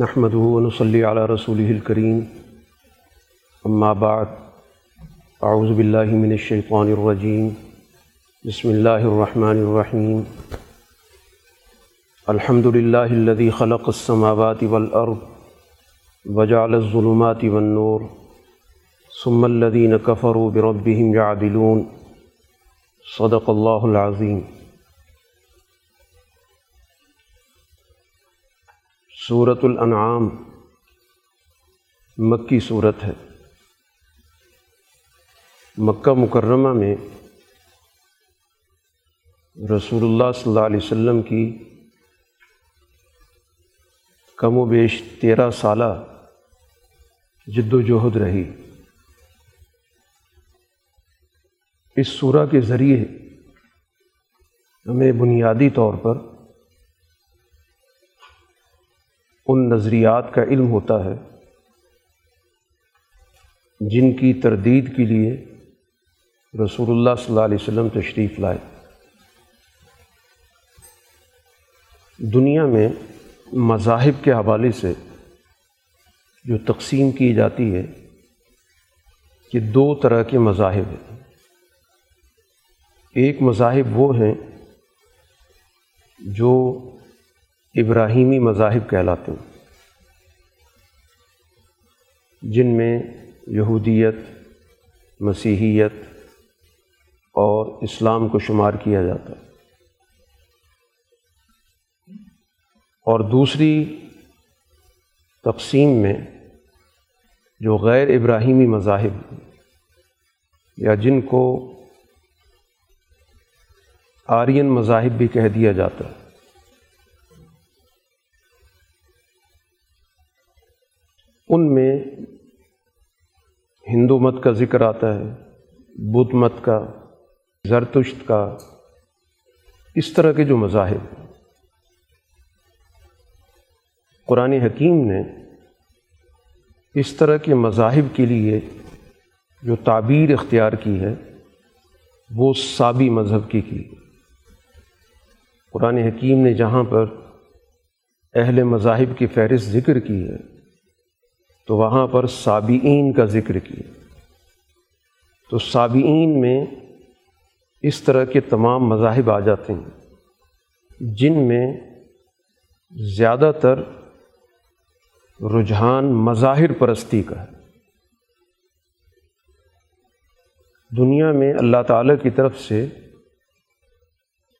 نحمد ونصلی علی رسول الکریم اما بعد اعوذ باللہ من الشیطان الرجیم بسم اللہ الرحمن الرحیم الحمد للہ الذي خلق السماوات والارض وجعل الظلمات والنور. ثم الذين كفروا بربهم يعدلون. صدق اللہ العظیم صورت الانعام مکی صورت ہے۔ مکہ مکرمہ میں رسول اللہ صلی اللہ علیہ وسلم کی کم و بیش تیرہ سالہ جد و جہد رہی۔ اس سورہ کے ذریعے ہمیں بنیادی طور پر ان نظریات کا علم ہوتا ہے جن کی تردید کے لیے رسول اللہ صلی اللہ علیہ وسلم تشریف لائے۔ دنیا میں مذاہب کے حوالے سے جو تقسیم کی جاتی ہے کہ دو طرح کے مذاہب ہیں۔ ایک مذاہب وہ ہیں جو ابراہیمی مذاہب کہلاتے ہیں۔ جن میں یہودیت، مسیحیت اور اسلام کو شمار کیا جاتا ہے۔ اور دوسری تقسیم میں جو غیر ابراہیمی مذاہب یا جن کو آرین مذاہب بھی کہہ دیا جاتا ہے۔ ان میں ہندو مت کا ذکر آتا ہے، بدھ مت کا، زرتشت کا، اس طرح کے جو مذاہب قرآن حکیم نے اس طرح کے مذاہب کے لیے جو تعبیر اختیار کی ہے، وہ سابی مذہب کی کی۔ قرآن حکیم نے جہاں پر اہل مذاہب کی فہرست ذکر کی ہے تو وہاں پر سابعین کا ذکر کیا۔ تو سابعین میں اس طرح کے تمام مذاہب آ جاتے ہیں، جن میں زیادہ تر رجحان مظاہر پرستی کا ہے۔ دنیا میں اللہ تعالیٰ کی طرف سے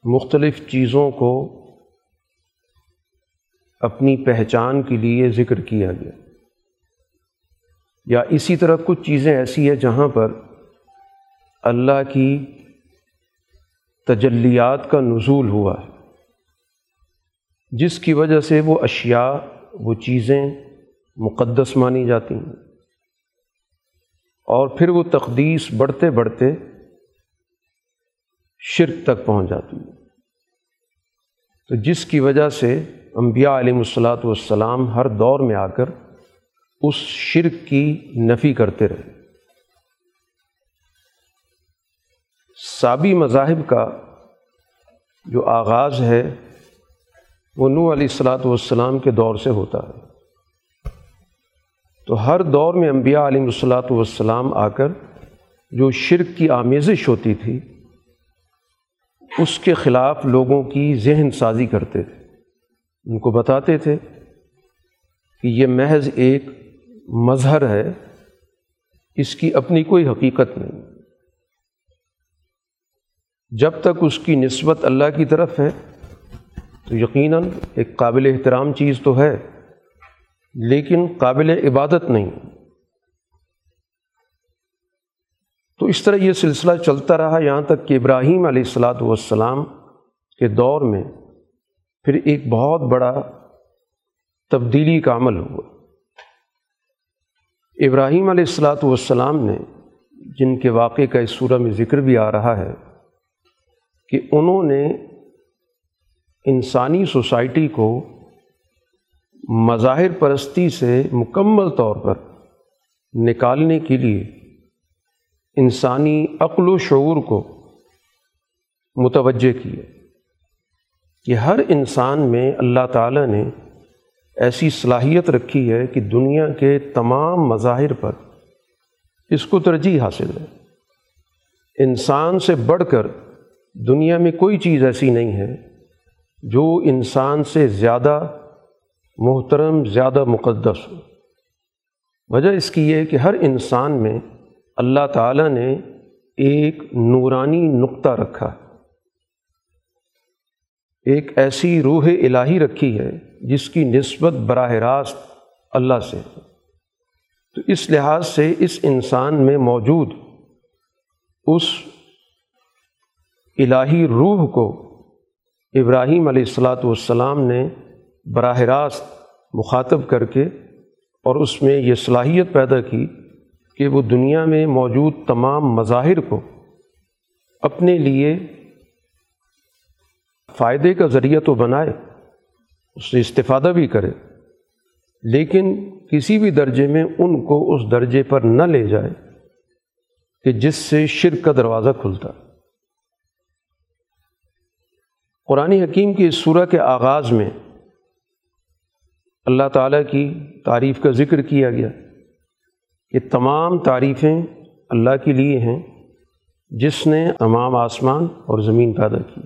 مختلف چیزوں کو اپنی پہچان کے لیے ذکر کیا گیا۔ یا اسی طرح کچھ چیزیں ایسی ہیں جہاں پر اللہ کی تجلیات کا نزول ہوا ہے، جس کی وجہ سے وہ اشیاء، وہ چیزیں مقدس مانی جاتی ہیں۔ اور پھر وہ تقدیس بڑھتے بڑھتے شرک تک پہنچ جاتی ہے تو جس کی وجہ سے انبیاء علیہ الصلاۃ والسلام ہر دور میں آ کر اس شرک کی نفی کرتے رہے۔ سابی مذاہب کا جو آغاز ہے، وہ نو علیہ السلاۃ والسلام کے دور سے ہوتا ہے۔ تو ہر دور میں انبیاء علیہ الصلاۃ والسلام آ کر جو شرک کی آمیزش ہوتی تھی، اس کے خلاف لوگوں کی ذہن سازی کرتے تھے۔ ان کو بتاتے تھے کہ یہ محض ایک مظہر ہے، اس کی اپنی کوئی حقیقت نہیں۔ جب تک اس کی نسبت اللہ کی طرف ہے، تو یقیناً ایک قابل احترام چیز تو ہے، لیکن قابل عبادت نہیں۔ تو اس طرح یہ سلسلہ چلتا رہا، یہاں تک کہ ابراہیم علیہ السلاۃ والسلام کے دور میں پھر ایک بہت بڑا تبدیلی کا عمل ہوا۔ ابراہیم علیہ السلاۃ والسلام نے جن کے واقعے کا اس سورہ میں ذکر بھی آ رہا ہے، کہ انہوں نے انسانی سوسائٹی کو مظاہر پرستی سے مکمل طور پر نکالنے کے لیے انسانی عقل و شعور کو متوجہ کیا۔ کہ ہر انسان میں اللہ تعالیٰ نے ایسی صلاحیت رکھی ہے کہ دنیا کے تمام مظاہر پر اس کو ترجیح حاصل ہے۔ انسان سے بڑھ کر دنیا میں کوئی چیز ایسی نہیں ہے جو انسان سے زیادہ محترم، زیادہ مقدس ہو۔ وجہ اس کی یہ کہ ہر انسان میں اللہ تعالیٰ نے ایک نورانی نقطہ رکھا ہے۔ ایک ایسی روح الہی رکھی ہے جس کی نسبت براہ راست اللہ سے تو اس لحاظ سے اس انسان میں موجود اس الہی روح کو ابراہیم علیہ السلاۃ والسلام نے براہ راست مخاطب کر کے اور اس میں یہ صلاحیت پیدا کی کہ وہ دنیا میں موجود تمام مظاہر کو اپنے لیے فائدے کا ذریعہ تو بنائے۔ اس سے استفادہ بھی کرے۔ لیکن کسی بھی درجے میں ان کو اس درجے پر نہ لے جائے کہ جس سے شرک کا دروازہ کھلتا۔ قرآن حکیم کی اس صورح کے آغاز میں اللہ تعالیٰ کی تعریف کا ذکر کیا گیا کہ تمام تعریفیں اللہ کے لیے ہیں جس نے تمام آسمان اور زمین پیدا کی۔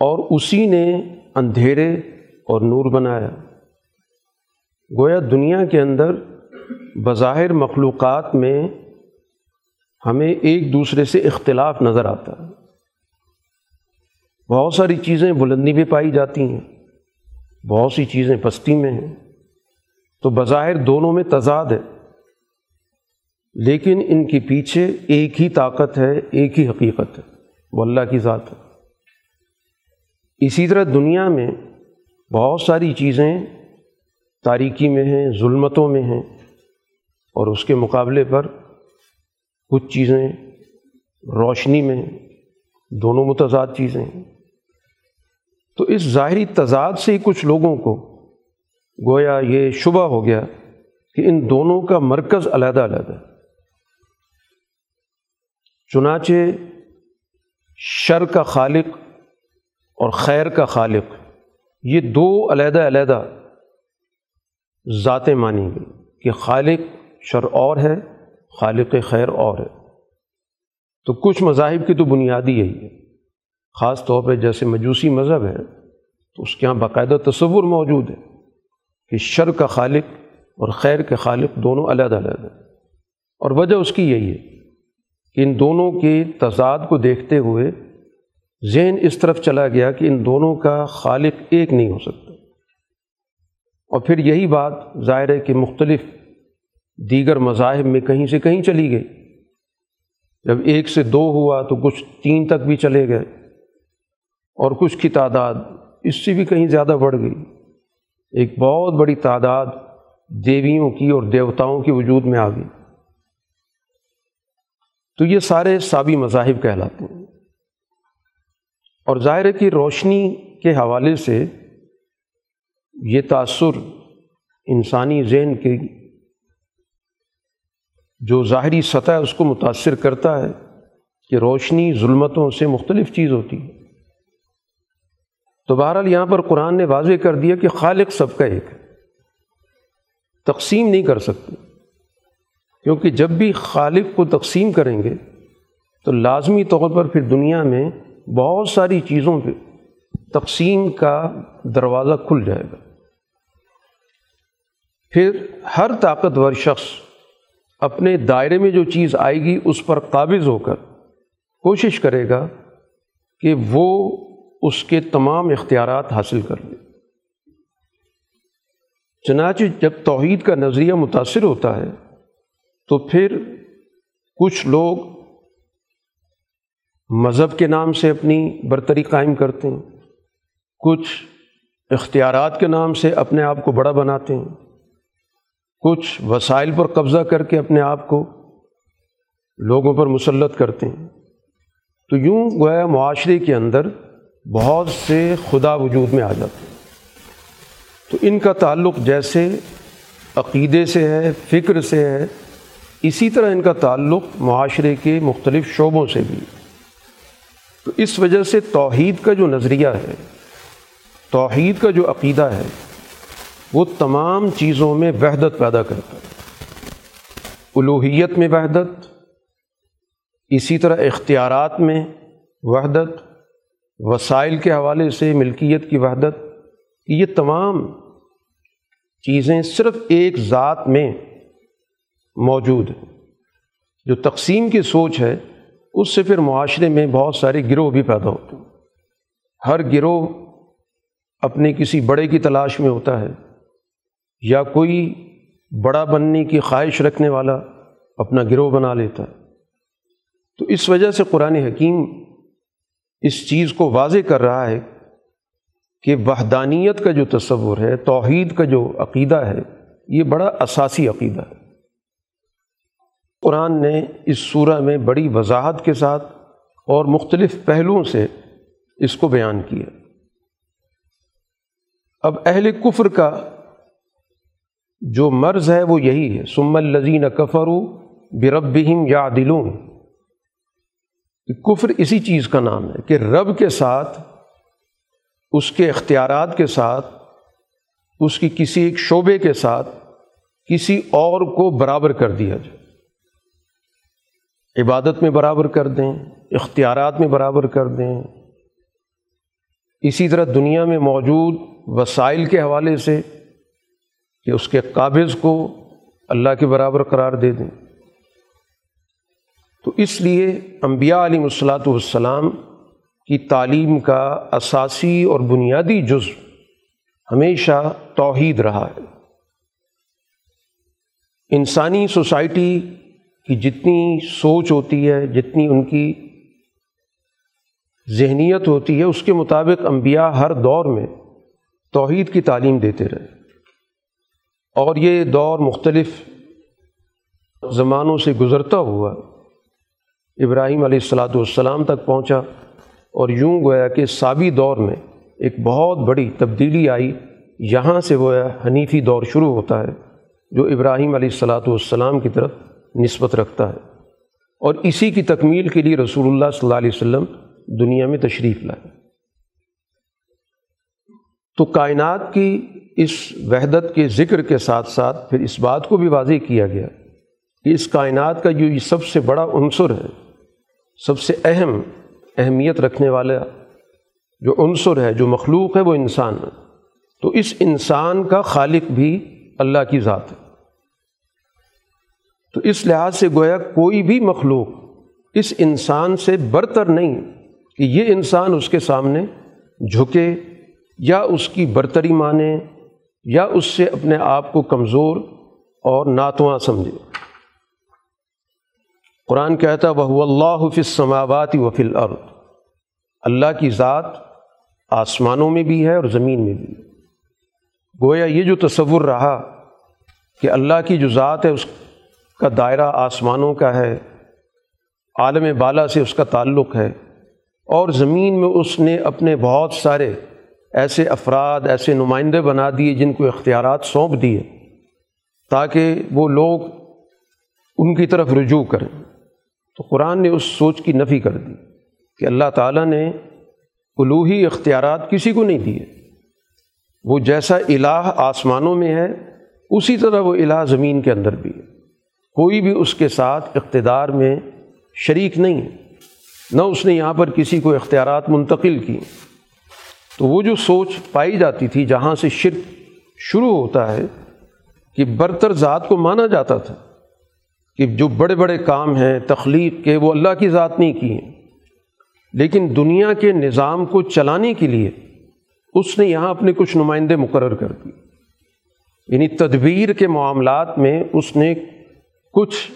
اور اسی نے اندھیرے اور نور بنایا۔ گویا دنیا کے اندر بظاہر مخلوقات میں ہمیں ایک دوسرے سے اختلاف نظر آتا ہے۔ بہت ساری چیزیں بلندی بھی پائی جاتی ہیں، بہت سی چیزیں پستی میں ہیں۔ تو بظاہر دونوں میں تضاد ہے۔ لیکن ان کے پیچھے ایک ہی طاقت ہے، ایک ہی حقیقت ہے۔ وہ اللہ کی ذات ہے۔ اسی طرح دنیا میں بہت ساری چیزیں تاریکی میں ہیں، ظلمتوں میں ہیں، اور اس کے مقابلے پر کچھ چیزیں روشنی میں دونوں متضاد چیزیں ہیں۔ تو اس ظاہری تضاد سے ہی کچھ لوگوں کو گویا یہ شبہ ہو گیا کہ ان دونوں کا مرکز علیحدہ علیحدہ چنانچہ شر کا خالق اور خیر کا خالق. یہ دو علیحدہ علیحدہ ذاتیں مانی گئی کہ خالق شر اور ہے، خالق خیر اور ہے. تو کچھ مذاہب کی تو بنیادی یہی ہے. خاص طور پہ جیسے مجوسی مذہب ہے، تو اس کے یہاں باقاعدہ تصور موجود ہے کہ شر کا خالق اور خیر کے خالق دونوں علیحدہ علیحدہ اور وجہ اس کی یہی ہے کہ ان دونوں کے تضاد کو دیکھتے ہوئے ذہن اس طرف چلا گیا کہ ان دونوں کا خالق ایک نہیں ہو سکتا۔ اور پھر یہی بات ظاہر ہے کہ مختلف دیگر مذاہب میں کہیں سے کہیں چلی گئی۔ جب ایک سے دو ہوا تو کچھ تین تک بھی چلے گئے اور کچھ کی تعداد اس سے بھی کہیں زیادہ بڑھ گئی۔ ایک بہت بڑی تعداد دیویوں کی اور دیوتاؤں کے وجود میں آ گئی۔ تو یہ سارے سابی مذاہب کہلاتے ہیں۔ اور ظاہر ہے کہ روشنی کے حوالے سے یہ تأثر انسانی ذہن کے جو ظاہری سطح ہے، اس کو متاثر کرتا ہے کہ روشنی ظلمتوں سے مختلف چیز ہوتی ہے۔ تو بہرحال یہاں پر قرآن نے واضح کر دیا کہ خالق سب کا ایک ہے۔ تقسیم نہیں کر سکتے۔ کیونکہ جب بھی خالق کو تقسیم کریں گے، تو لازمی طور پر پھر دنیا میں بہت ساری چیزوں پہ تقسیم کا دروازہ کھل جائے گا۔ پھر ہر طاقتور شخص اپنے دائرے میں جو چیز آئے گی اس پر قابض ہو کر کوشش کرے گا کہ وہ اس کے تمام اختیارات حاصل کر لے۔ چنانچہ جب توحید کا نظریہ متاثر ہوتا ہے تو پھر کچھ لوگ مذہب کے نام سے اپنی برتری قائم کرتے ہیں۔ کچھ اختیارات کے نام سے اپنے آپ کو بڑا بناتے ہیں۔ کچھ وسائل پر قبضہ کر کے اپنے آپ کو لوگوں پر مسلط کرتے ہیں۔ تو یوں گویا معاشرے کے اندر بہت سے خدا وجود میں آ جاتے ہیں۔ تو ان کا تعلق جیسے عقیدے سے ہے، فکر سے ہے، اسی طرح ان کا تعلق معاشرے کے مختلف شعبوں سے بھی تو اس وجہ سے توحید کا جو نظریہ ہے، توحید کا جو عقیدہ ہے، وہ تمام چیزوں میں وحدت پیدا کرتا ہے۔ الوحیت میں وحدت، اسی طرح اختیارات میں وحدت، وسائل کے حوالے سے ملکیت کی وحدت، یہ تمام چیزیں صرف ایک ذات میں موجود ہیں۔ جو تقسیم کی سوچ ہے اس سے پھر معاشرے میں بہت سارے گروہ بھی پیدا ہوتے ہیں۔ ہر گروہ اپنے کسی بڑے کی تلاش میں ہوتا ہے یا کوئی بڑا بننے کی خواہش رکھنے والا اپنا گروہ بنا لیتا ہے۔ تو اس وجہ سے قرآن حکیم اس چیز کو واضح کر رہا ہے کہ وحدانیت کا جو تصور ہے، توحید کا جو عقیدہ ہے، یہ بڑا اساسی عقیدہ ہے۔ قرآن نے اس صورہ میں بڑی وضاحت کے ساتھ اور مختلف پہلوؤں سے اس کو بیان کیا۔ اب اہل کفر کا جو مرض ہے وہ یہی ہے۔ سم الزین کفرو بربہم یا دلون کفر اسی چیز کا نام ہے کہ رب کے ساتھ، اس کے اختیارات کے ساتھ، اس کی کسی ایک شعبے کے ساتھ کسی اور کو برابر کر دیا جائے۔ عبادت میں برابر کر دیں، اختیارات میں برابر کر دیں۔ اسی طرح دنیا میں موجود وسائل کے حوالے سے کہ اس کے قابض کو اللہ کے برابر قرار دے دیں۔ تو اس لیے انبیاء علیہ الصلاۃ والسلام کی تعلیم کا اساسی اور بنیادی جز ہمیشہ توحید رہا ہے۔ انسانی سوسائٹی کی جتنی سوچ ہوتی ہے، جتنی ان کی ذہنیت ہوتی ہے، اس کے مطابق انبیاء ہر دور میں توحید کی تعلیم دیتے رہے۔ اور یہ دور مختلف زمانوں سے گزرتا ہوا ابراہیم علیہ السلاۃ والسلام تک پہنچا اور یوں گویا کہ سابی دور میں ایک بہت بڑی تبدیلی آئی۔ یہاں سے وہ حنیفی دور شروع ہوتا ہے، جو ابراہیم علیہ السلاۃ والسلام کی طرف نسبت رکھتا ہے۔ اور اسی کی تکمیل کے لیے رسول اللہ صلی اللہ علیہ وسلم دنیا میں تشریف لائے۔ تو کائنات کی اس وحدت کے ذکر کے ساتھ ساتھ پھر اس بات کو بھی واضح کیا گیا کہ اس کائنات کا جو یہ سب سے بڑا عنصر ہے، سب سے اہم اہمیت رکھنے والا جو عنصر ہے، جو مخلوق ہے، وہ انسان ہے۔ تو اس انسان کا خالق بھی اللہ کی ذات ہے۔ تو اس لحاظ سے گویا کوئی بھی مخلوق اس انسان سے برتر نہیں کہ یہ انسان اس کے سامنے جھکے یا اس کی برتری مانے یا اس سے اپنے آپ کو کمزور اور ناتواں سمجھے۔ قرآن کہتا وہ اللہ فی السماوات و فی الارض اللہ کی ذات آسمانوں میں بھی ہے اور زمین میں بھی۔ گویا یہ جو تصور رہا کہ اللہ کی جو ذات ہے، اس کا دائرہ آسمانوں کا ہے، عالم بالا سے اس کا تعلق ہے، اور زمین میں اس نے اپنے بہت سارے ایسے افراد، ایسے نمائندے بنا دیے جن کو اختیارات سونپ دیے تاکہ وہ لوگ ان کی طرف رجوع کریں۔ تو قرآن نے اس سوچ کی نفی کر دی کہ اللہ تعالیٰ نے الوحی اختیارات کسی کو نہیں دیے۔ وہ جیسا الہ آسمانوں میں ہے، اسی طرح وہ الہ زمین کے اندر بھی۔ ہے کوئی بھی اس کے ساتھ اقتدار میں شریک نہیں نہ اس نے یہاں پر کسی کو اختیارات منتقل کی۔ تو وہ جو سوچ پائی جاتی تھی جہاں سے شرک شروع ہوتا ہے کہ برتر ذات کو مانا جاتا تھا کہ جو بڑے بڑے کام ہیں، تخلیق کے، وہ اللہ کی ذات نہیں کی ہیں لیکن دنیا کے نظام کو چلانے کے لیے اس نے یہاں اپنے کچھ نمائندے مقرر کر دی یعنی تدبیر کے معاملات میں اس نے کچھ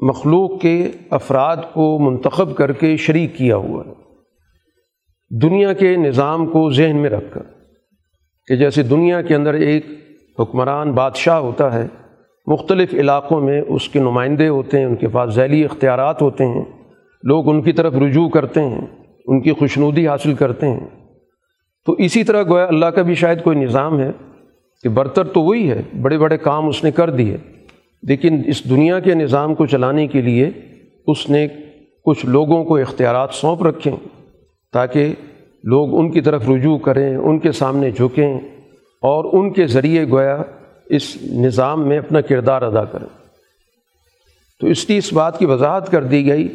مخلوق کے افراد کو منتخب کر کے شریک کیا ہوا ہے۔ دنیا کے نظام کو ذہن میں رکھ کر کہ جیسے دنیا کے اندر ایک حکمران بادشاہ ہوتا ہے، مختلف علاقوں میں اس کے نمائندے ہوتے ہیں، ان کے پاس ذیلی اختیارات ہوتے ہیں، لوگ ان کی طرف رجوع کرتے ہیں، ان کی خوشنودی حاصل کرتے ہیں۔ تو اسی طرح گویا اللہ کا بھی شاید کوئی نظام ہے کہ برتر تو وہی ہے، بڑے بڑے کام اس نے کر دیے۔ لیکن اس دنیا کے نظام کو چلانے کے لیے اس نے کچھ لوگوں کو اختیارات سونپ رکھیں تاکہ لوگ ان کی طرف رجوع کریں، ان کے سامنے جھکیں اور ان کے ذریعے گویا اس نظام میں اپنا کردار ادا کریں۔ تو اس لیے اس بات کی وضاحت کر دی گئی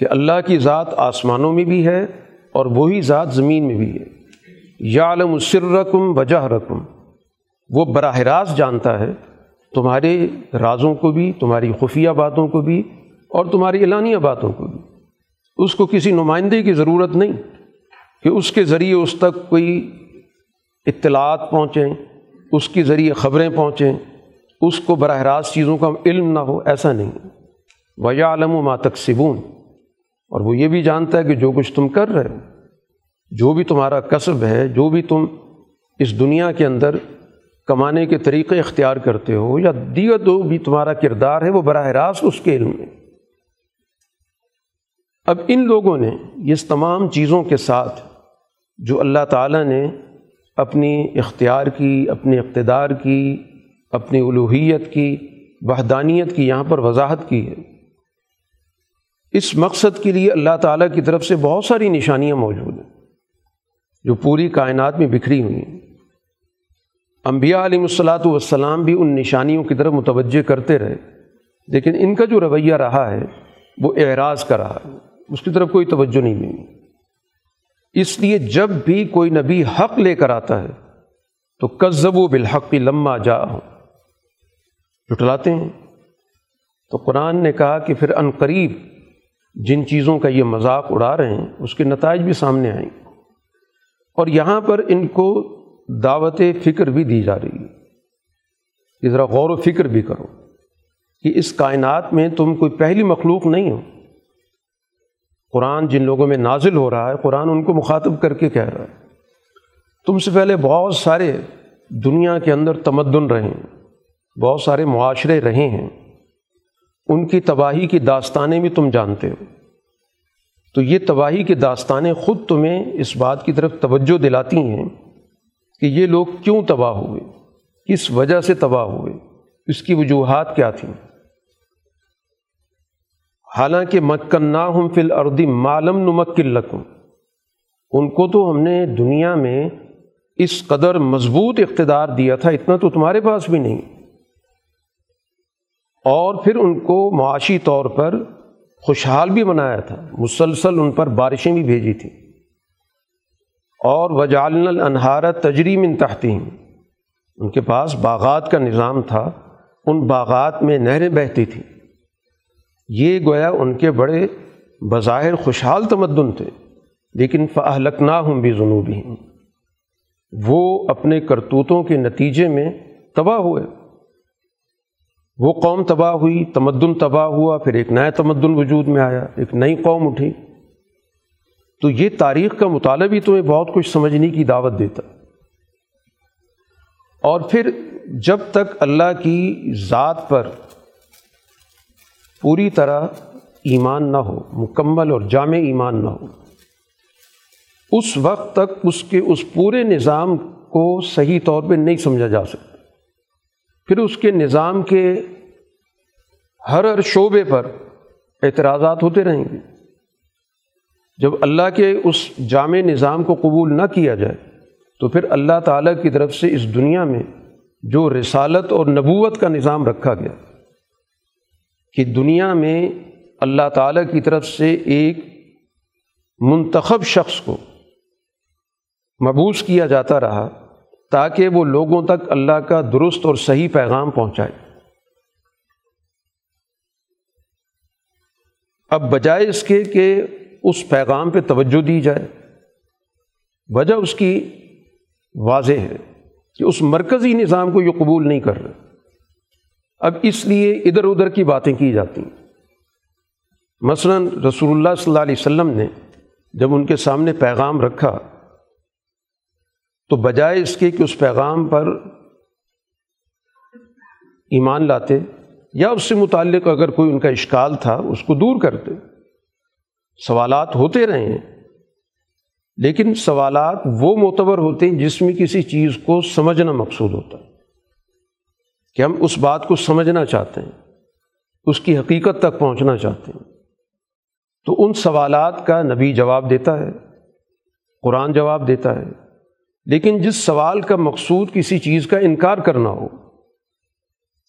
کہ اللہ کی ذات آسمانوں میں بھی ہے اور وہی ذات زمین میں بھی ہے۔ یا عالم السر رقم وجہ رقم وہ براہ راست جانتا ہے تمہارے رازوں کو بھی، تمہاری خفیہ باتوں کو بھی اور تمہاری اعلانیہ باتوں کو بھی۔ اس کو کسی نمائندے کی ضرورت نہیں کہ اس کے ذریعے اس تک کوئی اطلاعات پہنچیں، اس کے ذریعے خبریں پہنچیں۔ اس کو براہ راست چیزوں کا علم نہ ہو، ایسا نہیں۔ وجہ عالم و ماتک سبون اور وہ یہ بھی جانتا ہے کہ جو کچھ تم کر رہے ہو، جو بھی تمہارا کسب ہے، جو بھی تم اس دنیا کے اندر کمانے کے طریقے اختیار کرتے ہو یا دیگر جو بھی تمہارا کردار ہے وہ براہ راست اس کے علم میں۔ اب ان لوگوں نے اس تمام چیزوں کے ساتھ جو اللہ تعالیٰ نے اپنی اختیار کی، اپنے اقتدار کی، اپنی الوحیت کی، وحدانیت کی یہاں پر وضاحت کی ہے۔ اس مقصد کے لیے اللہ تعالیٰ کی طرف سے بہت ساری نشانیاں موجود ہیں جو پوری کائنات میں بکھری ہوئی ہیں۔ انبیاء علیہ الصلاۃ والسلام بھی ان نشانیوں کی طرف متوجہ کرتے رہے۔ لیکن ان کا جو رویہ رہا ہے، وہ اعراض کا رہا ہے۔ اس کی طرف کوئی توجہ نہیں ملی۔ اس لیے جب بھی کوئی نبی حق لے کر آتا ہے، تو کذب و بالحق لمہ جا جٹلاتے ہیں۔ تو قرآن نے کہا کہ پھر ان قریب جن چیزوں کا یہ مذاق اڑا رہے ہیں، اس کے نتائج بھی سامنے آئیں۔ اور یہاں پر ان کو دعوت فکر بھی دی جا رہی ہے۔ کہ ذرا غور و فکر بھی کرو کہ اس کائنات میں تم کوئی پہلی مخلوق نہیں ہو۔ قرآن جن لوگوں میں نازل ہو رہا ہے، قرآن ان کو مخاطب کر کے کہہ رہا ہے۔ تم سے پہلے بہت سارے دنیا کے اندر تمدن رہے ہیں، بہت سارے معاشرے رہے ہیں۔ ان کی تباہی کی داستانیں بھی تم جانتے ہو۔ تو یہ تباہی کی داستانیں خود تمہیں اس بات کی طرف توجہ دلاتی ہیں کہ یہ لوگ کیوں تباہ ہوئے؟ کس وجہ سے تباہ ہوئے؟ اس کی وجوہات کیا تھیں؟ حالانکہ مکن ہم فل اردی معلوم نمکل لکم، ان کو تو ہم نے دنیا میں اس قدر مضبوط اقتدار دیا تھا، اتنا تو تمہارے پاس بھی نہیں۔ اور پھر ان کو معاشی طور پر خوشحال بھی بنایا تھا، مسلسل ان پر بارشیں بھی بھیجی تھیں۔ اور وجالن الانہار تجریم ان تحتیم ان کے پاس باغات کا نظام تھا، ان باغات میں نہریں بہتی تھیں۔ یہ گویا ان کے بڑے بظاہر خوشحال تمدن تھے، لیکن فہلکنا ہوں بھی جنوبی وہ اپنے کرتوتوں کے نتیجے میں تباہ ہوئے۔ وہ قوم تباہ ہوئی، تمدن تباہ ہوا، پھر ایک نیا تمدن وجود میں آیا، ایک نئی قوم اٹھی۔ تو یہ تاریخ کا مطالعہ بھی تمہیں بہت کچھ سمجھنے کی دعوت دیتا۔ اور پھر جب تک اللہ کی ذات پر پوری طرح ایمان نہ ہو، مکمل اور جامع ایمان نہ ہو، اس وقت تک اس کے اس پورے نظام کو صحیح طور پہ نہیں سمجھا جا سکتا۔ پھر اس کے نظام کے ہر ہر شعبے پر اعتراضات ہوتے رہیں گے۔ جب اللہ کے اس جامع نظام کو قبول نہ کیا جائے، تو پھر اللہ تعالیٰ کی طرف سے اس دنیا میں جو رسالت اور نبوت کا نظام رکھا گیا، کہ دنیا میں اللہ تعالیٰ کی طرف سے ایک منتخب شخص کو مبوس کیا جاتا رہا، تاکہ وہ لوگوں تک اللہ کا درست اور صحیح پیغام پہنچائے۔ اب بجائے اس کے کہ اس پیغام پہ توجہ دی جائے۔ وجہ اس کی واضح ہے کہ اس مرکزی نظام کو یہ قبول نہیں کر رہے۔ اب اس لیے ادھر ادھر کی باتیں کی جاتی۔ ہیں مثلا رسول اللہ صلی اللہ علیہ وسلم نے جب ان کے سامنے پیغام رکھا، تو بجائے اس کے کہ اس پیغام پر ایمان لاتے، یا اس سے متعلق اگر کوئی ان کا اشکال تھا، اس کو دور کرتے۔ سوالات ہوتے رہے ہیں۔ لیکن سوالات وہ معتبر ہوتے ہیں جس میں کسی چیز کو سمجھنا مقصود ہوتا ہے۔ کہ ہم اس بات کو سمجھنا چاہتے ہیں، اس کی حقیقت تک پہنچنا چاہتے ہیں۔ تو ان سوالات کا نبی جواب دیتا ہے، قرآن جواب دیتا ہے۔ لیکن جس سوال کا مقصود کسی چیز کا انکار کرنا ہو،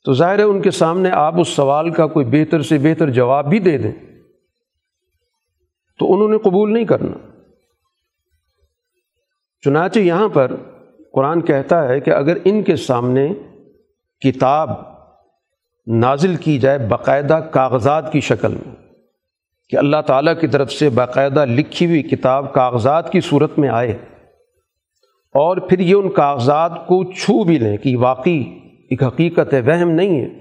تو ظاہر ہے ان کے سامنے آپ اس سوال کا کوئی بہتر سے بہتر جواب بھی دے دیں۔ تو انہوں نے قبول نہیں کرنا۔ چنانچہ یہاں پر قرآن کہتا ہے کہ اگر ان کے سامنے کتاب نازل کی جائے باقاعدہ کاغذات کی شکل میں، کہ اللہ تعالیٰ کی طرف سے باقاعدہ لکھی ہوئی کتاب کاغذات کی صورت میں آئے اور پھر یہ ان کاغذات کو چھو بھی لیں کہ واقعی ایک حقیقت ہے وہم نہیں ہے۔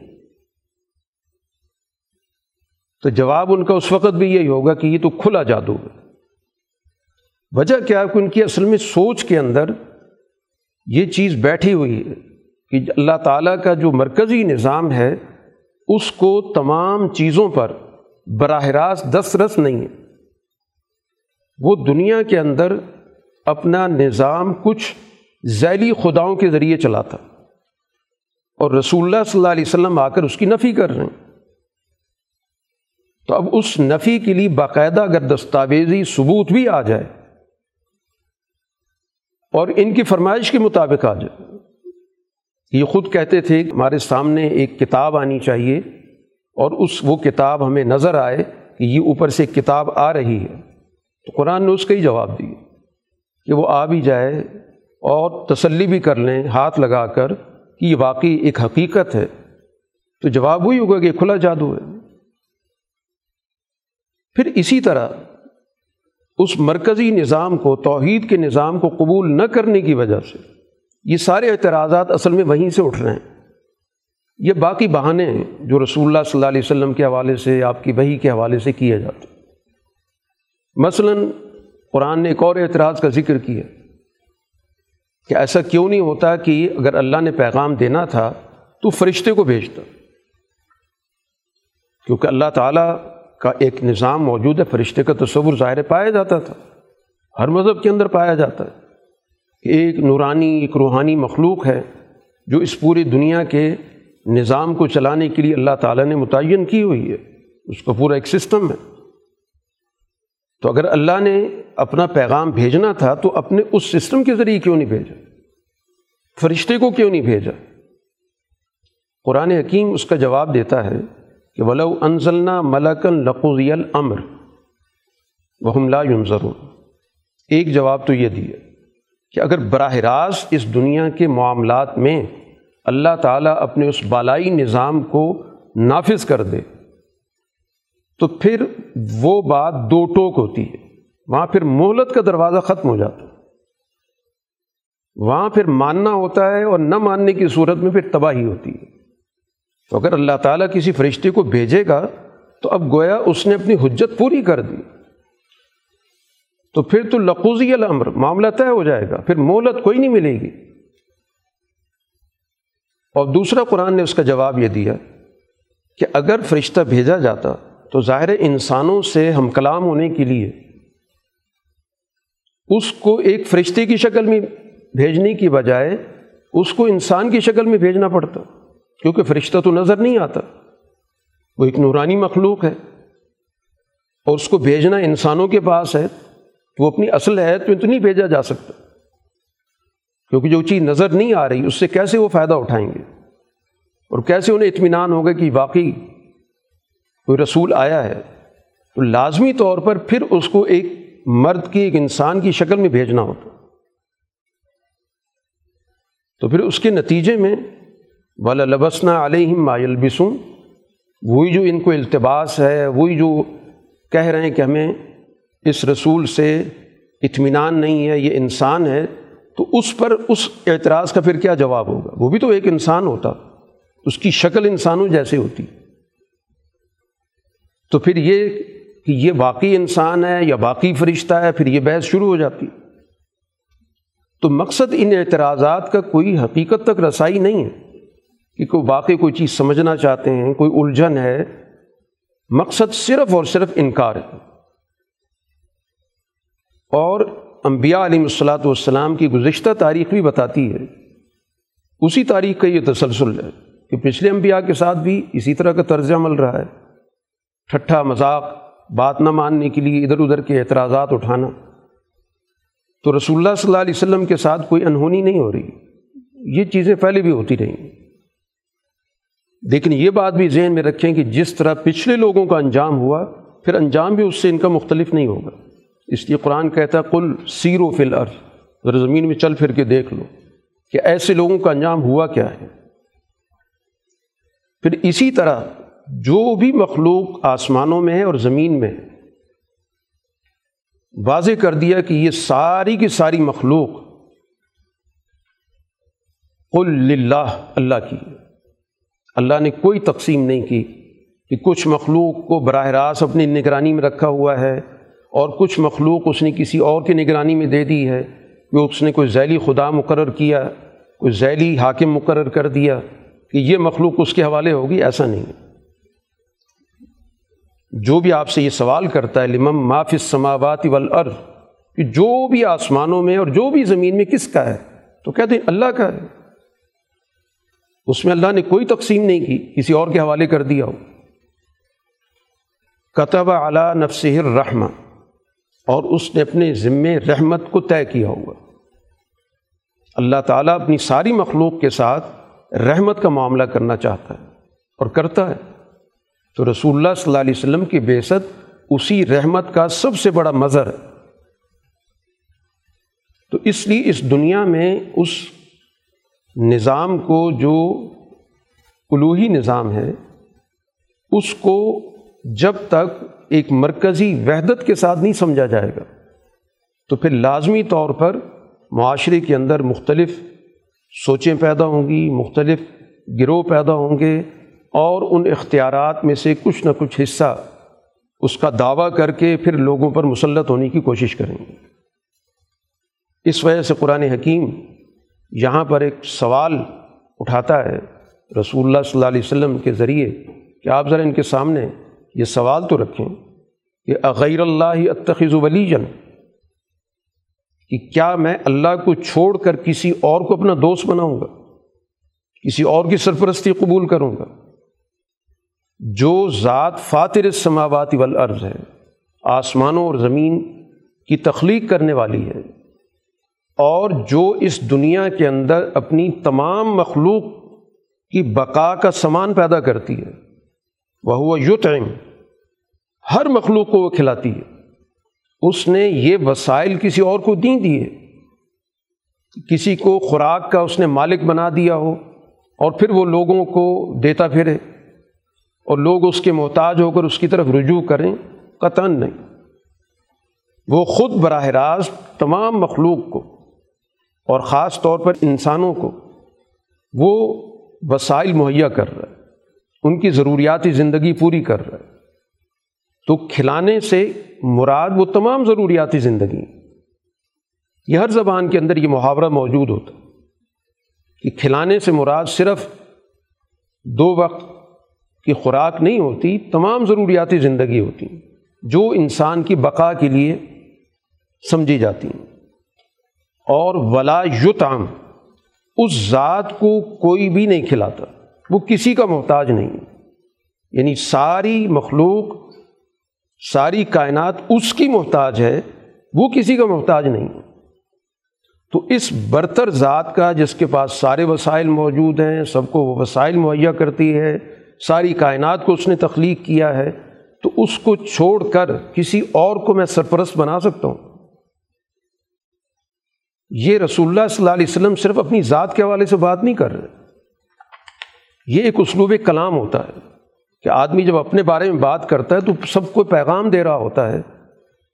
تو جواب ان کا اس وقت بھی یہی ہوگا کہ یہ تو کھلا جادو ہے۔ وجہ کیا کہ ان کی اصل میں سوچ کے اندر یہ چیز بیٹھی ہوئی ہے کہ اللہ تعالیٰ کا جو مرکزی نظام ہے، اس کو تمام چیزوں پر براہ راست دسترس نہیں ہے۔ وہ دنیا کے اندر اپنا نظام کچھ ذیلی خداؤں کے ذریعے چلاتا۔ اور رسول اللہ صلی اللہ علیہ وسلم آ کر اس کی نفی کر رہے ہیں۔ تو اب اس نفی کے لیے باقاعدہ اگر دستاویزی ثبوت بھی آ جائے اور ان کی فرمائش کے مطابق آ جائے، یہ خود کہتے تھے کہ ہمارے سامنے ایک کتاب آنی چاہیے اور اس وہ کتاب ہمیں نظر آئے کہ یہ اوپر سے ایک کتاب آ رہی ہے۔ تو قرآن نے اس کا ہی جواب دیا کہ وہ آ بھی جائے اور تسلی بھی کر لیں، ہاتھ لگا کر کہ یہ واقعی ایک حقیقت ہے۔ تو جواب وہی ہوگا کہ کھلا جادو ہے۔ پھر اسی طرح اس مرکزی نظام کو، توحید کے نظام کو قبول نہ کرنے کی وجہ سے، یہ سارے اعتراضات اصل میں وہیں سے اٹھ رہے ہیں۔ یہ باقی بہانے ہیں جو رسول اللہ صلی اللہ علیہ وسلم کے حوالے سے، آپ کی وہی کے حوالے سے کیے جاتے مثلاً قرآن نے ایک اور اعتراض کا ذکر کیا کہ ایسا کیوں نہیں ہوتا کہ اگر اللہ نے پیغام دینا تھا تو فرشتے کو بھیجتا، کیونکہ اللہ تعالیٰ کا ایک نظام موجود ہے، فرشتے کا تصور ظاہر پایا جاتا تھا۔ ہر مذہب کے اندر پایا جاتا ہے۔ کہ ایک نورانی، ایک روحانی مخلوق ہے جو اس پوری دنیا کے نظام کو چلانے کے لیے اللہ تعالیٰ نے متعین کی ہوئی ہے۔ اس کا پورا ایک سسٹم ہے۔ تو اگر اللہ نے اپنا پیغام بھیجنا تھا، تو اپنے اس سسٹم کے ذریعے کیوں نہیں بھیجا؟ فرشتے کو کیوں نہیں بھیجا؟ قرآن حکیم اس کا جواب دیتا ہے کہ ولو انزلنا ملکن لقوضی الامر وہم لا ينظرون ایک جواب تو یہ دیا کہ اگر براہ راست اس دنیا کے معاملات میں اللہ تعالیٰ اپنے اس بالائی نظام کو نافذ کر دے، تو پھر وہ بات دو ٹوک ہوتی ہے۔ وہاں پھر مہلت کا دروازہ ختم ہو جاتا ہے۔ وہاں پھر ماننا ہوتا ہے اور نہ ماننے کی صورت میں پھر تباہی ہوتی ہے۔ تو اگر اللہ تعالیٰ کسی فرشتے کو بھیجے گا تو اب گویا اس نے اپنی حجت پوری کر دی۔ تو پھر تو لقوزی الامر، معاملہ طے ہو جائے گا، پھر مہلت کوئی نہیں ملے گی۔ اور دوسرا قرآن نے اس کا جواب یہ دیا کہ اگر فرشتہ بھیجا جاتا تو ظاہر انسانوں سے ہم کلام ہونے کے لیے اس کو ایک فرشتے کی شکل میں بھیجنے کی بجائے اس کو انسان کی شکل میں بھیجنا پڑتا۔ کیونکہ فرشتہ تو نظر نہیں آتا۔ وہ ایک نورانی مخلوق ہے اور اس کو بھیجنا انسانوں کے پاس ہے، وہ اپنی اصل ہے تو تو نہیں بھیجا جا سکتا۔ کیونکہ جو چیز نظر نہیں آ رہی، اس سے کیسے وہ فائدہ اٹھائیں گے؟ اور کیسے انہیں اطمینان ہوگا کہ واقعی کوئی رسول آیا ہے؟ تو لازمی طور پر پھر اس کو ایک مرد کی، ایک انسان کی شکل میں بھیجنا ہوتا۔ تو پھر اس کے نتیجے میں والا لبسنا علیہم مایل بسوں وہی جو ان کو التباس ہے، وہی جو کہہ رہے ہیں کہ ہمیں اس رسول سے اطمینان نہیں ہے، یہ انسان ہے، تو اس پر اس اعتراض کا پھر کیا جواب ہوگا؟ وہ بھی تو ایک انسان ہوتا۔ اس کی شکل انسانوں جیسے ہوتی۔ تو پھر یہ کہ یہ باقی انسان ہے یا باقی فرشتہ ہے، پھر یہ بحث شروع ہو جاتی۔ تو مقصد ان اعتراضات کا کوئی حقیقت تک رسائی نہیں ہے۔ کہ کوئی باقی کوئی چیز سمجھنا چاہتے ہیں، کوئی الجھن ہے، مقصد صرف اور صرف انکار ہے۔ اور انبیاء علیہ الصلاۃ والسلام کی گزشتہ تاریخ بھی بتاتی ہے۔ اسی تاریخ کا یہ تسلسل ہے کہ پچھلے انبیاء کے ساتھ بھی اسی طرح کا طرز عمل رہا ہے۔ ٹھٹھا مذاق، بات نہ ماننے کے لیے ادھر ادھر کے اعتراضات اٹھانا۔ تو رسول اللہ صلی اللہ علیہ وسلم کے ساتھ کوئی انہونی نہیں ہو رہی۔ یہ چیزیں پہلے بھی ہوتی رہیں۔ لیکن یہ بات بھی ذہن میں رکھیں کہ جس طرح پچھلے لوگوں کا انجام ہوا، پھر انجام بھی اس سے ان کا مختلف نہیں ہوگا۔ اس لیے قرآن کہتا ہے کل سیرو فل عرض ذرا زمین میں چل پھر کے دیکھ لو کہ ایسے لوگوں کا انجام ہوا کیا ہے۔ پھر اسی طرح جو بھی مخلوق آسمانوں میں ہے اور زمین میں واضح کر دیا کہ یہ ساری کی ساری مخلوق قل للہ، اللہ کی اللہ نے کوئی تقسیم نہیں کی کہ کچھ مخلوق کو براہ راست اپنی نگرانی میں رکھا ہوا ہے اور کچھ مخلوق اس نے کسی اور کی نگرانی میں دے دی ہے کہ اس نے کوئی ذیلی خدا مقرر کیا، کوئی ذیلی حاکم مقرر کر دیا کہ یہ مخلوق اس کے حوالے ہوگی، ایسا نہیں۔ جو بھی آپ سے یہ سوال کرتا ہے لمم معاف سماوات والارض، کہ جو بھی آسمانوں میں اور جو بھی زمین میں کس کا ہے؟ تو کہتے ہیں اللہ کا ہے۔ اس میں اللہ نے کوئی تقسیم نہیں کی، کسی اور کے حوالے کر دیا ہو۔ کتب اعلیٰ نفسر الرحمہ، اور اس نے اپنے ذمے رحمت کو طے کیا ہوا۔ اللہ تعالیٰ اپنی ساری مخلوق کے ساتھ رحمت کا معاملہ کرنا چاہتا ہے اور کرتا ہے۔ تو رسول اللہ صلی اللہ علیہ وسلم کی بیست اسی رحمت کا سب سے بڑا مظہر ہے۔ تو اس لیے اس دنیا میں اس نظام کو جو الوحی نظام ہے، اس کو جب تک ایک مرکزی وحدت کے ساتھ نہیں سمجھا جائے گا، تو پھر لازمی طور پر معاشرے کے اندر مختلف سوچیں پیدا ہوں گی، مختلف گروہ پیدا ہوں گے اور ان اختیارات میں سے کچھ نہ کچھ حصہ اس کا دعویٰ کر کے پھر لوگوں پر مسلط ہونے کی کوشش کریں گے۔ اس وجہ سے قرآن حکیم یہاں پر ایک سوال اٹھاتا ہے رسول اللہ صلی اللہ علیہ وسلم کے ذریعے کہ آپ ذرا ان کے سامنے یہ سوال تو رکھیں کہ اغیر اللہ اتخذ ولی جن کہ کیا میں اللہ کو چھوڑ کر کسی اور کو اپنا دوست بناؤں گا؟ کسی اور کی سرپرستی قبول کروں گا؟ جو ذات فاتر السماوات والارض ہے، آسمانوں اور زمین کی تخلیق کرنے والی ہے اور جو اس دنیا کے اندر اپنی تمام مخلوق کی بقا کا سامان پیدا کرتی ہے وہ ہوا یو ہر مخلوق کو وہ کھلاتی ہے۔ اس نے یہ وسائل کسی اور کو دیں دیے۔ کسی کو خوراک کا اس نے مالک بنا دیا ہو اور پھر وہ لوگوں کو دیتا پھرے۔ اور لوگ اس کے محتاج ہو کر اس کی طرف رجوع کریں قطن نہیں۔ وہ خود براہ راست تمام مخلوق کو اور خاص طور پر انسانوں کو وہ وسائل مہیا کر رہا ہے، ان کی ضروریاتی زندگی پوری کر رہا ہے۔ تو کھلانے سے مراد وہ تمام ضروریاتی زندگی یہ ہر زبان کے اندر یہ محاورہ موجود ہوتا کہ کھلانے سے مراد صرف دو وقت کی خوراک نہیں ہوتی، تمام ضروریاتی زندگی ہوتی جو انسان کی بقا کے لیے سمجھی جاتی ہیں۔ اور ولا یتام اس ذات کو کوئی بھی نہیں کھلاتا۔ وہ کسی کا محتاج نہیں۔ یعنی ساری مخلوق، ساری کائنات اس کی محتاج ہے، وہ کسی کا محتاج نہیں۔ تو اس برتر ذات کا جس کے پاس سارے وسائل موجود ہیں، سب کو وہ وسائل مہیا کرتی ہے، ساری کائنات کو اس نے تخلیق کیا ہے، تو اس کو چھوڑ کر کسی اور کو میں سرپرست بنا سکتا ہوں۔ یہ رسول اللہ صلی اللہ علیہ وسلم صرف اپنی ذات کے حوالے سے بات نہیں کر رہے۔ یہ ایک اسلوب کلام ہوتا ہے کہ آدمی جب اپنے بارے میں بات کرتا ہے تو سب کو پیغام دے رہا ہوتا ہے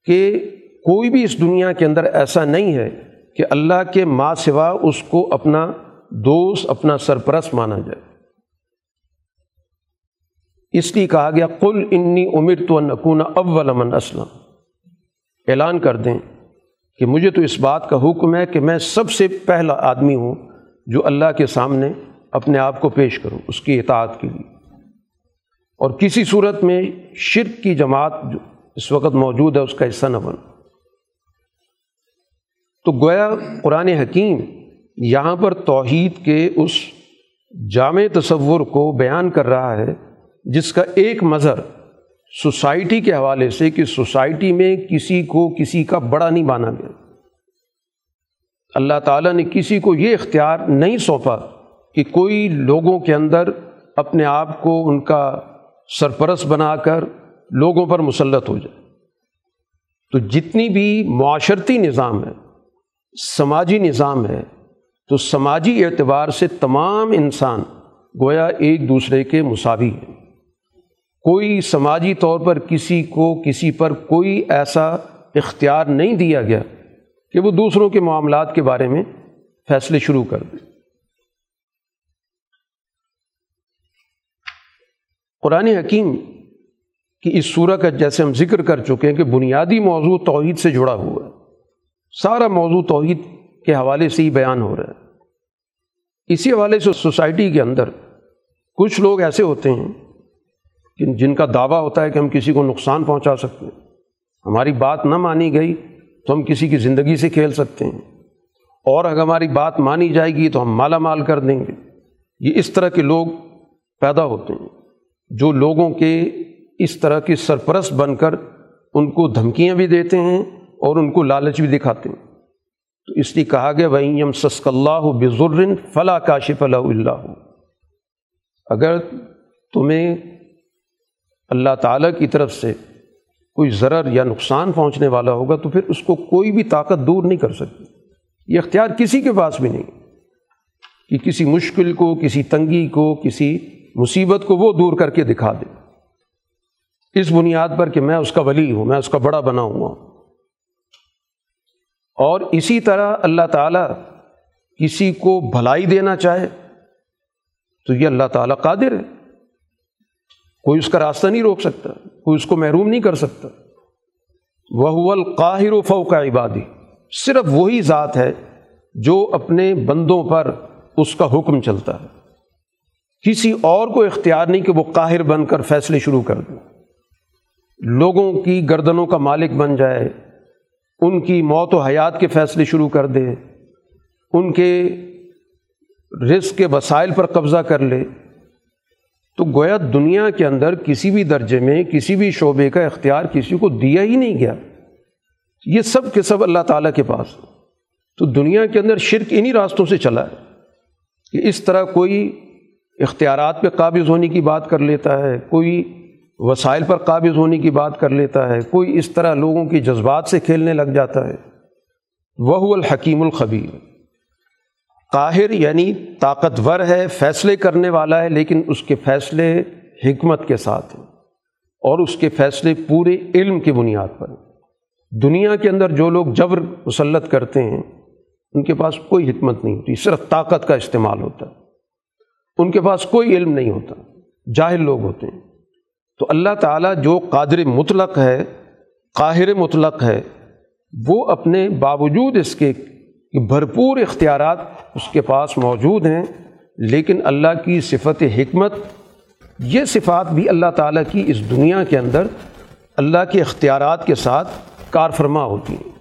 کہ کوئی بھی اس دنیا کے اندر ایسا نہیں ہے کہ اللہ کے ماں سوا اس کو اپنا دوست، اپنا سرپرست مانا جائے۔ اس لیے کہا گیا کل انی امر تو نقون اول امن اسلم۔ اعلان کر دیں کہ مجھے تو اس بات کا حکم ہے کہ میں سب سے پہلا آدمی ہوں جو اللہ کے سامنے اپنے آپ کو پیش کروں، اس کی اطاعت کے لیے۔ اور کسی صورت میں شرک کی جماعت جو اس وقت موجود ہے، اس کا حصہ نہ بن تو گویا قرآن حکیم یہاں پر توحید کے اس جامع تصور کو بیان کر رہا ہے، جس کا ایک مظہر سوسائٹی کے حوالے سے کہ سوسائٹی میں کسی کو کسی کا بڑا نہیں مانا گیا۔ اللہ تعالیٰ نے کسی کو یہ اختیار نہیں سونپا کہ کوئی لوگوں کے اندر اپنے آپ کو ان کا سرپرست بنا کر لوگوں پر مسلط ہو جائے۔ تو جتنی بھی معاشرتی نظام ہے، سماجی نظام ہے، تو سماجی اعتبار سے تمام انسان گویا ایک دوسرے کے مساوی ہیں۔ کوئی سماجی طور پر کسی کو کسی پر کوئی ایسا اختیار نہیں دیا گیا کہ وہ دوسروں کے معاملات کے بارے میں فیصلے شروع کر دے۔ قرآن حکیم کی اس صورت کا جیسے ہم ذکر کر چکے ہیں کہ بنیادی موضوع توحید سے جڑا ہوا ہے۔ سارا موضوع توحید کے حوالے سے ہی بیان ہو رہا ہے۔ اسی حوالے سے سوسائٹی کے اندر کچھ لوگ ایسے ہوتے ہیں کہ جن کا دعویٰ ہوتا ہے کہ ہم کسی کو نقصان پہنچا سکتے ہیں۔ ہماری بات نہ مانی گئی تو ہم کسی کی زندگی سے کھیل سکتے ہیں۔ اور اگر ہماری بات مانی جائے گی تو ہم مالا مال کر دیں گے۔ یہ اس طرح کے لوگ پیدا ہوتے ہیں۔ جو لوگوں کے اس طرح کی سرپرست بن کر ان کو دھمکیاں بھی دیتے ہیں اور ان کو لالچ بھی دکھاتے ہیں۔ تو اس لیے کہا گیا بھائی یم سسک اللہ بزرن فلاں کاشف اللہ اللہ اگر تمہیں اللہ تعالیٰ کی طرف سے کوئی ضرر یا نقصان پہنچنے والا ہوگا تو پھر اس کو کوئی بھی طاقت دور نہیں کر سکتی۔ یہ اختیار کسی کے پاس بھی نہیں۔ کہ کسی مشکل کو، کسی تنگی کو، کسی مصیبت کو وہ دور کر کے دکھا دے۔ اس بنیاد پر کہ میں اس کا ولی ہوں، میں اس کا بڑا بنا ہوا ہوں۔ اور اسی طرح اللہ تعالیٰ کسی کو بھلائی دینا چاہے تو یہ اللہ تعالیٰ قادر ہے۔ کوئی اس کا راستہ نہیں روک سکتا، کوئی اس کو محروم نہیں کر سکتا۔ وہ القاہر و فو کا عبادی صرف وہی ذات ہے جو اپنے بندوں پر اس کا حکم چلتا ہے۔ کسی اور کو اختیار نہیں کہ وہ قاہر بن کر فیصلے شروع کر دیں لوگوں کی گردنوں کا مالک بن جائے، ان کی موت و حیات کے فیصلے شروع کر دے، ان کے رزق کے وسائل پر قبضہ کر لے۔ تو گویا دنیا کے اندر کسی بھی درجے میں، کسی بھی شعبے کا اختیار کسی کو دیا ہی نہیں گیا۔ یہ سب کے سب اللہ تعالیٰ کے پاس۔ تو دنیا کے اندر شرک انہی راستوں سے چلا ہے کہ اس طرح کوئی اختیارات پہ قابض ہونے کی بات کر لیتا ہے، کوئی وسائل پر قابض ہونے کی بات کر لیتا ہے، کوئی اس طرح لوگوں کی جذبات سے کھیلنے لگ جاتا ہے۔ وہ الحکیم الخبیر۔ قاہر یعنی طاقتور ہے، فیصلے کرنے والا ہے، لیکن اس کے فیصلے حکمت کے ساتھ ہیں۔ اور اس کے فیصلے پورے علم کی بنیاد پر دنیا کے اندر جو لوگ جبر مسلط کرتے ہیں، ان کے پاس کوئی حکمت نہیں ہوتی، صرف طاقت کا استعمال ہوتا ہے۔ ان کے پاس کوئی علم نہیں ہوتا، جاہل لوگ ہوتے ہیں۔ تو اللہ تعالیٰ جو قادر مطلق ہے، قاہر مطلق ہے، وہ اپنے باوجود اس کے کہ بھرپور اختیارات اس کے پاس موجود ہیں، لیکن اللہ کی صفت حکمت، یہ صفات بھی اللہ تعالیٰ کی اس دنیا کے اندر اللہ کے اختیارات کے ساتھ کار فرما ہوتی ہیں۔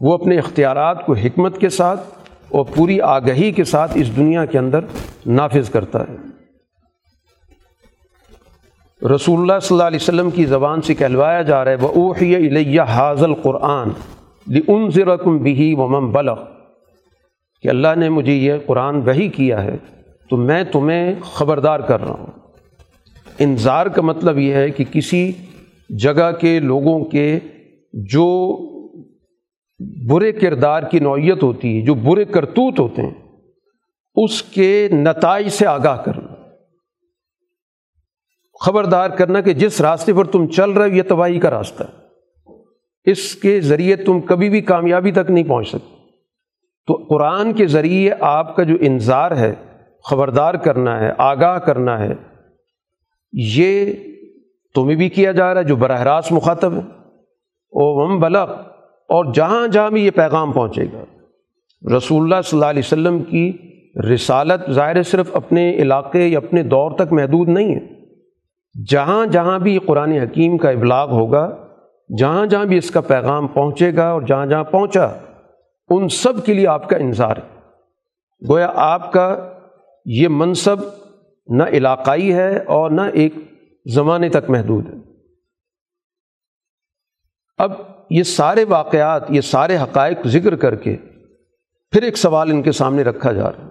وہ اپنے اختیارات کو حکمت کے ساتھ اور پوری آگہی کے ساتھ اس دنیا کے اندر نافذ کرتا ہے۔ رسول اللہ صلی اللہ علیہ وسلم کی زبان سے کہلوایا جا رہا ہے وہ اوحی الیہ حاضل قرآن لن ذرکم بھی ومم بلغ کہ اللہ نے مجھے یہ قرآن وہی کیا ہے، تو میں تمہیں خبردار کر رہا ہوں۔ انظار کا مطلب یہ ہے کہ کسی جگہ کے لوگوں کے جو برے کردار کی نوعیت ہوتی ہے، جو برے کرتوت ہوتے ہیں، اس کے نتائج سے آگاہ کرنا۔ خبردار کرنا کہ جس راستے پر تم چل رہے ہو، یہ تباہی کا راستہ ہے۔ اس کے ذریعے تم کبھی بھی کامیابی تک نہیں پہنچ سکتے۔ تو قرآن کے ذریعے آپ کا جو انظار ہے، خبردار کرنا ہے، آگاہ کرنا ہے، یہ تمہیں بھی کیا جا رہا ہے جو براہ راست مخاطب ہے۔ او وم بلغ، اور جہاں جہاں بھی یہ پیغام پہنچے گا۔ رسول اللہ صلی اللہ علیہ وسلم کی رسالت ظاہر صرف اپنے علاقے یا اپنے دور تک محدود نہیں ہے۔ جہاں جہاں بھی قرآن حکیم کا ابلاغ ہوگا، جہاں جہاں بھی اس کا پیغام پہنچے گا اور جہاں جہاں پہنچا ان سب کے لیے آپ کا انظار ہے۔ گویا آپ کا یہ منصب نہ علاقائی ہے اور نہ ایک زمانے تک محدود ہے۔ اب یہ سارے واقعات، یہ سارے حقائق ذکر کر کے پھر ایک سوال ان کے سامنے رکھا جا رہا ہے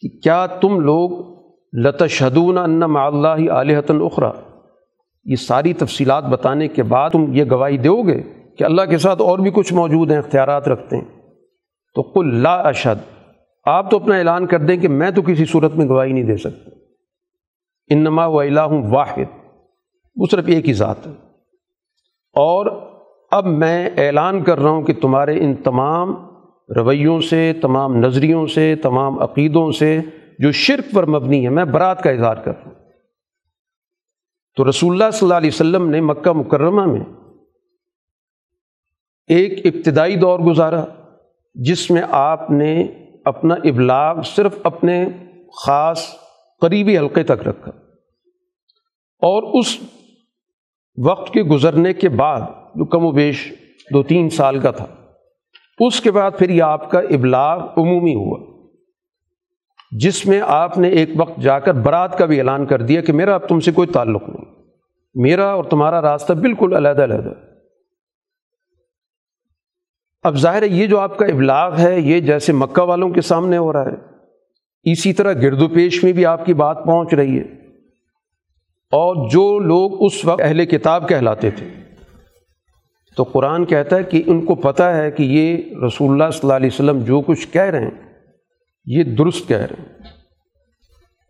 کہ کیا تم لوگ لتشدون ان اللہ علیہتن اخرا یہ ساری تفصیلات بتانے کے بعد تم یہ گواہی دو گے کہ اللہ کے ساتھ اور بھی کچھ موجود ہیں، اختیارات رکھتے ہیں۔ تو کل لا اشد آپ تو اپنا اعلان کر دیں کہ میں تو کسی صورت میں گواہی نہیں دے سکتا۔ انما و الہ واحد۔ وہ صرف ایک ہی ذات ہے۔ اور اب میں اعلان کر رہا ہوں کہ تمہارے ان تمام رویوں سے، تمام نظریوں سے، تمام عقیدوں سے جو شرک پر مبنی ہے، میں برات کا اظہار کر رہا ہوں۔ تو رسول اللہ صلی اللہ علیہ وسلم نے مکہ مکرمہ میں ایک ابتدائی دور گزارا جس میں آپ نے اپنا ابلاغ صرف اپنے خاص قریبی حلقے تک رکھا۔ اور اس وقت کے گزرنے کے بعد جو کم و بیش دو تین سال کا تھا، اس کے بعد پھر یہ آپ کا ابلاغ عمومی ہوا، جس میں آپ نے ایک وقت جا کر برات کا بھی اعلان کر دیا کہ میرا اب تم سے کوئی تعلق نہیں، میرا اور تمہارا راستہ بالکل علیحدہ علیحدہ۔ اب ظاہر ہے یہ جو آپ کا ابلاغ ہے، یہ جیسے مکہ والوں کے سامنے ہو رہا ہے۔ اسی طرح گرد و پیش میں بھی آپ کی بات پہنچ رہی ہے۔ اور جو لوگ اس وقت اہل کتاب کہلاتے تھے۔ تو قرآن کہتا ہے کہ ان کو پتہ ہے کہ یہ رسول اللہ صلی اللہ علیہ وسلم جو کچھ کہہ رہے ہیں، یہ درست کہہ رہے ہیں۔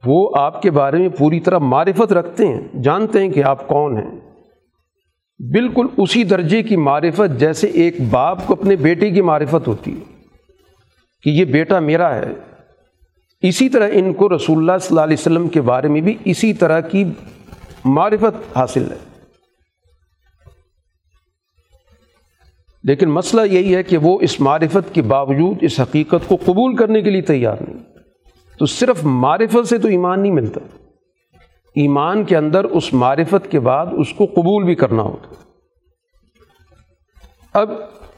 وہ آپ کے بارے میں پوری طرح معرفت رکھتے ہیں، جانتے ہیں کہ آپ کون ہیں۔ بالکل اسی درجے کی معرفت جیسے ایک باپ کو اپنے بیٹے کی معرفت ہوتی ہے کہ یہ بیٹا میرا ہے۔ اسی طرح ان کو رسول اللہ صلی اللہ علیہ وسلم کے بارے میں بھی اسی طرح کی معرفت حاصل ہے۔ لیکن مسئلہ یہی ہے کہ وہ اس معرفت کے باوجود اس حقیقت کو قبول کرنے کے لیے تیار نہیں۔ تو صرف معرفت سے تو ایمان نہیں ملتا۔ ایمان کے اندر اس معرفت کے بعد اس کو قبول بھی کرنا ہوتا اب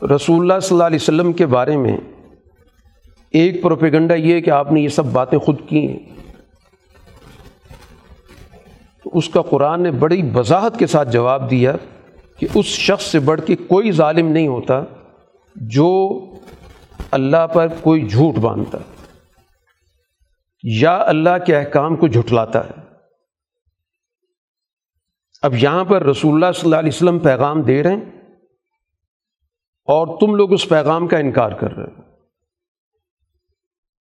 رسول اللہ صلی اللہ علیہ وسلم کے بارے میں ایک پروپیگنڈا یہ ہے کہ آپ نے یہ سب باتیں خود کی ہیں۔ تو اس کا قرآن نے بڑی وضاحت کے ساتھ جواب دیا کہ اس شخص سے بڑھ کے کوئی ظالم نہیں ہوتا جو اللہ پر کوئی جھوٹ باندھتا، یا اللہ کے احکام کو جھٹلاتا ہے۔ اب یہاں پر رسول اللہ صلی اللہ علیہ وسلم پیغام دے رہے ہیں اور تم لوگ اس پیغام کا انکار کر رہے ہو۔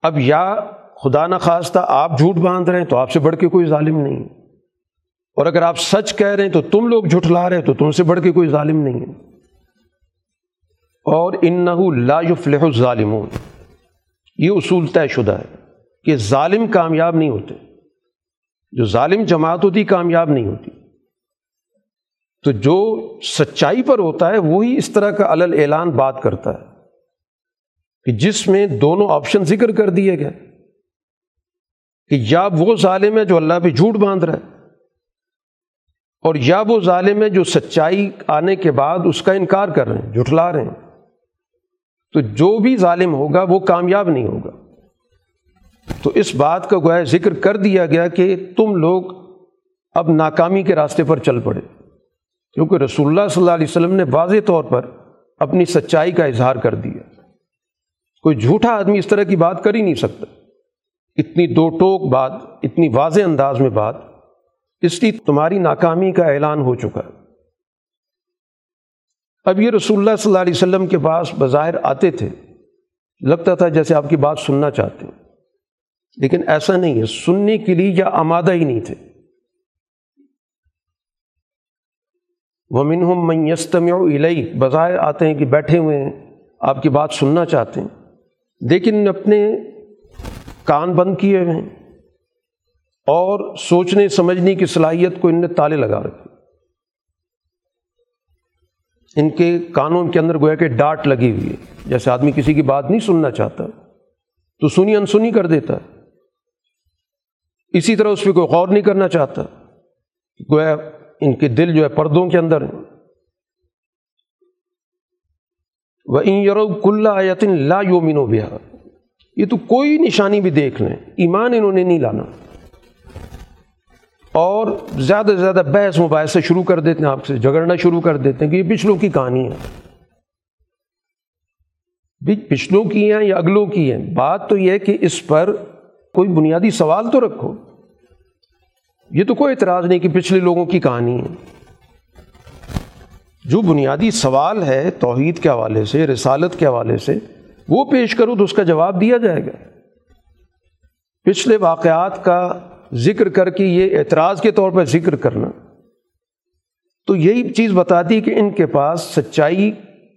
اب یا خدا نخواستہ آپ جھوٹ باندھ رہے ہیں تو آپ سے بڑھ کے کوئی ظالم نہیں ہے۔ اور اگر آپ سچ کہہ رہے ہیں تو تم لوگ جھٹلا رہے ہیں تو تم سے بڑھ کے کوئی ظالم نہیں ہے۔ اور ان لا یفلح الظالمون۔ یہ اصول طے شدہ ہے کہ ظالم کامیاب نہیں ہوتے۔ جو ظالم جماعت ہوتی کامیاب نہیں ہوتی۔ تو جو سچائی پر ہوتا ہے، وہی اس طرح کا علل اعلان بات کرتا ہے کہ جس میں دونوں آپشن ذکر کر دیے گئے۔ کہ یا وہ ظالم ہے جو اللہ پہ جھوٹ باندھ رہا ہے، اور یا وہ ظالم ہے جو سچائی آنے کے بعد اس کا انکار کر رہے ہیں، جھٹلا رہے ہیں۔ تو جو بھی ظالم ہوگا، وہ کامیاب نہیں ہوگا۔ تو اس بات کا گویا ذکر کر دیا گیا کہ تم لوگ اب ناکامی کے راستے پر چل پڑے۔ کیونکہ رسول اللہ صلی اللہ علیہ وسلم نے واضح طور پر اپنی سچائی کا اظہار کر دیا۔ کوئی جھوٹا آدمی اس طرح کی بات کر ہی نہیں سکتا۔ اتنی دو ٹوک بات، اتنی واضح انداز میں بات، اس لیے تمہاری ناکامی کا اعلان ہو چکا۔ ہے اب یہ رسول اللہ صلی اللہ علیہ وسلم کے پاس بظاہر آتے تھے۔ لگتا تھا جیسے آپ کی بات سننا چاہتے ہیں لیکن ایسا نہیں ہے، سننے کے لیے یا آمادہ ہی نہیں تھے۔ ومن ہم میستم الئی بظاہر آتے ہیں کہ بیٹھے ہوئے ہیں، آپ کی بات سننا چاہتے ہیں۔ لیکن اپنے کان بند کیے ہوئے ہیں اور سوچنے، سمجھنے کی صلاحیت کو ان نے تالے لگا رکھے ان کے کانوں کے اندر گویا کہ ڈانٹ لگی ہوئی ہے۔ جیسے آدمی کسی کی بات نہیں سننا چاہتا، تو سنی انسنی کر دیتا ہے۔ اسی طرح اس پہ کوئی غور نہیں کرنا چاہتا۔ گویا ان کے دل جو ہے پردوں کے اندر۔ ہیں وہ ان یورو کلّا آیتن لا یومن و یہ تو کوئی نشانی بھی دیکھ لیں۔ ایمان انہوں نے نہیں لانا۔ اور زیادہ سے زیادہ بحث مباحث سے شروع کر دیتے ہیں، آپ سے جھگڑنا شروع کر دیتے ہیں کہ یہ پچھلوں کی کہانی ہے۔ پچھلوں کی ہیں یا اگلوں کی ہیں؟ بات تو یہ ہے کہ اس پر کوئی بنیادی سوال تو رکھو۔ یہ تو کوئی اعتراض نہیں کہ پچھلے لوگوں کی کہانی ہے۔ جو بنیادی سوال ہے توحید کے حوالے سے، رسالت کے حوالے سے، وہ پیش کرو تو اس کا جواب دیا جائے گا۔ پچھلے واقعات کا ذکر کر کے یہ اعتراض کے طور پر ذکر کرنا۔ تو یہی چیز بتاتی کہ ان کے پاس سچائی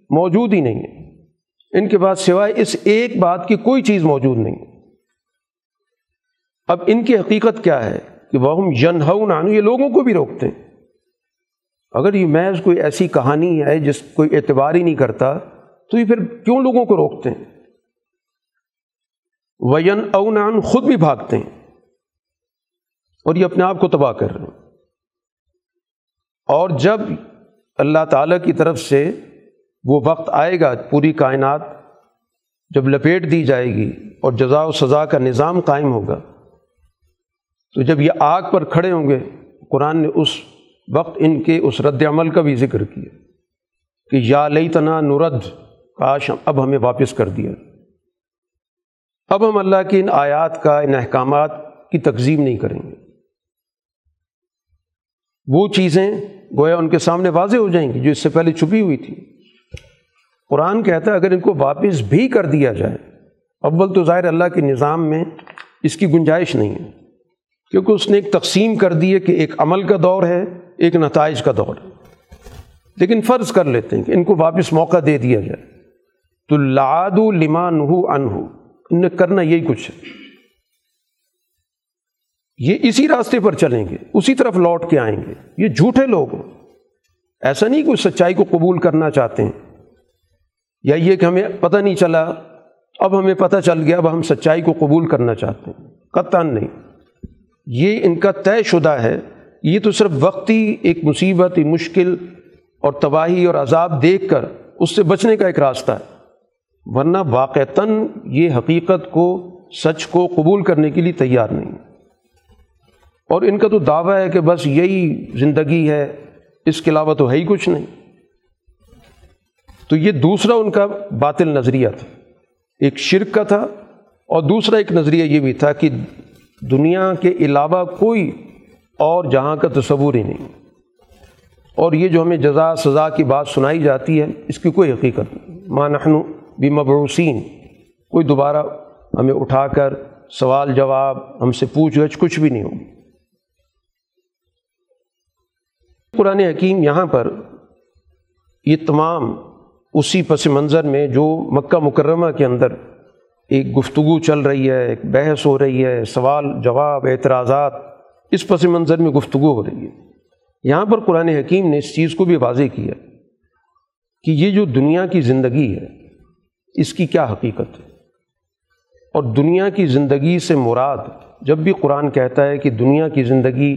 موجود ہی نہیں ہے۔ ان کے پاس سوائے اس ایک بات کی کوئی چیز موجود نہیں۔ اب ان کی حقیقت کیا ہے؟ کہ وہ ہم ین یہ لوگوں کو بھی روکتے ہیں۔ اگر یہ محض کوئی ایسی کہانی ہے جس کوئی اعتبار ہی نہیں کرتا، تو یہ پھر کیوں لوگوں کو روکتے ہیں؟ وین اونان خود بھی بھاگتے ہیں۔ اور یہ اپنے آپ کو تباہ کر رہے ہیں۔ اور جب اللہ تعالیٰ کی طرف سے وہ وقت آئے گا، پوری کائنات جب لپیٹ دی جائے گی اور جزا و سزا کا نظام قائم ہوگا تو جب یہ آگ پر کھڑے ہوں گے، قرآن نے اس وقت ان کے اس رد عمل کا بھی ذکر کیا کہ یا لئی تنا نرد، کاش اب ہمیں واپس کر دیا۔ اب ہم اللہ کی ان آیات کا، ان احکامات کی تقزیم نہیں کریں گے۔ وہ چیزیں گویا ان کے سامنے واضح ہو جائیں گی جو اس سے پہلے چھپی ہوئی تھی۔ قرآن کہتا ہے، اگر ان کو واپس بھی کر دیا جائے، اول تو ظاہر اللہ کے نظام میں اس کی گنجائش نہیں ہے۔ کیونکہ اس نے ایک تقسیم کر دی ہے کہ ایک عمل کا دور ہے، ایک نتائج کا دور۔ ہے لیکن فرض کر لیتے ہیں کہ ان کو واپس موقع دے دیا جائے۔ تو لاد لمان ہو ان ان نے کرنا یہی کچھ ہے۔ یہ اسی راستے پر چلیں گے، اسی طرف لوٹ کے آئیں گے۔ یہ جھوٹے لوگ ہیں۔ ایسا نہیں کہ سچائی کو قبول کرنا چاہتے ہیں۔ یا یہ کہ ہمیں پتہ نہیں چلا، اب ہمیں پتہ چل گیا، اب ہم سچائی کو قبول کرنا چاہتے ہیں۔ قطن نہیں۔ یہ ان کا طے شدہ ہے۔ یہ تو صرف وقتی ایک مصیبت، ایک مشکل اور تباہی اور عذاب دیکھ کر اس سے بچنے کا ایک راستہ ہے۔ ورنہ واقعتاً یہ حقیقت کو، سچ کو قبول کرنے کے لیے تیار نہیں۔ اور ان کا تو دعویٰ ہے کہ بس یہی زندگی ہے، اس کے علاوہ تو ہے ہی کچھ نہیں۔ تو یہ دوسرا ان کا باطل نظریہ تھا۔ ایک شرک کا تھا اور دوسرا ایک نظریہ یہ بھی تھا کہ دنیا کے علاوہ کوئی اور جہاں کا تصور ہی نہیں۔ اور یہ جو ہمیں جزا، سزا کی بات سنائی جاتی ہے، اس کی کوئی حقیقت نہیں۔ مانحن بھی مبروسین کوئی دوبارہ ہمیں اٹھا کر سوال، جواب، ہم سے پوچھ گچھ کچھ بھی نہیں ہوگی۔ قرآن حکیم یہاں پر یہ تمام اسی پس منظر میں جو مکہ مکرمہ کے اندر ایک گفتگو چل رہی ہے، ایک بحث ہو رہی ہے، سوال، جواب، اعتراضات، اس پس منظر میں گفتگو ہو رہی ہے۔ یہاں پر قرآن حکیم نے اس چیز کو بھی واضح کیا کہ یہ جو دنیا کی زندگی ہے، اس کی کیا حقیقت ہے؟ اور دنیا کی زندگی سے مراد جب بھی قرآن کہتا ہے کہ دنیا کی زندگی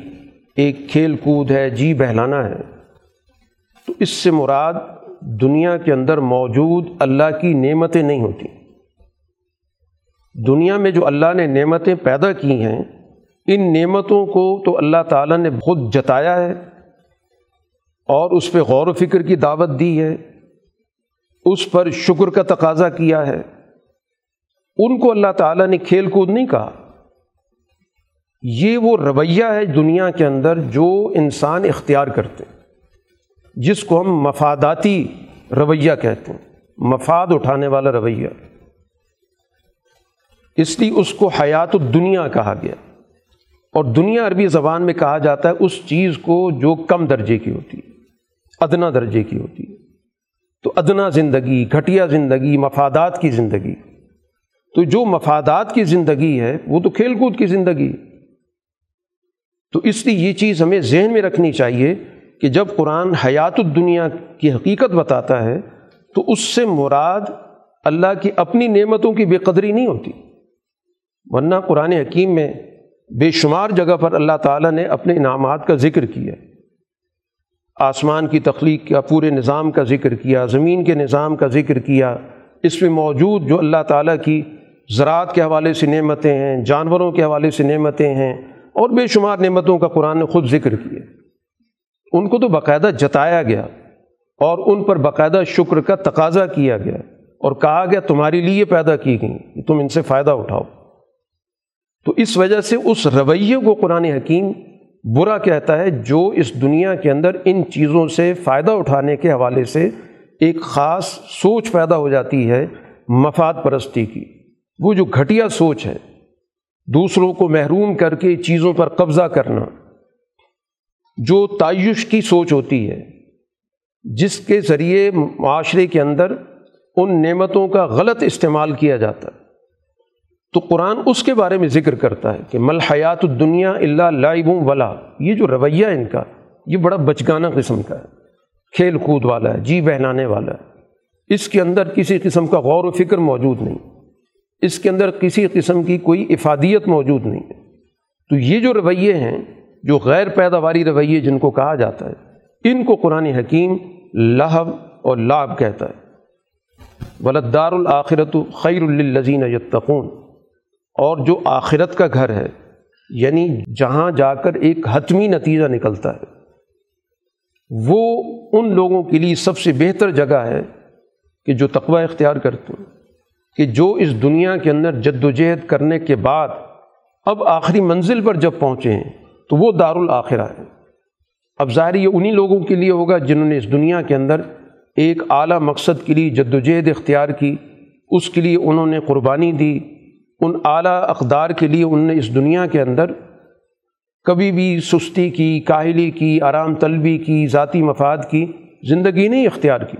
ایک کھیل کود ہے جی بہلانا ہے، تو اس سے مراد دنیا کے اندر موجود اللہ کی نعمتیں نہیں ہوتیں دنیا میں جو اللہ نے نعمتیں پیدا کی ہیں، ان نعمتوں کو تو اللہ تعالیٰ نے خود جتایا ہے اور اس پہ غور و فکر کی دعوت دی ہے، اس پر شکر کا تقاضا کیا ہے۔ ان کو اللہ تعالیٰ نے کھیل کود نہیں کہا۔ یہ وہ رویہ ہے دنیا کے اندر جو انسان اختیار کرتے، جس کو ہم مفاداتی رویہ کہتے ہیں۔ مفاد اٹھانے والا رویہ۔ اس لیے اس کو حیات الدنیا کہا گیا۔ اور دنیا عربی زبان میں کہا جاتا ہے اس چیز کو جو کم درجے کی ہوتی ہے، ادنا درجے کی ہوتی ہے۔ تو ادنا زندگی، گھٹیا زندگی، مفادات کی زندگی۔ تو جو مفادات کی زندگی ہے، وہ تو کھیل کود کی زندگی۔ تو اس لیے یہ چیز ہمیں ذہن میں رکھنی چاہیے کہ جب قرآن حیات الدنیا کی حقیقت بتاتا ہے، تو اس سے مراد اللہ کی اپنی نعمتوں کی بے قدری نہیں ہوتی۔ ورنہ قرآن حکیم میں بے شمار جگہ پر اللہ تعالیٰ نے اپنے انعامات کا ذکر کیا۔ آسمان کی تخلیق کا، پورے نظام کا ذکر کیا، زمین کے نظام کا ذکر کیا۔ اس میں موجود جو اللہ تعالیٰ کی زراعت کے حوالے سے نعمتیں ہیں، جانوروں کے حوالے سے نعمتیں ہیں، اور بے شمار نعمتوں کا قرآن نے خود ذکر کیا۔ ان کو تو باقاعدہ جتایا گیا اور ان پر باقاعدہ شکر کا تقاضا کیا گیا اور کہا گیا تمہارے لیے پیدا کی گئیں، کہ تم ان سے فائدہ اٹھاؤ۔ تو اس وجہ سے اس رویے کو قرآن حکیم برا کہتا ہے جو اس دنیا کے اندر ان چیزوں سے فائدہ اٹھانے کے حوالے سے ایک خاص سوچ پیدا ہو جاتی ہے مفاد پرستی کی۔ وہ جو گھٹیا سوچ ہے، دوسروں کو محروم کر کے چیزوں پر قبضہ کرنا، جو تعیش کی سوچ ہوتی ہے، جس کے ذریعے معاشرے کے اندر ان نعمتوں کا غلط استعمال کیا جاتا۔ ہے تو قرآن اس کے بارے میں ذکر کرتا ہے کہ مل حیات الدنیا اللہ لائبوں ولا۔ یہ جو رویہ ان کا، یہ بڑا بچگانہ قسم کا ہے۔ کھیل کود والا ہے جی بہلانے والا ہے۔ اس کے اندر کسی قسم کا غور و فکر موجود نہیں۔ اس کے اندر کسی قسم کی کوئی افادیت موجود نہیں۔ ہے تو یہ جو رویے ہیں، جو غیر پیداواری رویے جن کو کہا جاتا ہے، ان کو قرآن حکیم لہب اور لاب کہتا ہے۔ ولدار الآخرت خیر الزین یتقون اور جو آخرت کا گھر ہے یعنی جہاں جا کر ایک حتمی نتیجہ نکلتا ہے، وہ ان لوگوں کے لیے سب سے بہتر جگہ ہے کہ جو تقوی اختیار کرتے ہیں، کہ جو اس دنیا کے اندر جد و جہد کرنے کے بعد اب آخری منزل پر جب پہنچے ہیں، تو وہ دار الآخرہ ہے۔ اب ظاہر یہ انہی لوگوں کے لیے ہوگا جنہوں نے اس دنیا کے اندر ایک اعلیٰ مقصد کے لیے جد و جہد اختیار کی، اس کے لیے انہوں نے قربانی دی ان اعلیٰ اقدار کے لیے انہوں نے اس دنیا کے اندر کبھی بھی سستی کی، کاہلی کی، آرام طلبی کی، ذاتی مفاد کی زندگی نہیں اختیار کی۔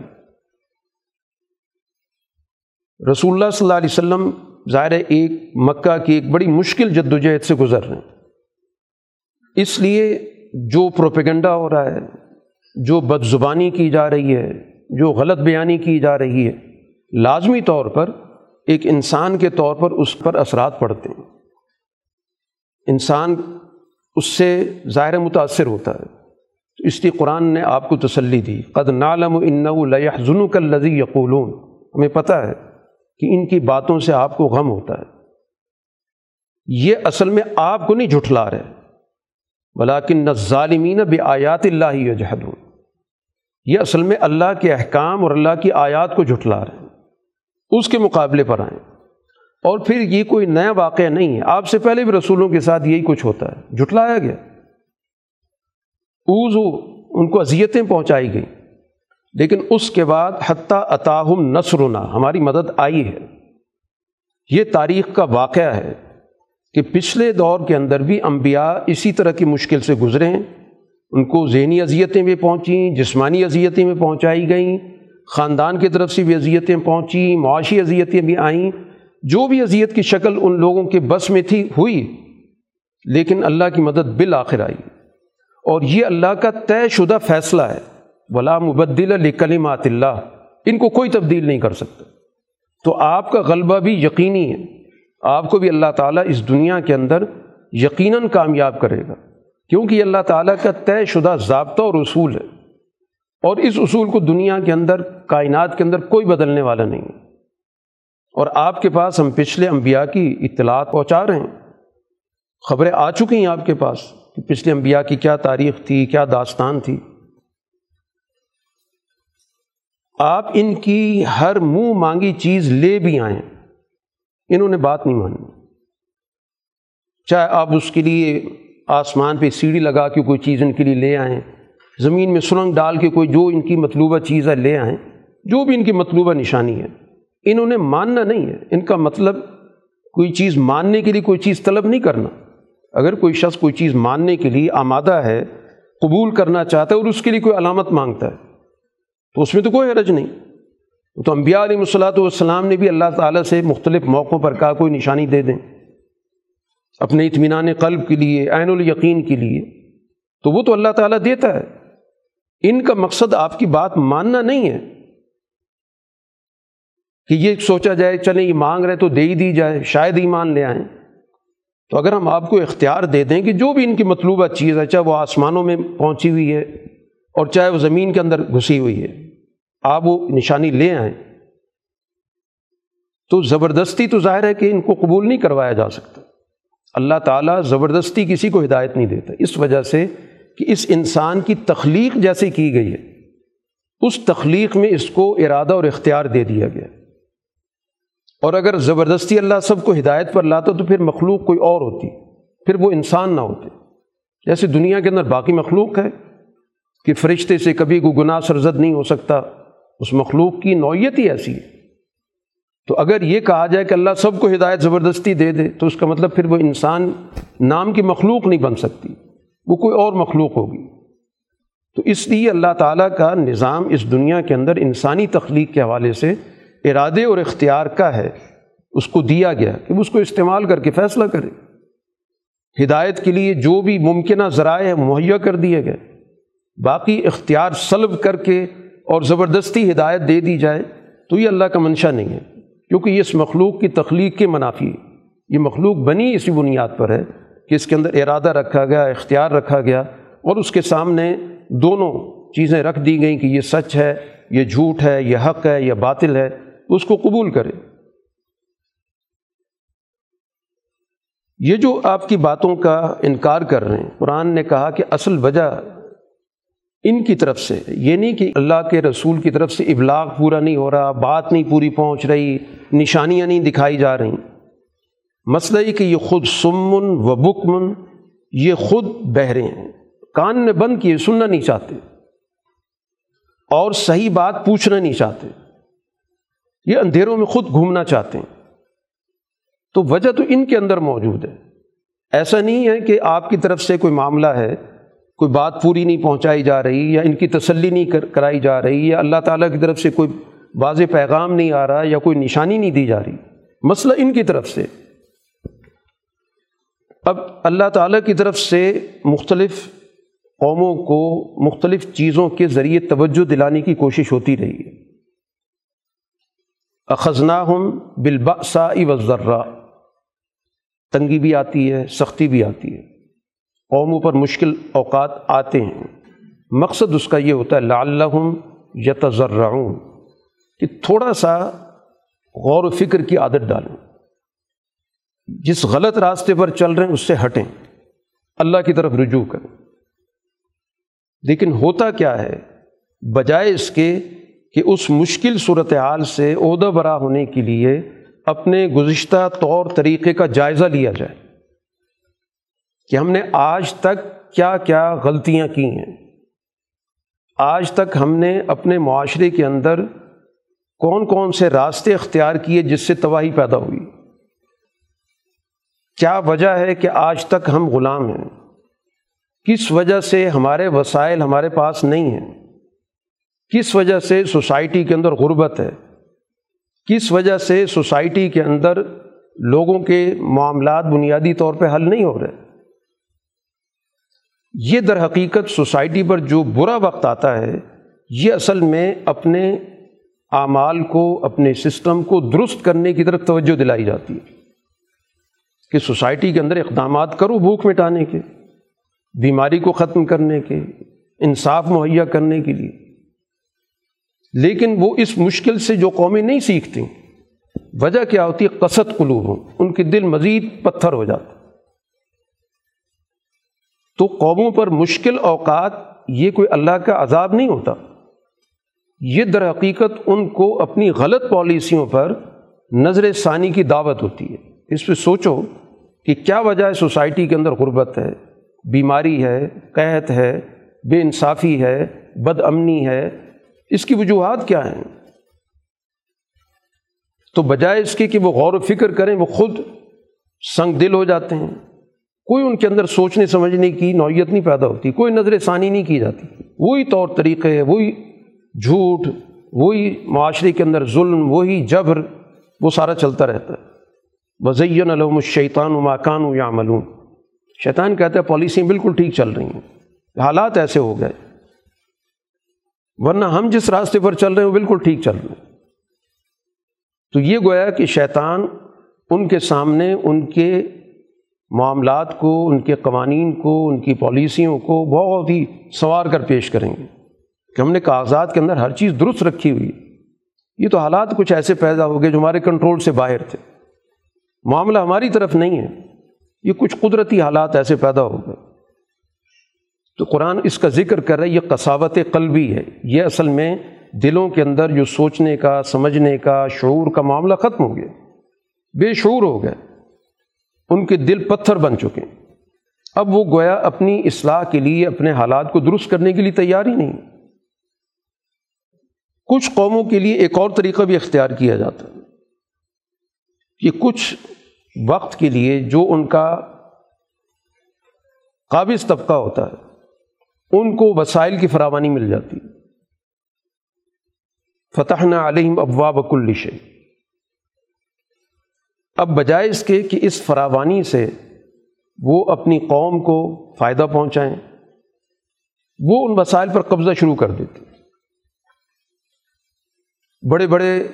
رسول اللہ صلی اللہ علیہ وسلم ظاہر ایک مکہ کی ایک بڑی مشکل جد و جہد سے گزر رہے ہیں۔ اس لیے جو پروپیگنڈا ہو رہا ہے، جو بد زبانی کی جا رہی ہے، جو غلط بیانی کی جا رہی ہے، لازمی طور پر ایک انسان کے طور پر اس پر اثرات پڑتے ہیں۔ انسان اس سے ظاہر متاثر ہوتا ہے۔ تو اس لیے قرآن نے آپ کو تسلی دی۔ قد نالم ان اس کے مقابلے پر آئیں۔ اور پھر یہ کوئی نیا واقعہ نہیں ہے۔ آپ سے پہلے بھی رسولوں کے ساتھ یہی کچھ ہوتا ہے۔ جھٹلایا گیا۔ اوزو ان کو اذیتیں پہنچائی گئیں۔ لیکن اس کے بعد حتیٰ اطاہم نثرنا ہماری مدد آئی ہے۔ یہ تاریخ کا واقعہ ہے کہ پچھلے دور کے اندر بھی انبیاء اسی طرح کی مشکل سے گزرے ہیں۔ ان کو ذہنی اذیتیں بھی پہنچیں، جسمانی اذیتیں بھی پہنچائی گئیں۔ خاندان کی طرف سے بھی اذیتیں پہنچیں، معاشی اذیتیں بھی آئیں۔ جو بھی اذیت کی شکل ان لوگوں کے بس میں تھی، ہوئی۔ لیکن اللہ کی مدد بالآخر آئی۔ اور یہ اللہ کا طے شدہ فیصلہ ہے۔ ولا مبدل لکلمات اللہ ان کو کوئی تبدیل نہیں کر سکتا۔ تو آپ کا غلبہ بھی یقینی ہے۔ آپ کو بھی اللہ تعالیٰ اس دنیا کے اندر یقیناً کامیاب کرے گا۔ کیونکہ یہ اللہ تعالیٰ کا طے شدہ ضابطہ اور اصول ہے۔ اور اس اصول کو دنیا کے اندر، کائنات کے اندر کوئی بدلنے والا نہیں۔ ہے اور آپ کے پاس ہم پچھلے انبیاء کی اطلاعات پہنچا رہے ہیں۔ خبریں آ چکی ہیں آپ کے پاس کہ پچھلے انبیاء کی کیا تاریخ تھی، کیا داستان تھی۔ آپ ان کی ہر منہ مانگی چیز لے بھی آئیں انہوں نے بات نہیں مانی۔ چاہے آپ اس کے لیے آسمان پہ سیڑھی لگا کے کوئی چیز ان کے لیے لے آئیں زمین میں سرنگ ڈال کے کوئی جو ان کی مطلوبہ چیز ہے لے آئیں، جو بھی ان کی مطلوبہ نشانی ہے، انہوں نے ماننا نہیں ہے۔ ان کا مطلب کوئی چیز ماننے کے لیے کوئی چیز طلب نہیں کرنا۔ اگر کوئی شخص کوئی چیز ماننے کے لیے آمادہ ہے، قبول کرنا چاہتا ہے اور اس کے لیے کوئی علامت مانگتا ہے، تو اس میں تو کوئی حرج نہیں۔ تو انبیاء علیہ الصلاۃ والسلام نے بھی اللہ تعالیٰ سے مختلف موقعوں پر کہا، کوئی نشانی دے دیں۔ اپنے اطمینان قلب کے لیے، عین الیقین کے لیے، تو وہ تو اللہ تعالیٰ دیتا ہے۔ ان کا مقصد آپ کی بات ماننا نہیں ہے کہ یہ سوچا جائے چلیں یہ مانگ رہے تو دے ہی دی جائے، شاید ہی مان لے آئیں۔ تو اگر ہم آپ کو اختیار دے دیں کہ جو بھی ان کی مطلوبہ چیز ہے، چاہے وہ آسمانوں میں پہنچی ہوئی ہے اور چاہے وہ زمین کے اندر گھسی ہوئی ہے، آپ وہ نشانی لے آئیں۔ تو زبردستی تو ظاہر ہے کہ ان کو قبول نہیں کروایا جا سکتا۔ اللہ تعالیٰ زبردستی کسی کو ہدایت نہیں دیتا۔ اس وجہ سے کہ اس انسان کی تخلیق جیسے کی گئی ہے، اس تخلیق میں اس کو ارادہ اور اختیار دے دیا گیا۔ اور اگر زبردستی اللہ سب کو ہدایت پر لاتا تو پھر مخلوق کوئی اور ہوتی، پھر وہ انسان نہ ہوتے۔ جیسے دنیا کے اندر باقی مخلوق ہے کہ فرشتے سے کبھی کوئی گناہ سرزد نہیں ہو سکتا، اس مخلوق کی نوعیت ہی ایسی ہے۔ تو اگر یہ کہا جائے کہ اللہ سب کو ہدایت زبردستی دے دے، تو اس کا مطلب پھر وہ انسان نام کی مخلوق نہیں بن سکتی۔ وہ کوئی اور مخلوق ہوگی۔ تو اس لیے اللہ تعالیٰ کا نظام اس دنیا کے اندر انسانی تخلیق کے حوالے سے ارادے اور اختیار کا ہے۔ اس کو دیا گیا کہ وہ اس کو استعمال کر کے فیصلہ کرے۔ ہدایت کے لیے جو بھی ممکنہ ذرائع مہیا کر دیے گئے۔ باقی اختیار سلب کر کے اور زبردستی ہدایت دے دی جائے تو یہ اللہ کا منشا نہیں ہے۔ کیونکہ یہ اس مخلوق کی تخلیق کے منافی ہے۔ یہ مخلوق بنی اسی بنیاد پر ہے۔ کہ اس کے اندر ارادہ رکھا گیا، اختیار رکھا گیا اور اس کے سامنے دونوں چیزیں رکھ دی گئیں کہ یہ سچ ہے، یہ جھوٹ ہے، یہ حق ہے، یہ باطل ہے، اس کو قبول کرے یہ جو آپ کی باتوں کا انکار کر رہے ہیں، قرآن نے کہا کہ اصل وجہ ان کی طرف سے، یہ نہیں کہ اللہ کے رسول کی طرف سے ابلاغ پورا نہیں ہو رہا، بات نہیں پوری پہنچ رہی، نشانیاں نہیں دکھائی جا رہی۔ مسئلہ یہ کہ یہ خود سمن و بکمن، یہ خود بہرے ہیں۔ کان میں بند کیے، سننا نہیں چاہتے۔ اور صحیح بات پوچھنا نہیں چاہتے۔ یہ اندھیروں میں خود گھومنا چاہتے ہیں۔ تو وجہ تو ان کے اندر موجود ہے۔ ایسا نہیں ہے کہ آپ کی طرف سے کوئی معاملہ ہے، کوئی بات پوری نہیں پہنچائی جا رہی یا ان کی تسلی نہیں کرائی جا رہی یا اللہ تعالیٰ کی طرف سے کوئی واضح پیغام نہیں آ رہا یا کوئی نشانی نہیں دی جا رہی۔ مسئلہ ان کی طرف سے۔ اب اللہ تعالیٰ کی طرف سے مختلف قوموں کو مختلف چیزوں کے ذریعے توجہ دلانے کی کوشش ہوتی رہی ہے۔ اخذنا ہم بالباسا و ذرا تنگی بھی آتی ہے، سختی بھی آتی ہے۔ قوموں پر مشکل اوقات آتے ہیں۔ مقصد اس کا یہ ہوتا ہے، لعلہم یتذرعون کہ تھوڑا سا غور و فکر کی عادت ڈالیں۔ جس غلط راستے پر چل رہے ہیں، اس سے ہٹیں۔ اللہ کی طرف رجوع کریں۔ لیکن ہوتا کیا ہے؟ بجائے اس کے کہ اس مشکل صورتحال سے عہدہ برا ہونے کے لیے اپنے گزشتہ طور طریقے کا جائزہ لیا جائے۔ کہ ہم نے آج تک کیا کیا غلطیاں کی ہیں۔ آج تک ہم نے اپنے معاشرے کے اندر کون کون سے راستے اختیار کیے جس سے تباہی پیدا ہوئی۔ کیا وجہ ہے کہ آج تک ہم غلام ہیں؟ کس وجہ سے ہمارے وسائل ہمارے پاس نہیں ہیں؟ کس وجہ سے سوسائٹی کے اندر غربت ہے؟ کس وجہ سے سوسائٹی کے اندر لوگوں کے معاملات بنیادی طور پہ حل نہیں ہو رہے؟ یہ در حقیقت سوسائٹی پر جو برا وقت آتا ہے، یہ اصل میں اپنے اعمال کو، اپنے سسٹم کو درست کرنے کی طرف توجہ دلائی جاتی ہے۔ کہ سوسائٹی کے اندر اقدامات کرو بھوک مٹانے کے، بیماری کو ختم کرنے کے، انصاف مہیا کرنے کے لیے۔ لیکن وہ اس مشکل سے جو قومیں نہیں سیکھتی وجہ کیا ہوتی؟ ہے قصد قلوب ہوں ان کے دل مزید پتھر ہو جاتے۔ تو قوموں پر مشکل اوقات یہ کوئی اللہ کا عذاب نہیں ہوتا۔ یہ در حقیقت ان کو اپنی غلط پالیسیوں پر نظر ثانی کی دعوت ہوتی ہے۔ اس پہ سوچو کہ کیا وجہ ہے سوسائٹی کے اندر غربت ہے؟ بیماری ہے، قحط ہے، بے انصافی ہے، بد امنی ہے، اس کی وجوہات کیا ہیں؟ تو بجائے اس کے کہ وہ غور و فکر کریں، وہ خود سنگ دل ہو جاتے ہیں۔ کوئی ان کے اندر سوچنے، سمجھنے کی نوعیت نہیں پیدا ہوتی، کوئی نظر ثانی نہیں کی جاتی۔ وہی طور طریقے، وہی جھوٹ، وہی معاشرے کے اندر ظلم، وہی جبر، وہ سارا چلتا رہتا ہے۔ وزین علوم الشیطان و ماکان و یا ملوم شیطان کہتا ہے، پالیسیاں بالکل ٹھیک چل رہی ہیں۔ حالات ایسے ہو گئے۔ ورنہ ہم جس راستے پر چل رہے ہیں، وہ بالکل ٹھیک چل رہے ہیں تو یہ گویا کہ شیطان ان کے سامنے ان کے معاملات کو، ان کے قوانین کو، ان کی پالیسیوں کو بہت ہی سنوار کر پیش کریں گے۔ کہ ہم نے کاغذات کے اندر ہر چیز درست رکھی ہوئی یہ تو حالات کچھ ایسے پیدا ہو گئے جو ہمارے کنٹرول سے باہر تھے۔ معاملہ ہماری طرف نہیں ہے۔ یہ کچھ قدرتی حالات ایسے پیدا ہو گئے۔ تو قرآن اس کا ذکر کر رہا ہے، یہ قصاوت قلبی ہے۔ یہ اصل میں دلوں کے اندر جو سوچنے کا، سمجھنے کا، شعور کا معاملہ ختم ہو گیا۔ بے شعور ہو گئے۔ ان کے دل پتھر بن چکے۔ اب وہ گویا اپنی اصلاح کے لیے، اپنے حالات کو درست کرنے کے لیے تیار ہی نہیں۔ کچھ قوموں کے لیے ایک اور طریقہ بھی اختیار کیا جاتا۔ ہے کہ کچھ وقت کے لیے جو ان کا قابض طبقہ ہوتا ہے، ان کو وسائل کی فراوانی مل جاتی۔ فتح نہ علیہم ابواب کل شے اب بجائے اس کے کہ اس فراوانی سے وہ اپنی قوم کو فائدہ پہنچائیں، وہ ان وسائل پر قبضہ شروع کر دیتے۔ بڑے بڑے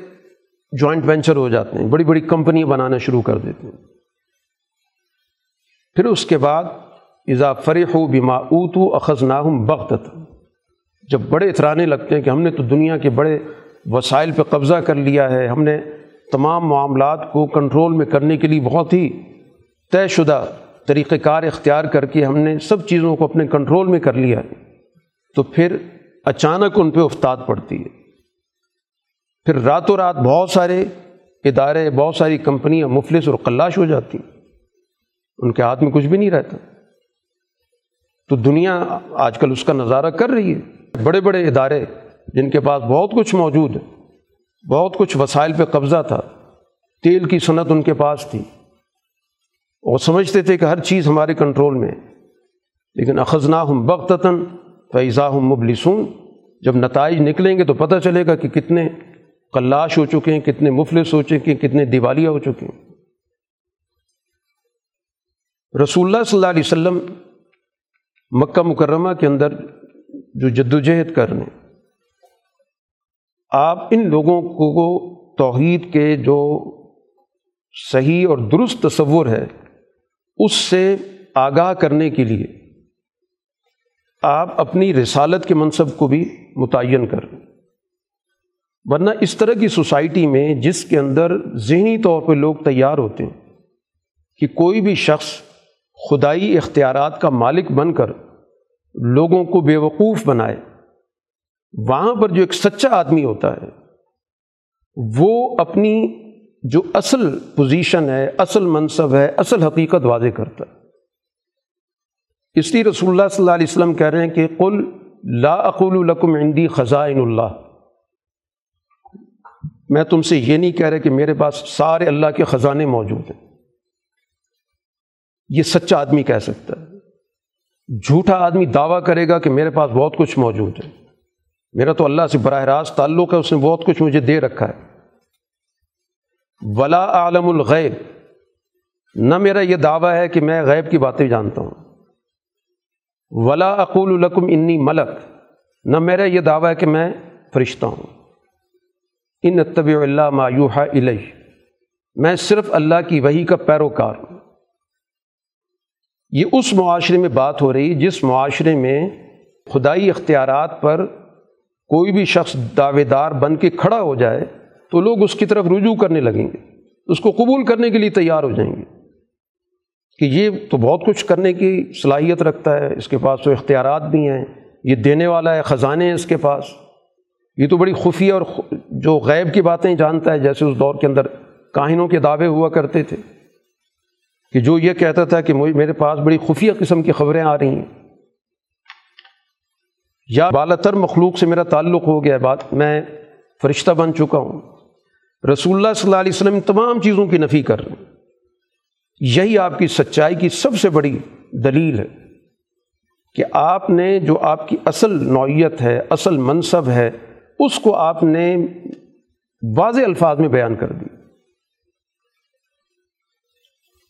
جوائنٹ وینچر ہو جاتے ہیں، بڑی بڑی کمپنی بنانا شروع کر دیتے ہیں۔ پھر اس کے بعد اضا فرح و بیما اوتو اخذ ناہم بغت جب بڑے اترانے لگتے ہیں کہ ہم نے تو دنیا کے بڑے وسائل پہ قبضہ کر لیا ہے، ہم نے تمام معاملات کو کنٹرول میں کرنے کے لیے بہت ہی طے شدہ طریقۂ کار اختیار کر کے ہم نے سب چیزوں کو اپنے کنٹرول میں کر لیا ہے۔ تو پھر اچانک ان پہ افتاد پڑتی ہے۔ پھر راتوں رات بہت سارے ادارے، بہت ساری کمپنیاں مفلس اور قلاش ہو جاتی ان کے ہاتھ میں کچھ بھی نہیں رہتا۔ تو دنیا آج کل اس کا نظارہ کر رہی ہے۔ بڑے بڑے ادارے جن کے پاس بہت کچھ موجود ہے، بہت کچھ وسائل پہ قبضہ تھا۔ تیل کی صنعت ان کے پاس تھی۔ وہ سمجھتے تھے کہ ہر چیز ہمارے کنٹرول میں لیکن اخذنا ہم بغتاً فیضا ہم مبلسون۔ جب نتائج نکلیں گے تو پتہ چلے گا کہ کتنے کلاش ہو چکے ہیں، کتنے مفلس ہو چکے ہیں، کتنے دیوالیہ ہو چکے ہیں۔ رسول اللہ صلی اللہ علیہ وسلم مکہ مکرمہ کے اندر جو جد وجہد کرنے آپ ان لوگوں کو توحید کے جو صحیح اور درست تصور ہے، اس سے آگاہ کرنے کے لیے آپ اپنی رسالت کے منصب کو بھی متعین کر ورنہ اس طرح کی سوسائٹی میں جس کے اندر ذہنی طور پہ لوگ تیار ہوتے ہیں کہ کوئی بھی شخص خدائی اختیارات کا مالک بن کر لوگوں کو بے وقوف بنائے، وہاں پر جو ایک سچا آدمی ہوتا ہے، وہ اپنی جو اصل پوزیشن ہے، اصل منصب ہے، اصل حقیقت واضح کرتا ہے۔ اس لیے رسول اللہ صلی اللہ علیہ وسلم کہہ رہے ہیں کہ قل لا اقول القم عندی خزائن اللہ۔ میں تم سے یہ نہیں کہہ رہا کہ میرے پاس سارے اللہ کے خزانے موجود ہیں۔ یہ سچا آدمی کہہ سکتا ہے۔ جھوٹا آدمی دعویٰ کرے گا کہ میرے پاس بہت کچھ موجود ہے۔ میرا تو اللہ سے براہ راست تعلق ہے، اس نے بہت کچھ مجھے دے رکھا ہے۔ ولا عالم الغیب نہ میرا یہ دعویٰ ہے کہ میں غیب کی باتیں جانتا ہوں۔ ولا اقول القم انی ملک نہ میرا یہ دعویٰ ہے کہ میں فرشتہ ہوں۔ ان طبی اللہ مایوحا علیہ میں صرف اللہ کی وہی کا پیروکار ہوں۔ یہ اس معاشرے میں بات ہو رہی جس معاشرے میں خدائی اختیارات پر کوئی بھی شخص دعوے دار بن کے کھڑا ہو جائے تو لوگ اس کی طرف رجوع کرنے لگیں گے۔ اس کو قبول کرنے کے لیے تیار ہو جائیں گے۔ کہ یہ تو بہت کچھ کرنے کی صلاحیت رکھتا ہے، اس کے پاس تو اختیارات بھی ہیں۔ یہ دینے والا ہے، خزانے ہیں اس کے پاس۔ یہ تو بڑی خفیہ اور جو غیب کی باتیں جانتا ہے، جیسے اس دور کے اندر کاہنوں کے دعوے ہوا کرتے تھے کہ جو یہ کہتا تھا کہ میرے پاس بڑی خفیہ قسم کی خبریں آ رہی ہیں۔ یا بالا تر مخلوق سے میرا تعلق ہو گیا بات، میں فرشتہ بن چکا ہوں۔ رسول اللہ صلی اللہ علیہ وسلم تمام چیزوں کی نفی کر رہے ہیں۔ یہی آپ کی سچائی کی سب سے بڑی دلیل ہے کہ آپ نے جو آپ کی اصل نوعیت ہے، اصل منصب ہے اس کو آپ نے واضح الفاظ میں بیان کر دی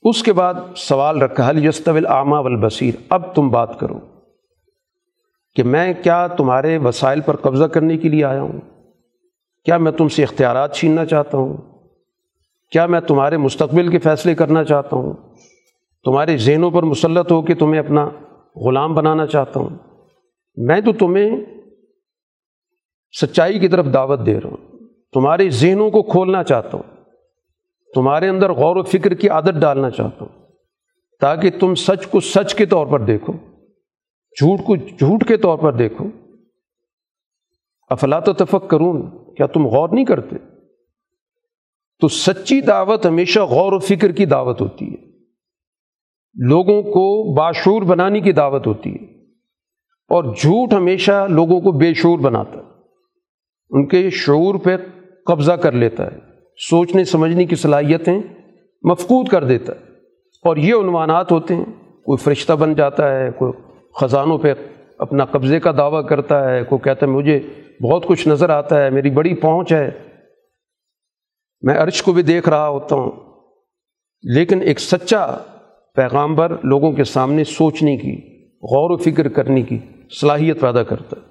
اس کے بعد سوال رکھا حل یستول عامہ والبصیر؟ اب تم بات کرو کہ میں کیا تمہارے وسائل پر قبضہ کرنے کے لیے آیا ہوں؟ کیا میں تم سے اختیارات چھیننا چاہتا ہوں؟ کیا میں تمہارے مستقبل کے فیصلے کرنا چاہتا ہوں؟ تمہارے ذہنوں پر مسلط ہو کے تمہیں اپنا غلام بنانا چاہتا ہوں؟ میں تو تمہیں سچائی کی طرف دعوت دے رہا ہوں۔ تمہارے ذہنوں کو کھولنا چاہتا ہوں۔ تمہارے اندر غور و فکر کی عادت ڈالنا چاہتا ہوں۔ تاکہ تم سچ کو سچ کے طور پر دیکھو۔ جھوٹ کو جھوٹ کے طور پر دیکھو۔ افلاط و تفق کروں کیا تم غور نہیں کرتے؟ تو سچی دعوت ہمیشہ غور و فکر کی دعوت ہوتی ہے۔ لوگوں کو باشعور بنانے کی دعوت ہوتی ہے۔ اور جھوٹ ہمیشہ لوگوں کو بے شعور بناتا ہے۔ ان کے شعور پہ قبضہ کر لیتا ہے، سوچنے، سمجھنے کی صلاحیتیں مفقود کر دیتا ہے۔ اور یہ عنوانات ہوتے ہیں، کوئی فرشتہ بن جاتا ہے، کوئی خزانوں پہ اپنا قبضے کا دعویٰ کرتا ہے، کوئی کہتا ہے، مجھے بہت کچھ نظر آتا ہے، میری بڑی پہنچ ہے۔ میں عرش کو بھی دیکھ رہا ہوتا ہوں۔ لیکن ایک سچا پیغامبر لوگوں کے سامنے سوچنے کی، غور و فکر کرنے کی صلاحیت پیدا کرتا ہے۔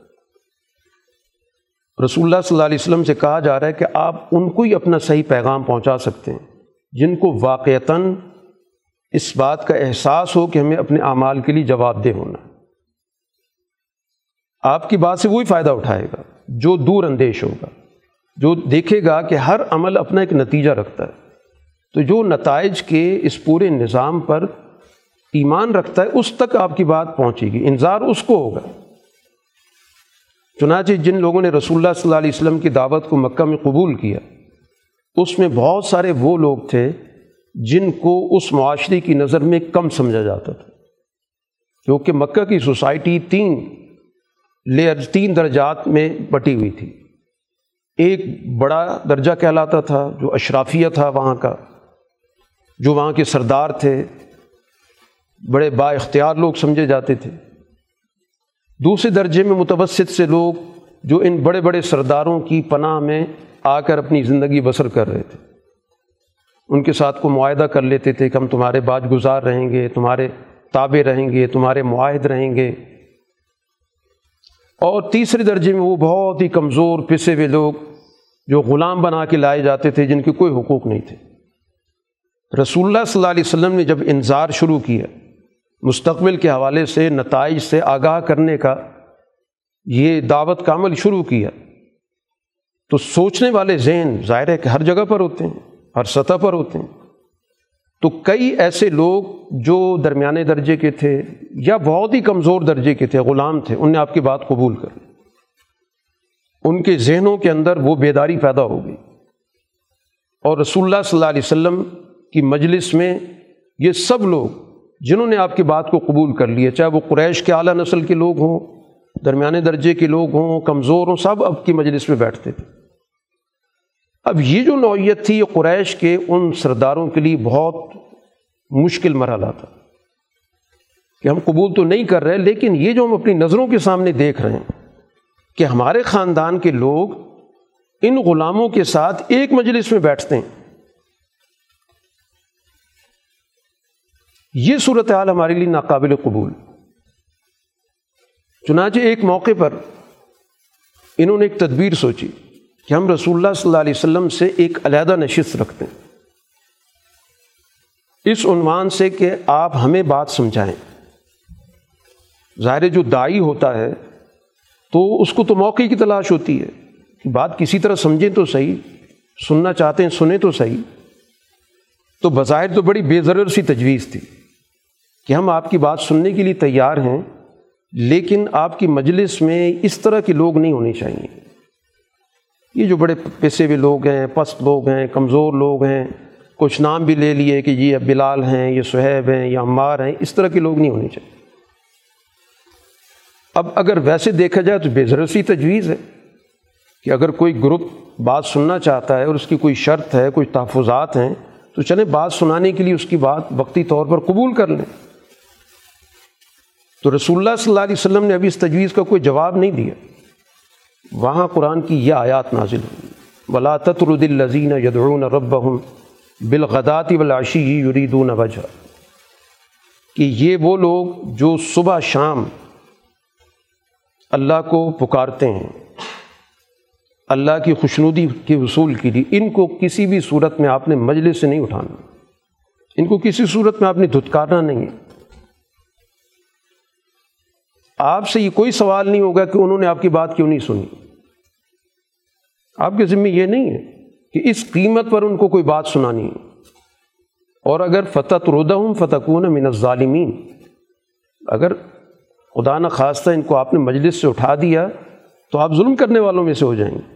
رسول اللہ صلی اللہ علیہ وسلم سے کہا جا رہا ہے کہ آپ ان کو ہی اپنا صحیح پیغام پہنچا سکتے ہیں، جن کو واقعتاً اس بات کا احساس ہو کہ ہمیں اپنے اعمال کے لیے جواب دہ ہونا۔ آپ کی بات سے وہی فائدہ اٹھائے گا، جو دور اندیش ہوگا، جو دیکھے گا کہ ہر عمل اپنا ایک نتیجہ رکھتا ہے۔ تو جو نتائج کے اس پورے نظام پر ایمان رکھتا ہے، اس تک آپ کی بات پہنچے گی انظار اس کو ہوگا۔ چنانچہ جن لوگوں نے رسول اللہ صلی اللہ علیہ وسلم کی دعوت کو مکہ میں قبول کیا، اس میں بہت سارے وہ لوگ تھے جن کو اس معاشرے کی نظر میں کم سمجھا جاتا تھا۔ کیونکہ مکہ کی سوسائٹی تین لیئر، تین درجات میں بٹی ہوئی تھی۔ ایک بڑا درجہ کہلاتا تھا جو اشرافیہ تھا وہاں کا، جو وہاں کے سردار تھے۔ بڑے با اختیار لوگ سمجھے جاتے تھے۔ دوسرے درجے میں متوسط سے لوگ جو ان بڑے بڑے سرداروں کی پناہ میں آ کر اپنی زندگی بسر کر رہے تھے۔ ان کے ساتھ کو معاہدہ کر لیتے تھے کہ ہم تمہارے باج گزار رہیں گے، تمہارے تابع رہیں گے، تمہارے معاہد رہیں گے۔ اور تیسرے درجے میں وہ بہت ہی کمزور پسے ہوئے لوگ جو غلام بنا کے لائے جاتے تھے، جن کے کوئی حقوق نہیں تھے۔ رسول اللہ صلی اللہ علیہ وسلم نے جب انظار شروع کیا مستقبل کے حوالے سے، نتائج سے آگاہ کرنے کا یہ دعوت کا عمل شروع کیا۔ تو سوچنے والے ذہن ظاہر ہے کہ ہر جگہ پر ہوتے ہیں، ہر سطح پر ہوتے ہیں۔ تو کئی ایسے لوگ جو درمیانے درجے کے تھے یا بہت ہی کمزور درجے کے تھے، غلام تھے، ان نے آپ کی بات قبول کر ان کے ذہنوں کے اندر وہ بیداری پیدا ہو گئی۔ اور رسول اللہ صلی اللہ علیہ وسلم کی مجلس میں یہ سب لوگ جنہوں نے آپ کی بات کو قبول کر لیا، چاہے وہ قریش کے اعلیٰ نسل کے لوگ ہوں درمیانے درجے کے لوگ ہوں، کمزور ہوں، سب اب کی مجلس میں بیٹھتے تھے۔ اب یہ جو نوعیت تھی، یہ قریش کے ان سرداروں کے لیے بہت مشکل مرحلہ تھا کہ ہم قبول تو نہیں کر رہے، لیکن یہ جو ہم اپنی نظروں کے سامنے دیکھ رہے ہیں کہ ہمارے خاندان کے لوگ ان غلاموں کے ساتھ ایک مجلس میں بیٹھتے ہیں۔ یہ صورت حال ہمارے لیے ناقابل قبول۔ چنانچہ ایک موقع پر انہوں نے ایک تدبیر سوچی کہ ہم رسول اللہ صلی اللہ علیہ وسلم سے ایک علیحدہ نشست رکھتے ہیں۔ اس عنوان سے کہ آپ ہمیں بات سمجھائیں۔ ظاہر جو دائی ہوتا ہے تو اس کو تو موقع کی تلاش ہوتی ہے کہ بات کسی طرح سمجھیں تو صحیح، سننا چاہتے ہیں سنیں تو صحیح۔ تو بظاہر تو بڑی بے ضرر سی تجویز تھی۔ کہ ہم آپ کی بات سننے کے لیے تیار ہیں، لیکن آپ کی مجلس میں اس طرح کے لوگ نہیں ہونے چاہیے۔ یہ جو بڑے پیسے ہوئے لوگ ہیں، پست لوگ ہیں، کمزور لوگ ہیں، کچھ نام بھی لے لیے کہ یہ بلال ہیں، یہ سہیب ہیں یا عمار ہیں، اس طرح کے لوگ نہیں ہونے چاہیے۔ اب اگر ویسے دیکھا جائے تو بے ضرورتی تجویز ہے کہ اگر کوئی گروپ بات سننا چاہتا ہے اور اس کی کوئی شرط ہے، کوئی تحفظات ہیں، تو چلیں بات سنانے کے لیے اس کی بات وقتی طور پر قبول کر لیں۔ تو رسول اللہ صلی اللہ علیہ وسلم نے ابھی اس تجویز کا کوئی جواب نہیں دیا۔ وہاں قرآن کی یہ آیات نازل ہوئی۔ ولا تطرد الزین یدعون ربهم بالغداتی والعشی یریدون وجہ کہ یہ وہ لوگ جو صبح شام اللہ کو پکارتے ہیں، اللہ کی خوشنودی کے وصول کے لیے، ان کو کسی بھی صورت میں آپ نے مجلس سے نہیں اٹھانا۔ ان کو کسی صورت میں آپ نے دھتکارنا نہیں ہے۔ آپ سے یہ کوئی سوال نہیں ہوگا کہ انہوں نے آپ کی بات کیوں نہیں سنی۔ آپ کے ذمہ یہ نہیں ہے کہ اس قیمت پر ان کو کوئی بات سنانی ہے اور اگر فتح ردا ہوں فتح کون من الظالمین، اگر خدا نہ خواستہ ان کو آپ نے مجلس سے اٹھا دیا، تو آپ ظلم کرنے والوں میں سے ہو جائیں۔ گے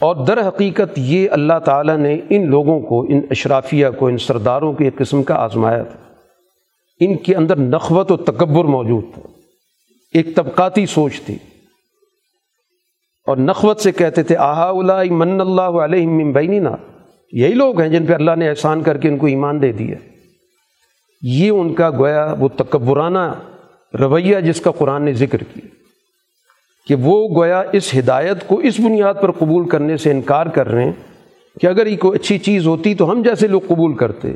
اور در حقیقت یہ اللہ تعالیٰ نے ان لوگوں کو، ان اشرافیہ کو، ان سرداروں کو ایک قسم کا آزمایا تھا۔ ان کے اندر نخوت و تکبر موجود تھا ایک طبقاتی سوچ تھی۔ اور نخوت سے کہتے تھے، آہا اللہ من اللہ علیہ بینینا یہی لوگ ہیں جن پہ اللہ نے احسان کر کے ان کو ایمان دے دیا۔ یہ ان کا گویا وہ تکبرانہ رویہ جس کا قرآن نے ذکر کیا۔ کہ وہ گویا اس ہدایت کو اس بنیاد پر قبول کرنے سے انکار کر رہے ہیں کہ اگر یہ کوئی اچھی چیز ہوتی تو ہم جیسے لوگ قبول کرتے۔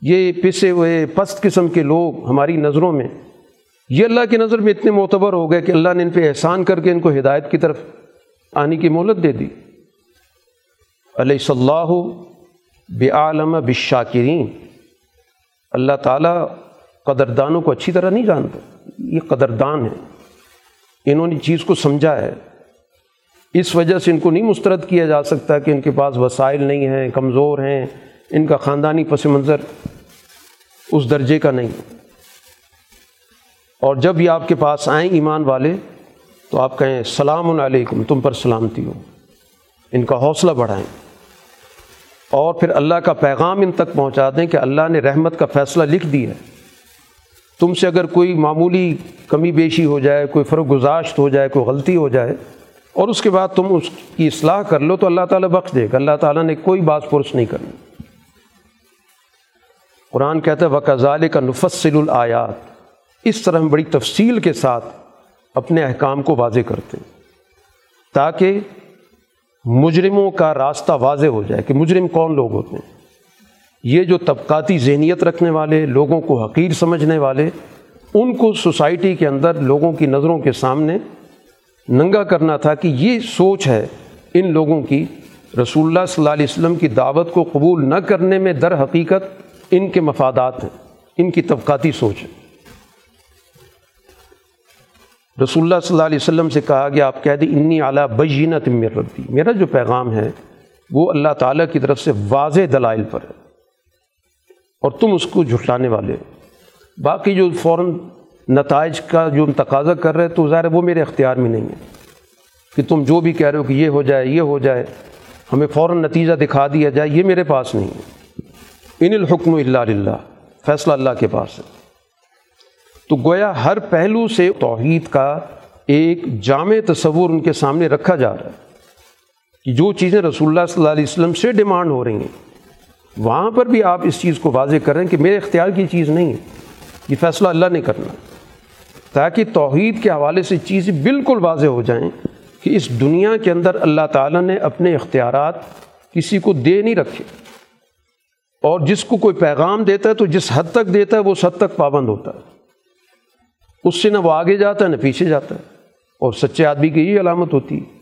یہ پسے ہوئے، پست قسم کے لوگ ہماری نظروں میں۔ یہ اللہ کی نظر میں اتنے معتبر ہو گئے کہ اللہ نے ان پہ احسان کر کے ان کو ہدایت کی طرف آنے کی مہلت دے دی۔ علیہ صلاح بے عالم بشاکرین اللہ تعالیٰ قدردانوں کو اچھی طرح نہیں جانتا۔ یہ قدردان ہے انہوں نے چیز کو سمجھا ہے۔ اس وجہ سے ان کو نہیں مسترد کیا جا سکتا کہ ان کے پاس وسائل نہیں ہیں، کمزور ہیں۔ ان کا خاندانی پس منظر اس درجے کا نہیں۔ اور جب یہ آپ کے پاس آئیں ایمان والے، تو آپ کہیں سلام علیکم، تم پر سلامتی ہو۔ ان کا حوصلہ بڑھائیں۔ اور پھر اللہ کا پیغام ان تک پہنچا دیں کہ اللہ نے رحمت کا فیصلہ لکھ دیا ہے۔ تم سے اگر کوئی معمولی کمی بیشی ہو جائے، کوئی فرق گزاشت ہو جائے، کوئی غلطی ہو جائے، اور اس کے بعد تم اس کی اصلاح کر لو، تو اللہ تعالیٰ بخش دے گا۔ اللہ تعالیٰ نے کوئی باز پرس نہیں کرنی۔ قرآن کہتا ہے وکزال کا نفصل الآیات اس طرح ہم بڑی تفصیل کے ساتھ اپنے احکام کو واضح کرتے ہیں۔ تاکہ مجرموں کا راستہ واضح ہو جائے کہ مجرم کون لوگ ہوتے ہیں۔ یہ جو طبقاتی ذہنیت رکھنے والے، لوگوں کو حقیر سمجھنے والے، ان کو سوسائٹی کے اندر لوگوں کی نظروں کے سامنے ننگا کرنا تھا کہ یہ سوچ ہے ان لوگوں کی۔ رسول اللہ صلی اللہ علیہ وسلم کی دعوت کو قبول نہ کرنے میں در حقیقت ان کے مفادات ہیں، ان کی طبقاتی سوچ ہے۔ رسول اللہ صلی اللہ علیہ وسلم سے کہا گیا آپ کہہ دیں، انی اعلیٰ بجینہ تمر ربی میرا جو پیغام ہے، وہ اللہ تعالیٰ کی طرف سے واضح دلائل پر ہے۔ اور تم اس کو جھٹلانے والے ہو۔ باقی جو فوراً نتائج کا جو تقاضا کر رہے تو ظاہر وہ میرے اختیار میں نہیں ہے۔ کہ تم جو بھی کہہ رہے ہو کہ یہ ہو جائے، یہ ہو جائے، ہمیں فوراً نتیجہ دکھا دیا جائے، یہ میرے پاس نہیں ہے۔ ان الحکم اللہ للہ، فیصلہ اللہ کے پاس ہے۔ تو گویا ہر پہلو سے توحید کا ایک جامع تصور ان کے سامنے رکھا جا رہا ہے کہ جو چیزیں رسول اللہ صلی اللہ علیہ وسلم سے ڈیمانڈ ہو رہی ہیں، وہاں پر بھی آپ اس چیز کو واضح کریں کہ میرے اختیار کی چیز نہیں ہے، یہ فیصلہ اللہ نے کرنا تاکہ توحید کے حوالے سے چیزیں بالکل واضح ہو جائیں کہ اس دنیا کے اندر اللہ تعالیٰ نے اپنے اختیارات کسی کو دے نہیں رکھے۔ اور جس کو کوئی پیغام دیتا ہے تو جس حد تک دیتا ہے وہ اس حد تک پابند ہوتا ہے۔ اس سے نہ وہ آگے جاتا ہے، نہ پیچھے جاتا ہے۔ اور سچے آدمی کی یہی علامت ہوتی ہے۔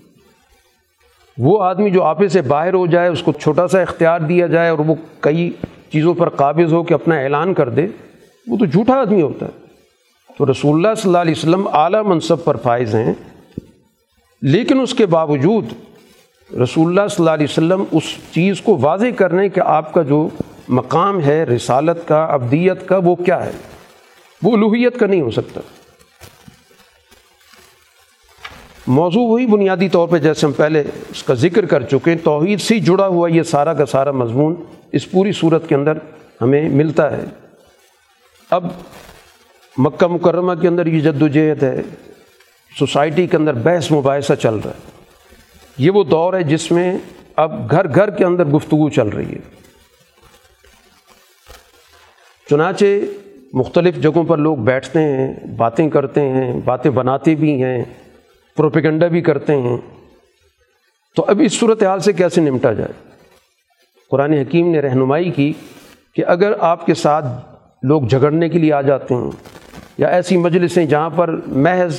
وہ آدمی جو آپے سے باہر ہو جائے، اس کو چھوٹا سا اختیار دیا جائے اور وہ کئی چیزوں پر قابض ہو کہ اپنا اعلان کر دے، وہ تو جھوٹا آدمی ہوتا ہے۔ تو رسول اللہ صلی اللہ علیہ وسلم اعلیٰ منصب پر فائز ہیں۔ لیکن اس کے باوجود رسول اللہ صلی اللہ علیہ وسلم اس چیز کو واضح کرنے کہ آپ کا جو مقام ہے، رسالت کا، ابدیت کا، وہ کیا ہے؟ وہ الوحیت کا نہیں ہو سکتا۔ موضوع وہی بنیادی طور پہ، جیسے ہم پہلے اس کا ذکر کر چکے ہیں، توحید سے جڑا ہوا یہ سارا کا سارا مضمون اس پوری صورت کے اندر ہمیں ملتا ہے۔ اب مکہ مکرمہ کے اندر یہ جد و جہد ہے، سوسائٹی کے اندر بحث مباحثہ چل رہا ہے۔ یہ وہ دور ہے جس میں اب گھر گھر کے اندر گفتگو چل رہی ہے۔ چنانچہ مختلف جگہوں پر لوگ بیٹھتے ہیں، باتیں کرتے ہیں، باتیں بناتے بھی ہیں، پروپیگنڈا بھی کرتے ہیں۔ تو اب اس صورت حال سے کیسے نمٹا جائے؟ قرآن حکیم نے رہنمائی کی کہ اگر آپ کے ساتھ لوگ جھگڑنے کے لیے آ جاتے ہیں یا ایسی مجلسیں جہاں پر محض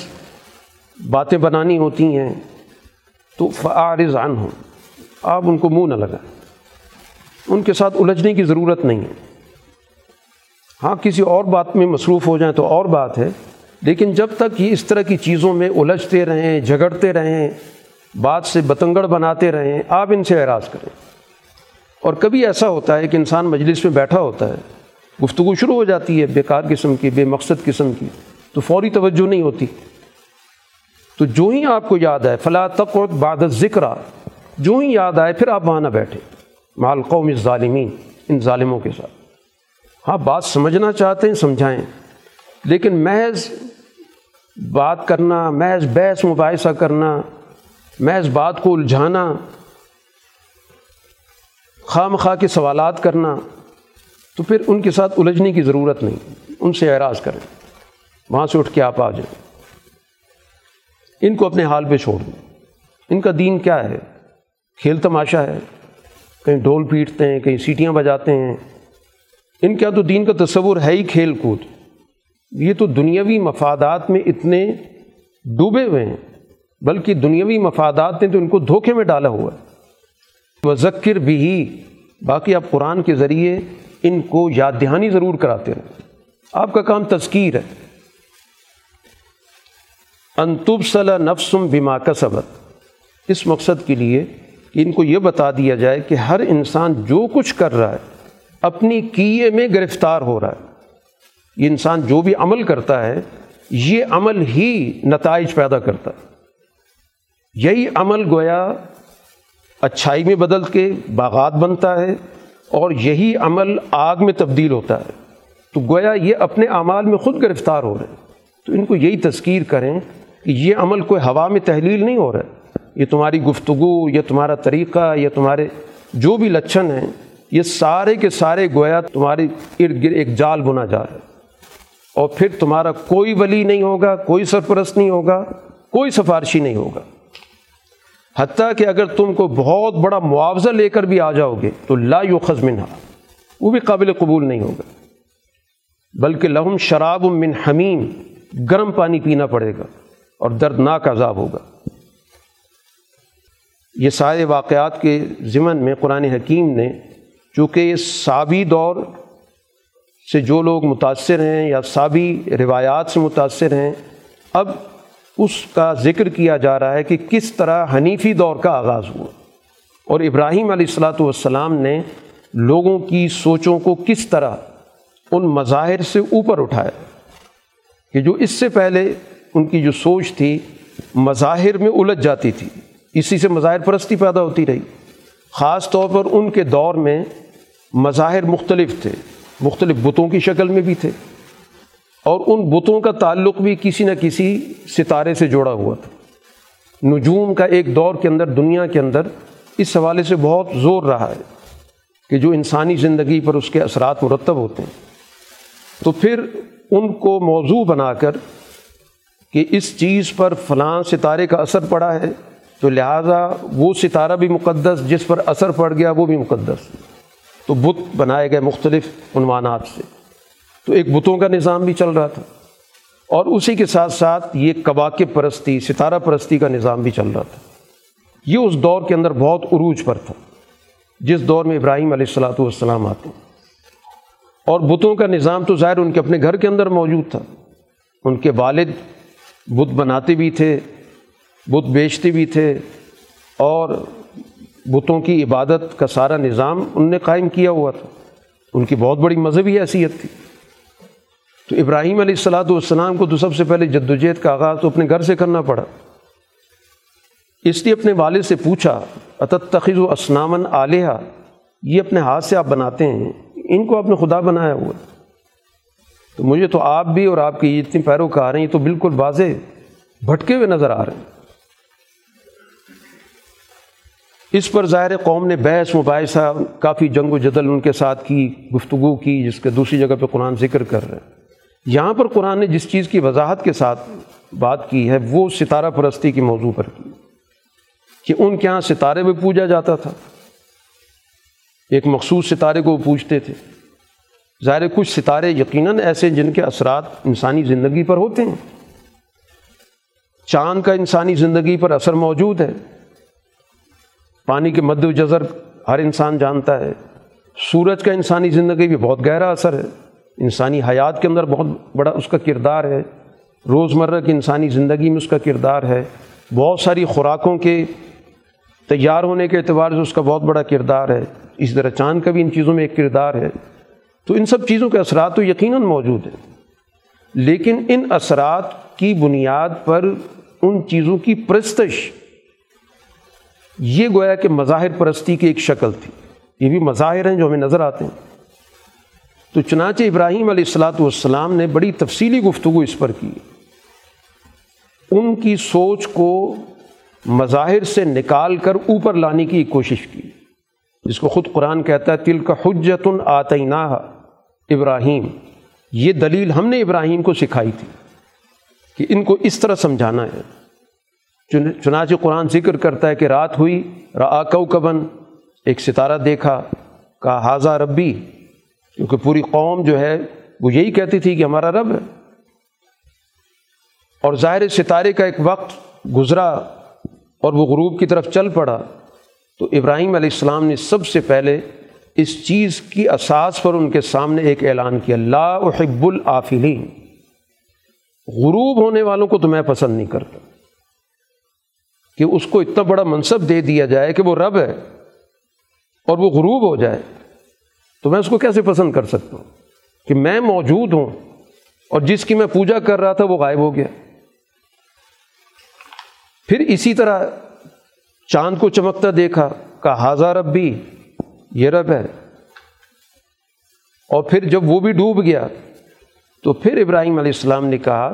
باتیں بنانی ہوتی ہیں، تو فعارض عن ہوں آپ ان کو منہ نہ لگائیں۔ ان کے ساتھ الجھنے کی ضرورت نہیں ہے۔ ہاں کسی اور بات میں مصروف ہو جائیں تو اور بات ہے۔ لیکن جب تک یہ اس طرح کی چیزوں میں الجھتے رہیں، جھگڑتے رہیں، بات سے بتنگڑ بناتے رہیں، آپ ان سے اعراض کریں۔ اور کبھی ایسا ہوتا ہے کہ انسان مجلس میں بیٹھا ہوتا ہے، گفتگو شروع ہو جاتی ہے بیکار قسم کی، بے مقصد قسم کی، تو فوری توجہ نہیں ہوتی۔ تو جو ہی آپ کو یاد ہے فلاں تقوت بعد ذکر جو ہی یاد آئے، پھر آپ وہاں نہ بیٹھے مال قوم ظالمین ان ظالموں کے ساتھ۔ ہاں بات سمجھنا چاہتے ہیں، سمجھائیں۔ لیکن محض بات کرنا، محض بحث مباحثہ کرنا، محض بات کو الجھانا، خواہ مخواہ کے سوالات کرنا، تو پھر ان کے ساتھ الجھنے کی ضرورت نہیں۔ ان سے اعراض کریں۔ وہاں سے اٹھ کے آپ آ جائیں۔ ان کو اپنے حال پہ چھوڑ دیں۔ ان کا دین کیا ہے؟ کھیل تماشا ہے۔ کہیں ڈھول پیٹتے ہیں، کہیں سیٹیاں بجاتے ہیں۔ ان کا تو دین کا تصور ہے ہی کھیل کود؟ یہ تو دنیاوی مفادات میں اتنے ڈوبے ہوئے ہیں، بلکہ دنیاوی مفادات نے تو ان کو دھوکے میں ڈالا ہوا ہے۔ وہ ذکر بھی ہی، باقی آپ قرآن کے ذریعے ان کو یاد دہانی ضرور کراتے رہیں آپ کا کام تذکیر ہے۔ انتب صلاح نفسم بما کا سبق اس مقصد کے لیے کہ ان کو یہ بتا دیا جائے کہ ہر انسان جو کچھ کر رہا ہے اپنی کیے میں گرفتار ہو رہا ہے۔ یہ انسان جو بھی عمل کرتا ہے، یہ عمل ہی نتائج پیدا کرتا ہے۔ یہی عمل گویا اچھائی میں بدل کے باغات بنتا ہے اور یہی عمل آگ میں تبدیل ہوتا ہے۔ تو گویا یہ اپنے اعمال میں خود گرفتار ہو رہے ہیں۔ تو ان کو یہی تذکیر کریں کہ یہ عمل کوئی ہوا میں تحلیل نہیں ہو رہا ہے۔ یہ تمہاری گفتگو یا تمہارا طریقہ یا تمہارے جو بھی لچھن ہیں یہ سارے کے سارے گویا تمہارے ارد گرد ایک جال بنا جا رہا ہے۔ اور پھر تمہارا کوئی ولی نہیں ہوگا، کوئی سرپرست نہیں ہوگا، کوئی سفارشی نہیں ہوگا۔ حتیٰ کہ اگر تم کو بہت بڑا معاوضہ لے کر بھی آ جاؤ گے تو لا یو منہا، وہ بھی قابل قبول نہیں ہوگا۔ بلکہ لہم شراب من حمیم، گرم پانی پینا پڑے گا اور دردناک عذاب ہوگا۔ یہ سارے واقعات کے ضمن میں قرآن حکیم نے چونکہ یہ سابی دور سے جو لوگ متاثر ہیں یا سابی روایات سے متاثر ہیں، اب اس کا ذکر کیا جا رہا ہے کہ کس طرح حنیفی دور کا آغاز ہوا۔ اور ابراہیم علیہ السلاۃ والسلام نے لوگوں کی سوچوں کو کس طرح ان مظاہر سے اوپر اٹھایا۔ کہ جو اس سے پہلے ان کی جو سوچ تھی، مظاہر میں الجھ جاتی تھی، اسی سے مظاہر پرستی پیدا ہوتی رہی۔ خاص طور پر ان کے دور میں مظاہر مختلف تھے، مختلف بتوں کی شکل میں بھی تھے۔ اور ان بتوں کا تعلق بھی کسی نہ کسی ستارے سے جوڑا ہوا تھا۔ نجوم کا ایک دور کے اندر، دنیا کے اندر اس حوالے سے بہت زور رہا ہے کہ جو انسانی زندگی پر اس کے اثرات مرتب ہوتے ہیں۔ تو پھر ان کو موضوع بنا کر کہ اس چیز پر فلاں ستارے کا اثر پڑا ہے، تو لہٰذا وہ ستارہ بھی مقدس، جس پر اثر پڑ گیا وہ بھی مقدس۔ تو بت بنائے گئے مختلف عنوانات سے۔ تو ایک بتوں کا نظام بھی چل رہا تھا۔ اور اسی کے ساتھ ساتھ یہ کباکب پرستی، ستارہ پرستی کا نظام بھی چل رہا تھا۔ یہ اس دور کے اندر بہت عروج پر تھا، جس دور میں ابراہیم علیہ السلاۃ والسلام آتے۔ اور بتوں کا نظام تو ظاہر ان کے اپنے گھر کے اندر موجود تھا۔ ان کے والد بت بناتے بھی تھے، بت بیچتے بھی تھے اور بتوں کی عبادت کا سارا نظام ان نے قائم کیا ہوا تھا۔ ان کی بہت بڑی مذہبی حیثیت تھی۔ تو ابراہیم علیہ السلاۃ والسلام کو تو سب سے پہلے جدوجہد کا آغاز تو اپنے گھر سے کرنا پڑا۔ اس لیے اپنے والد سے پوچھا اتت تخذ و اسنامن علیہ یہ اپنے ہاتھ سے آپ بناتے ہیں۔ ان کو آپ نے خدا بنایا ہوا۔ تو مجھے تو آپ بھی اور آپ کی اتنی پیروکار ہیں، یہ تو بالکل واضح بھٹکے ہوئے نظر آ رہے ہیں۔ اس پر ظاہر قوم نے بحث مباحثہ کافی جنگ و جدل ان کے ساتھ کی، گفتگو کی، جس کے دوسری جگہ پہ قرآن ذکر کر رہے ہیں۔ یہاں پر قرآن نے جس چیز کی وضاحت کے ساتھ بات کی ہے، وہ ستارہ پرستی کے موضوع پر کی۔ کہ ان کے یہاں ستارے میں پوجا جاتا تھا۔ ایک مخصوص ستارے کو وہ پوجتے تھے۔ ظاہر کچھ ستارے یقیناً ایسے جن کے اثرات انسانی زندگی پر ہوتے ہیں۔ چاند کا انسانی زندگی پر اثر موجود ہے۔ پانی کے مد و جذر ہر انسان جانتا ہے۔ سورج کا انسانی زندگی بھی بہت گہرا اثر ہے۔ انسانی حیات کے اندر بہت بڑا اس کا کردار ہے۔ روزمرہ کی انسانی زندگی میں اس کا کردار ہے۔ بہت ساری خوراکوں کے تیار ہونے کے اعتبار سے اس کا بہت بڑا کردار ہے۔ اس طرح چاند کا بھی ان چیزوں میں ایک کردار ہے۔ تو ان سب چیزوں کے اثرات تو یقیناً موجود ہیں۔ لیکن ان اثرات کی بنیاد پر ان چیزوں کی پرستش یہ گویا کہ مظاہر پرستی کی ایک شکل تھی۔ یہ بھی مظاہر ہیں جو ہمیں نظر آتے ہیں۔ تو چنانچہ ابراہیم علیہ السلاۃ والسلام نے بڑی تفصیلی گفتگو اس پر کی۔ ان کی سوچ کو مظاہر سے نکال کر اوپر لانے کی کوشش کی۔ جس کو خود قرآن کہتا ہے تل کا حجت آتینہ ابراہیم، یہ دلیل ہم نے ابراہیم کو سکھائی تھی کہ ان کو اس طرح سمجھانا ہے۔ چنانچہ قرآن ذکر کرتا ہے کہ رات ہوئی را کبن ایک ستارہ دیکھا کا حاضہ ربی. کیونکہ پوری قوم جو ہے، وہ یہی کہتی تھی کہ ہمارا رب ہے۔ اور ظاہر ستارے کا ایک وقت گزرا اور وہ غروب کی طرف چل پڑا۔ تو ابراہیم علیہ السلام نے سب سے پہلے اس چیز کی اساس پر ان کے سامنے ایک اعلان کیا اللہ احب العافلین غروب ہونے والوں کو تو میں پسند نہیں کرتا۔ کہ اس کو اتنا بڑا منصب دے دیا جائے کہ وہ رب ہے اور وہ غروب ہو جائے، تو میں اس کو کیسے پسند کر سکتا ہوں؟ کہ میں موجود ہوں اور جس کی میں پوجا کر رہا تھا وہ غائب ہو گیا۔ پھر اسی طرح چاند کو چمکتا دیکھا کہ ہزار رب بھی یہ رب ہے۔ اور پھر جب وہ بھی ڈوب گیا، تو پھر ابراہیم علیہ السلام نے کہا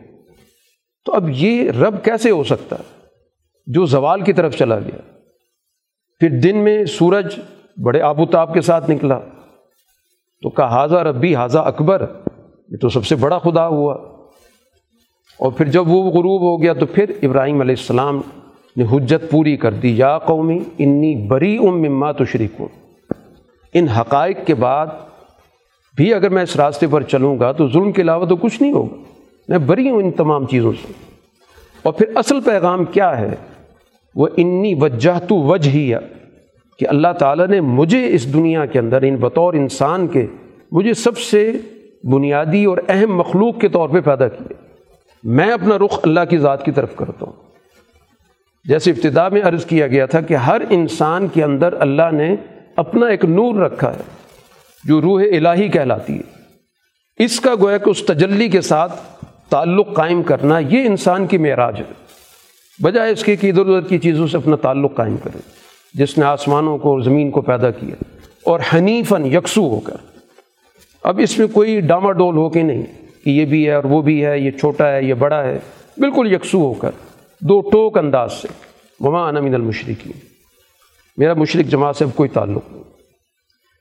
تو اب یہ رب کیسے ہو سکتا ہے؟ جو زوال کی طرف چلا گیا۔ پھر دن میں سورج بڑے آب و تاب کے ساتھ نکلا۔ تو کہا حاضہ ربی حاضہ اکبر۔ یہ تو سب سے بڑا خدا ہوا۔ اور پھر جب وہ غروب ہو گیا تو پھر ابراہیم علیہ السلام نے حجت پوری کر دی۔ یا قومی، انی بری ام مما تو شریک ان حقائق کے بعد بھی اگر میں اس راستے پر چلوں گا تو ظلم کے علاوہ تو کچھ نہیں ہوگا۔ میں بری ہوں ان تمام چیزوں سے۔ اور پھر اصل پیغام کیا ہے؟ وہ انی وجہ تو وجہ ہی کہ اللہ تعالیٰ نے مجھے اس دنیا کے اندر، ان بطور انسان کے، مجھے سب سے بنیادی اور اہم مخلوق کے طور پہ پیدا کیا۔ میں اپنا رخ اللہ کی ذات کی طرف کرتا ہوں۔ جیسے ابتدا میں عرض کیا گیا تھا کہ ہر انسان کے اندر اللہ نے اپنا ایک نور رکھا ہے، جو روح الہی کہلاتی ہے۔ اس کا گویا کہ اس تجلی کے ساتھ تعلق قائم کرنا یہ انسان کی معراج ہے۔ بجائے اس کے کہ ادھر ادھر کی چیزوں سے اپنا تعلق قائم کرے، جس نے آسمانوں کو اور زمین کو پیدا کیا اور حنیفن یکسو ہو کر۔ اب اس میں کوئی ڈاما ڈول ہو کے نہیں کہ یہ بھی ہے اور وہ بھی ہے، یہ چھوٹا ہے، یہ بڑا ہے۔ بالکل یکسو ہو کر۔ دو ٹوک انداز سے۔ وما من المشرقی میرا مشرق جماعت سے کوئی تعلق نہیں۔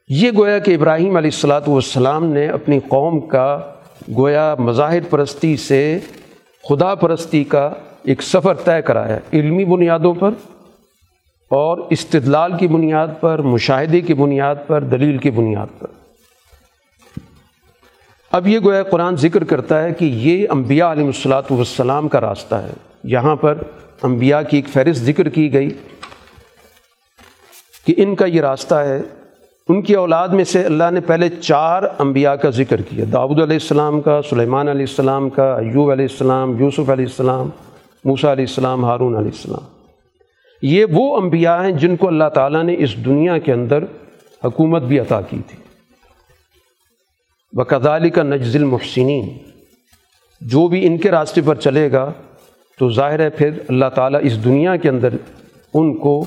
یہ گویا کہ ابراہیم علیہ السلاۃ والسلام نے اپنی قوم کا گویا مظاہر پرستی سے خدا پرستی کا ایک سفر طے کرایا علمی بنیادوں پر اور استدلال کی بنیاد پر، مشاہدے کی بنیاد پر، دلیل کی بنیاد پر۔ اب یہ گویا قرآن ذکر کرتا ہے کہ یہ انبیاء علیہ الصلاۃ والسلام کا راستہ ہے۔ یہاں پر انبیاء کی ایک فہرست ذکر کی گئی کہ ان کا یہ راستہ ہے ان کی اولاد میں سے اللہ نے پہلے چار انبیاء کا ذکر کیا داود علیہ السلام کا، سلیمان علیہ السلام کا، ایوب علیہ السلام، یوسف علیہ السلام، موسیٰ علیہ السلام، ہارون علیہ السلام۔ یہ وہ انبیاء ہیں جن کو اللہ تعالیٰ نے اس دنیا کے اندر حکومت بھی عطا کی تھی۔ بقدالی کا نجز المحسنین جو بھی ان کے راستے پر چلے گا، تو ظاہر ہے پھر اللہ تعالیٰ اس دنیا کے اندر ان کو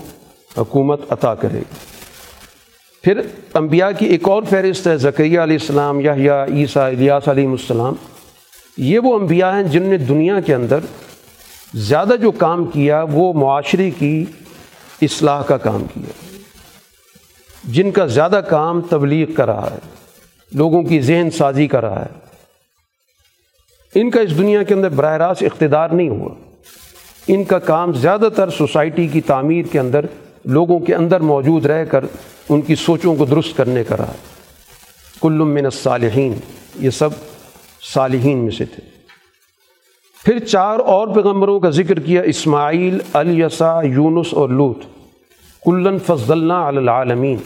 حکومت عطا کرے گا۔ پھر انبیاء کی ایک اور فہرست ہے ذکریہ علیہ السلام یا عیسیٰ، الیاس علیہ السلام۔ یہ وہ انبیاء ہیں جن نے دنیا کے اندر زیادہ جو کام کیا، وہ معاشرے کی اصلاح کا کام کیا۔ جن کا زیادہ کام تبلیغ کر رہا ہے، لوگوں کی ذہن سازی کر رہا ہے۔ ان کا اس دنیا کے اندر براہ راست اقتدار نہیں ہوا۔ ان کا کام زیادہ تر سوسائٹی کی تعمیر کے اندر لوگوں کے اندر موجود رہ کر ان کی سوچوں کو درست کرنے کا رہا کل من الصالحین، یہ سب صالحین میں سے تھے۔ پھر چار اور پیغمبروں کا ذکر کیا اسماعیل الیسا یونس اور لوت۔ کلن فضل العالمین۔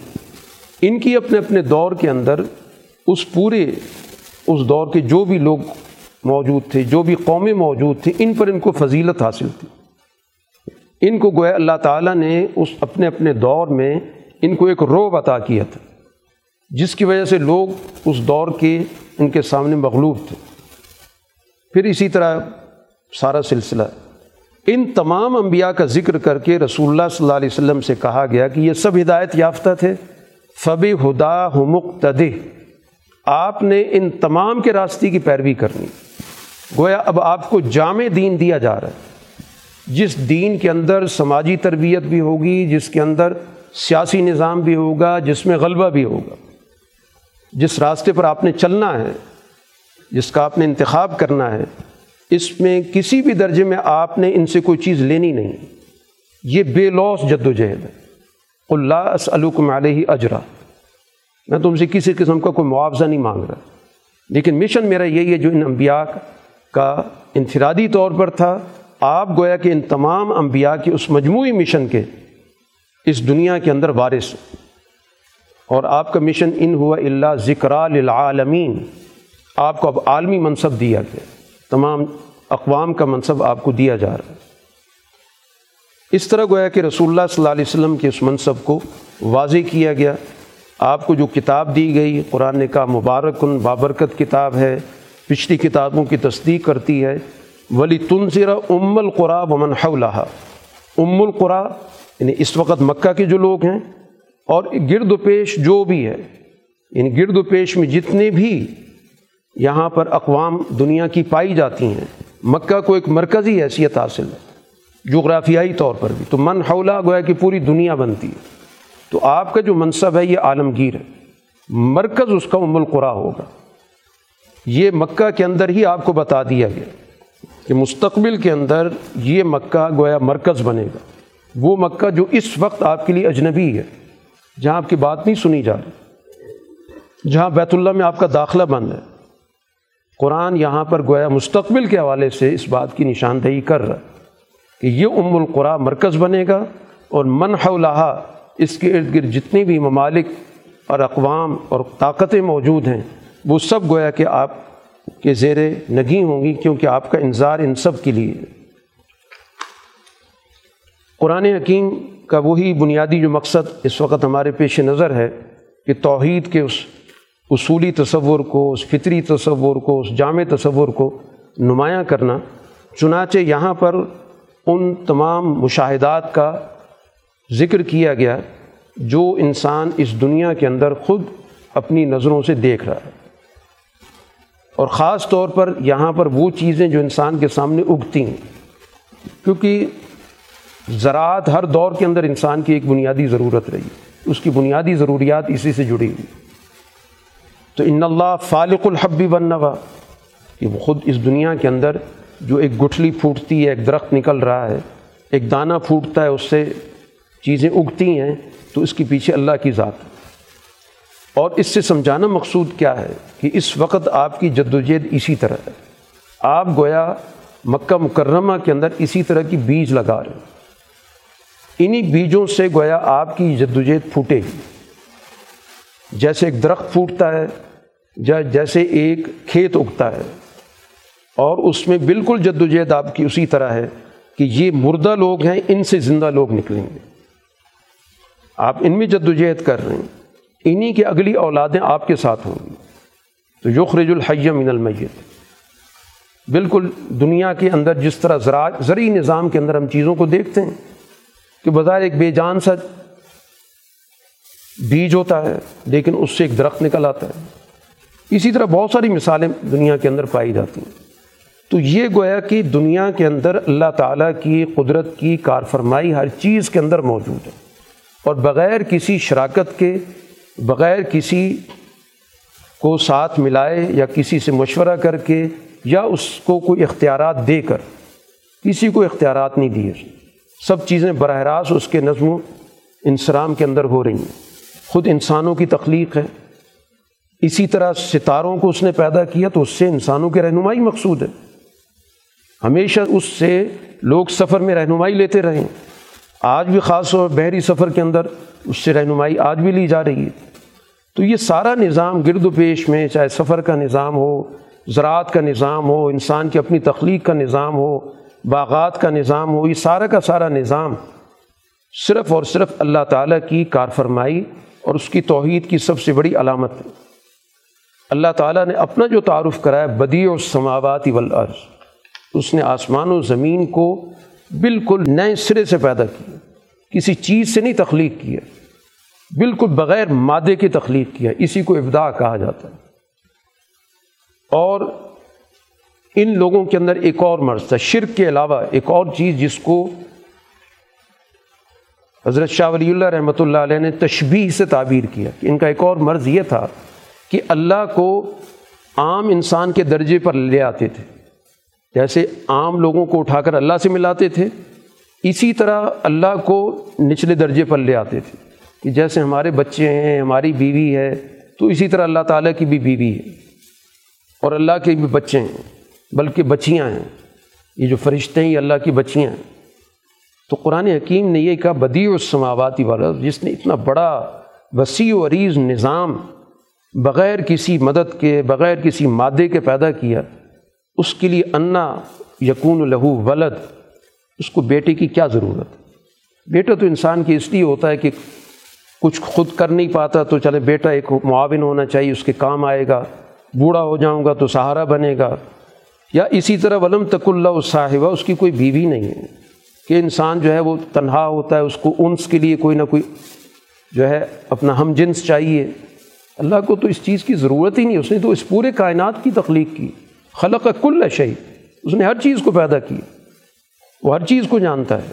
ان کی اپنے اپنے دور کے اندر اس پورے، اس دور کے جو بھی لوگ موجود تھے، جو بھی قومیں موجود تھیں، ان پر ان کو فضیلت حاصل تھی۔ ان کو گویا اللہ تعالیٰ نے اس اپنے اپنے دور میں ان کو ایک روب عطا کیا تھا، جس کی وجہ سے لوگ اس دور کے ان کے سامنے مغلوب تھے۔ پھر اسی طرح سارا سلسلہ۔ ان تمام انبیاء کا ذکر کر کے رسول اللہ صلی اللہ علیہ وسلم سے کہا گیا کہ یہ سب ہدایت یافتہ تھے۔ فب ہدا مقتد آپ نے ان تمام کے راستے کی پیروی کرنی۔ گویا اب آپ کو جامع دین دیا جا رہا ہے۔ جس دین کے اندر سماجی تربیت بھی ہوگی، جس کے اندر سیاسی نظام بھی ہوگا، جس میں غلبہ بھی ہوگا۔ جس راستے پر آپ نے چلنا ہے، جس کا آپ نے انتخاب کرنا ہے، اس میں کسی بھی درجے میں آپ نے ان سے کوئی چیز لینی نہیں۔ یہ بے لوس جد و جہد ہے اللہ اسلکم علیہ اجرا۔ میں تم سے کسی قسم کا کوئی معاوضہ نہیں مانگ رہا۔ لیکن مشن میرا یہی ہے جو ان انبیاء کا انفرادی طور پر تھا۔ آپ گویا کہ ان تمام انبیاء کے اس مجموعی مشن کے اس دنیا کے اندر وارث اور آپ کا مشن ان ہوا اللہ ذکر للعالمین۔ آپ کو اب عالمی منصب دیا گیا۔ تمام اقوام کا منصب آپ کو دیا جا رہا ہے۔ اس طرح گویا کہ رسول اللہ صلی اللہ علیہ وسلم کے اس منصب کو واضح کیا گیا۔ آپ کو جو کتاب دی گئی، قرآن نے کہا مبارکن بابرکت کتاب ہے، پچھلی کتابوں کی تصدیق کرتی ہے۔ ولی تنظر ام القرا ومن حولہ ام القرا یعنی اس وقت مکہ کے جو لوگ ہیں، اور گرد و پیش جو بھی ہے یعنی گرد و پیش میں جتنے بھی یہاں پر اقوام دنیا کی پائی جاتی ہیں، مکہ کو ایک مرکزی حیثیت حاصل ہے، جغرافیائی طور پر بھی۔ تو من حولہ گویا کہ پوری دنیا بنتی ہے۔ تو آپ کا جو منصب ہے، یہ عالمگیر ہے۔ مرکز اس کا ام القرا ہوگا۔ یہ مکہ کے اندر ہی آپ کو بتا دیا گیا۔ کہ مستقبل کے اندر یہ مکہ گویا مرکز بنے گا۔ وہ مکہ جو اس وقت آپ کے لیے اجنبی ہے، جہاں آپ کی بات نہیں سنی جا رہی، جہاں بیت اللہ میں آپ کا داخلہ بند ہے۔ قرآن یہاں پر گویا مستقبل کے حوالے سے اس بات کی نشاندہی کر رہا ہے کہ یہ ام القرا مرکز بنے گا اور من حولہا اس کے ارد گرد جتنی بھی ممالک اور اقوام اور طاقتیں موجود ہیں، وہ سب گویا کہ آپ کے زیر نگی ہوں گی کیونکہ آپ کا انظار ان سب کے لیے قرآن حکیم کا وہی بنیادی جو مقصد اس وقت ہمارے پیش نظر ہے کہ توحید کے اس اصولی تصور کو، اس فطری تصور کو، اس جامع تصور کو نمایاں کرنا، چنانچہ یہاں پر ان تمام مشاہدات کا ذکر کیا گیا جو انسان اس دنیا کے اندر خود اپنی نظروں سے دیکھ رہا ہے۔ اور خاص طور پر یہاں پر وہ چیزیں جو انسان کے سامنے اگتی ہیں۔ کیونکہ زراعت ہر دور کے اندر انسان کی ایک بنیادی ضرورت رہی اس کی بنیادی ضروریات اسی سے جڑی ہوئی تو ان اللہ فالق الحبی بنوا کہ وہ خود اس دنیا کے اندر جو ایک گٹھلی پھوٹتی ہے، ایک درخت نکل رہا ہے، ایک دانہ پھوٹتا ہے، اس سے چیزیں اگتی ہیں، تو اس کے پیچھے اللہ کی ذات اور اس سے سمجھانا مقصود کیا ہے کہ اس وقت آپ کی جد وجہد اسی طرح ہے۔ آپ گویا مکہ مکرمہ کے اندر اسی طرح کی بیج لگا رہے ہیں۔ انہی بیجوں سے گویا آپ کی جد وجہد پھوٹے گی۔ جیسے ایک درخت پھوٹتا ہے جیسے ایک کھیت اگتا ہے۔ اور اس میں بالکل جد و جہد آپ کی اسی طرح ہے کہ یہ مردہ لوگ ہیں، ان سے زندہ لوگ نکلیں گے۔ آپ ان میں جد و جہد کر رہے ہیں۔ انہی کی اگلی اولادیں آپ کے ساتھ ہوں گی۔ تو یخرج الحی من المیت۔ بالکل دنیا کے اندر جس طرح زرعی نظام کے اندر ہم چیزوں کو دیکھتے ہیں کہ بظاہر ایک بے جان سا بیج ہوتا ہے، لیکن اس سے ایک درخت نکل آتا ہے۔ اسی طرح بہت ساری مثالیں دنیا کے اندر پائی جاتی ہیں۔ تو یہ گویا کہ دنیا کے اندر اللہ تعالیٰ کی قدرت کی کار فرمائی ہر چیز کے اندر موجود ہے۔ اور بغیر کسی شراکت کے بغیر کسی کو ساتھ ملائے یا کسی سے مشورہ کر کے یا اس کو کوئی اختیارات دے کر، کسی کو اختیارات نہیں دیے۔ سب چیزیں براہ راست اس کے نظم و انسرام کے اندر ہو رہی ہیں۔ خود انسانوں کی تخلیق ہے۔ اسی طرح ستاروں کو اس نے پیدا کیا تو اس سے انسانوں کی رہنمائی مقصود ہے۔ ہمیشہ اس سے لوگ سفر میں رہنمائی لیتے رہیں۔ آج بھی خاص طور بحری سفر کے اندر اس سے رہنمائی آج بھی لی جا رہی ہے۔ تو یہ سارا نظام گرد و پیش میں چاہے سفر کا نظام ہو، زراعت کا نظام ہو، انسان کی اپنی تخلیق کا نظام ہو، باغات کا نظام ہو، یہ سارا کا سارا نظام صرف اور صرف اللہ تعالیٰ کی کار فرمائی اور اس کی توحید کی سب سے بڑی علامت ہے۔ اللہ تعالیٰ نے اپنا جو تعارف کرایا بدی و سماواتی والارض، اس نے آسمان و زمین کو بالکل نئے سرے سے پیدا کیا کسی چیز سے نہیں تخلیق کیا بالکل بغیر مادے کی تخلیق کیا اسی کو ابدا کہا جاتا ہے۔ اور ان لوگوں کے اندر ایک اور مرض تھا شرک کے علاوہ ایک اور چیز جس کو حضرت شاہ ولی اللہ رحمۃ اللہ علیہ نے تشبیح سے تعبیر کیا کہ ان کا ایک اور مرض یہ تھا کہ اللہ کو عام انسان کے درجے پر لے آتے تھے۔ جیسے عام لوگوں کو اٹھا کر اللہ سے ملاتے تھے، اسی طرح اللہ کو نچلے درجے پر لے آتے تھے کہ جیسے ہمارے بچے ہیں، ہماری بیوی ہے، تو اسی طرح اللہ تعالیٰ کی بھی بیوی ہے۔ اور اللہ کے بھی بچے ہیں، بلکہ بچیاں ہیں۔ یہ جو فرشتے ہیں، یہ اللہ کی بچیاں ہیں۔ تو قرآن حکیم نے یہ کہا، بدیع السماواتی والا جس نے اتنا بڑا وسیع و عریض نظام بغیر کسی مدد کے، بغیر کسی مادے کے پیدا کیا اس کے لیے انا یقون لہو ولد، اس کو بیٹے کی کیا ضرورت؟ بیٹا تو انسان کی اس لیے ہوتا ہے کہ کچھ خود کر نہیں پاتا تو چلے بیٹا ایک معاون ہونا چاہیے، اس کے کام آئے گا، بوڑھا ہو جاؤں گا تو سہارا بنے گا۔ یا اسی طرح ولم تک اللہ صاحبہ، اس کی کوئی بیوی نہیں ہے۔ کہ انسان جو ہے وہ تنہا ہوتا ہے، اس کو انس کے لیے کوئی نہ کوئی جو ہے اپنا ہم جنس چاہیے۔ اللہ کو تو اس چیز کی ضرورت ہی نہیں، اس نے تو اس پورے کائنات کی تخلیق کی۔ خلق کل شعی اس نے ہر چیز کو پیدا کی۔ وہ ہر چیز کو جانتا ہے۔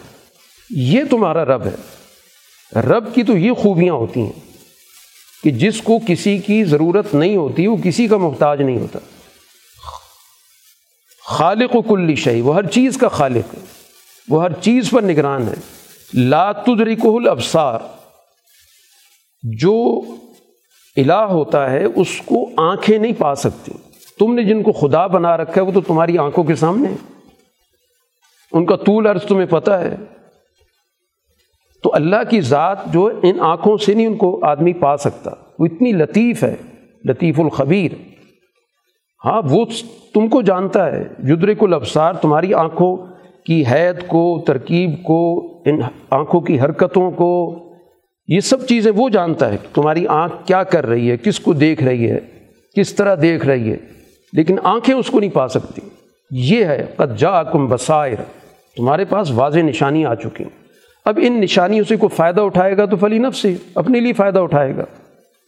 یہ تمہارا رب ہے۔ رب کی تو یہ خوبیاں ہوتی ہیں کہ جس کو کسی کی ضرورت نہیں ہوتی، وہ کسی کا محتاج نہیں ہوتا۔ خالق و کلی شعی وہ ہر چیز کا خالق ہے۔ وہ ہر چیز پر نگران ہے۔ لا تدرکہ الابصار۔ جو الہ ہوتا ہے، اس کو آنکھیں نہیں پا سکتی تم نے جن کو خدا بنا رکھا ہے وہ تو تمہاری آنکھوں کے سامنے ہے ان کا طول عرض تمہیں پتہ ہے۔ تو اللہ کی ذات جو ان آنکھوں سے نہیں ان کو آدمی پا سکتا، وہ اتنی لطیف ہے، لطیف الخبیر۔ ہاں وہ تم کو جانتا ہے۔ جدرک الابصار، تمہاری آنکھوں کی حید کو، ترکیب کو، ان آنکھوں کی حرکتوں کو، یہ سب چیزیں وہ جانتا ہے تمہاری آنکھ کیا کر رہی ہے، کس کو دیکھ رہی ہے، کس طرح دیکھ رہی ہے۔ لیکن آنکھیں اس کو نہیں پا سکتی۔ یہ ہے، قد جا کم بسائر تمہارے پاس واضح نشانی آ چکی۔ ہیں اب ان نشانیوں سے کوئی فائدہ اٹھائے گا تو فلی نفس سے اپنے لیے فائدہ اٹھائے گا۔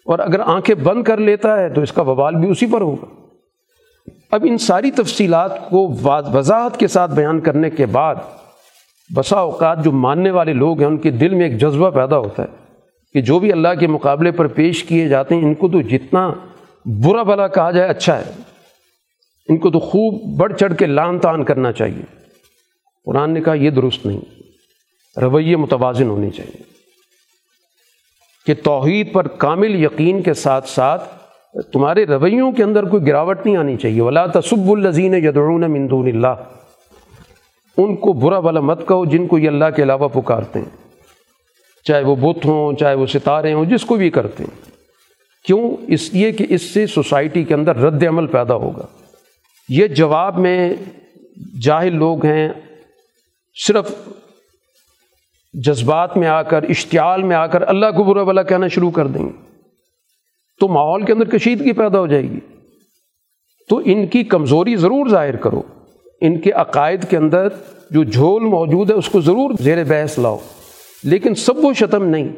اور اگر آنکھیں بند کر لیتا ہے تو اس کا وبال بھی اسی پر ہوگا۔ اب ان ساری تفصیلات کو وضاحت کے ساتھ بیان کرنے کے بعد بسا اوقات جو ماننے والے لوگ ہیں، ان کے دل میں ایک جذبہ پیدا ہوتا ہے کہ جو بھی اللہ کے مقابلے پر پیش کیے جاتے ہیں، ان کو تو جتنا برا بلا کہا جائے اچھا ہے۔ ان کو تو خوب بڑھ چڑھ کے لان تان کرنا چاہیے۔ قرآن نے کہا، یہ درست نہیں۔ رویے متوازن ہونے چاہیے۔ کہ توحید پر کامل یقین کے ساتھ ساتھ تمہارے رویوں کے اندر کوئی گراوٹ نہیں آنی چاہیے۔ ولا تصب الزین یدعون من دون اللہ ان کو برا بلا مت کہو جن کو یہ اللہ کے علاوہ پکارتے ہیں۔ چاہے وہ بت ہوں، چاہے وہ ستارے ہوں، جس کو بھی کرتے ہیں۔ کیوں؟ اس لیے کہ اس سے سوسائٹی کے اندر رد عمل پیدا ہوگا۔ یہ جواب میں جاہل لوگ ہیں، صرف جذبات میں آ کر، اشتعال میں آ کر اللہ کو برا بلا کہنا شروع کر دیں گے۔ تو ماحول کے اندر کشیدگی پیدا ہو جائے گی۔ تو ان کی کمزوری ضرور ظاہر کرو۔ ان کے عقائد کے اندر جو جھول موجود ہے، اس کو ضرور زیر بحث لاؤ۔ لیکن سب و شتم نہیں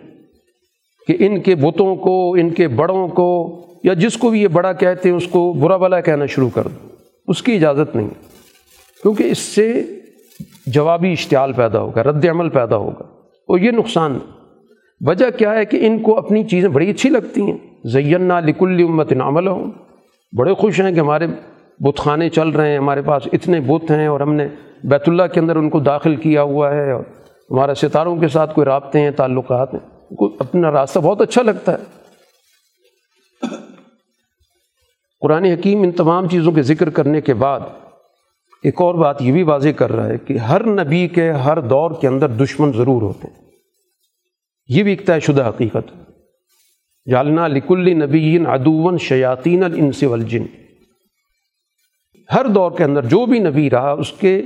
کہ ان کے بتوں کو، ان کے بڑوں کو، یا جس کو بھی یہ بڑا کہتے ہیں، اس کو برا بلا کہنا شروع کر دو۔ اس کی اجازت نہیں کیونکہ اس سے جوابی اشتعال پیدا ہوگا، رد عمل پیدا ہوگا، اور یہ نقصان وجہ کیا ہے کہ ان کو اپنی چیزیں بڑی اچھی لگتی ہیں۔ زینا لکل امت عمل ہوں بڑے خوش ہیں کہ ہمارے بت خانے چل رہے ہیں، ہمارے پاس اتنے بت ہیں، اور ہم نے بیت اللہ کے اندر ان کو داخل کیا ہوا ہے، اور ہمارا ستاروں کے ساتھ کوئی رابطے ہیں، تعلقات ہیں۔ ان کو اپنا راستہ بہت اچھا لگتا ہے۔ قرآن حکیم ان تمام چیزوں کے ذکر کرنے کے بعد ایک اور بات یہ بھی واضح کر رہا ہے کہ ہر نبی کے ہر دور کے اندر دشمن ضرور ہوتے ہیں۔ یہ بھی ایک طے شدہ حقیقت۔ جالنا لکل نبی ادون شیاطین الانس والجن۔ ہر دور کے اندر جو بھی نبی رہا، اس کے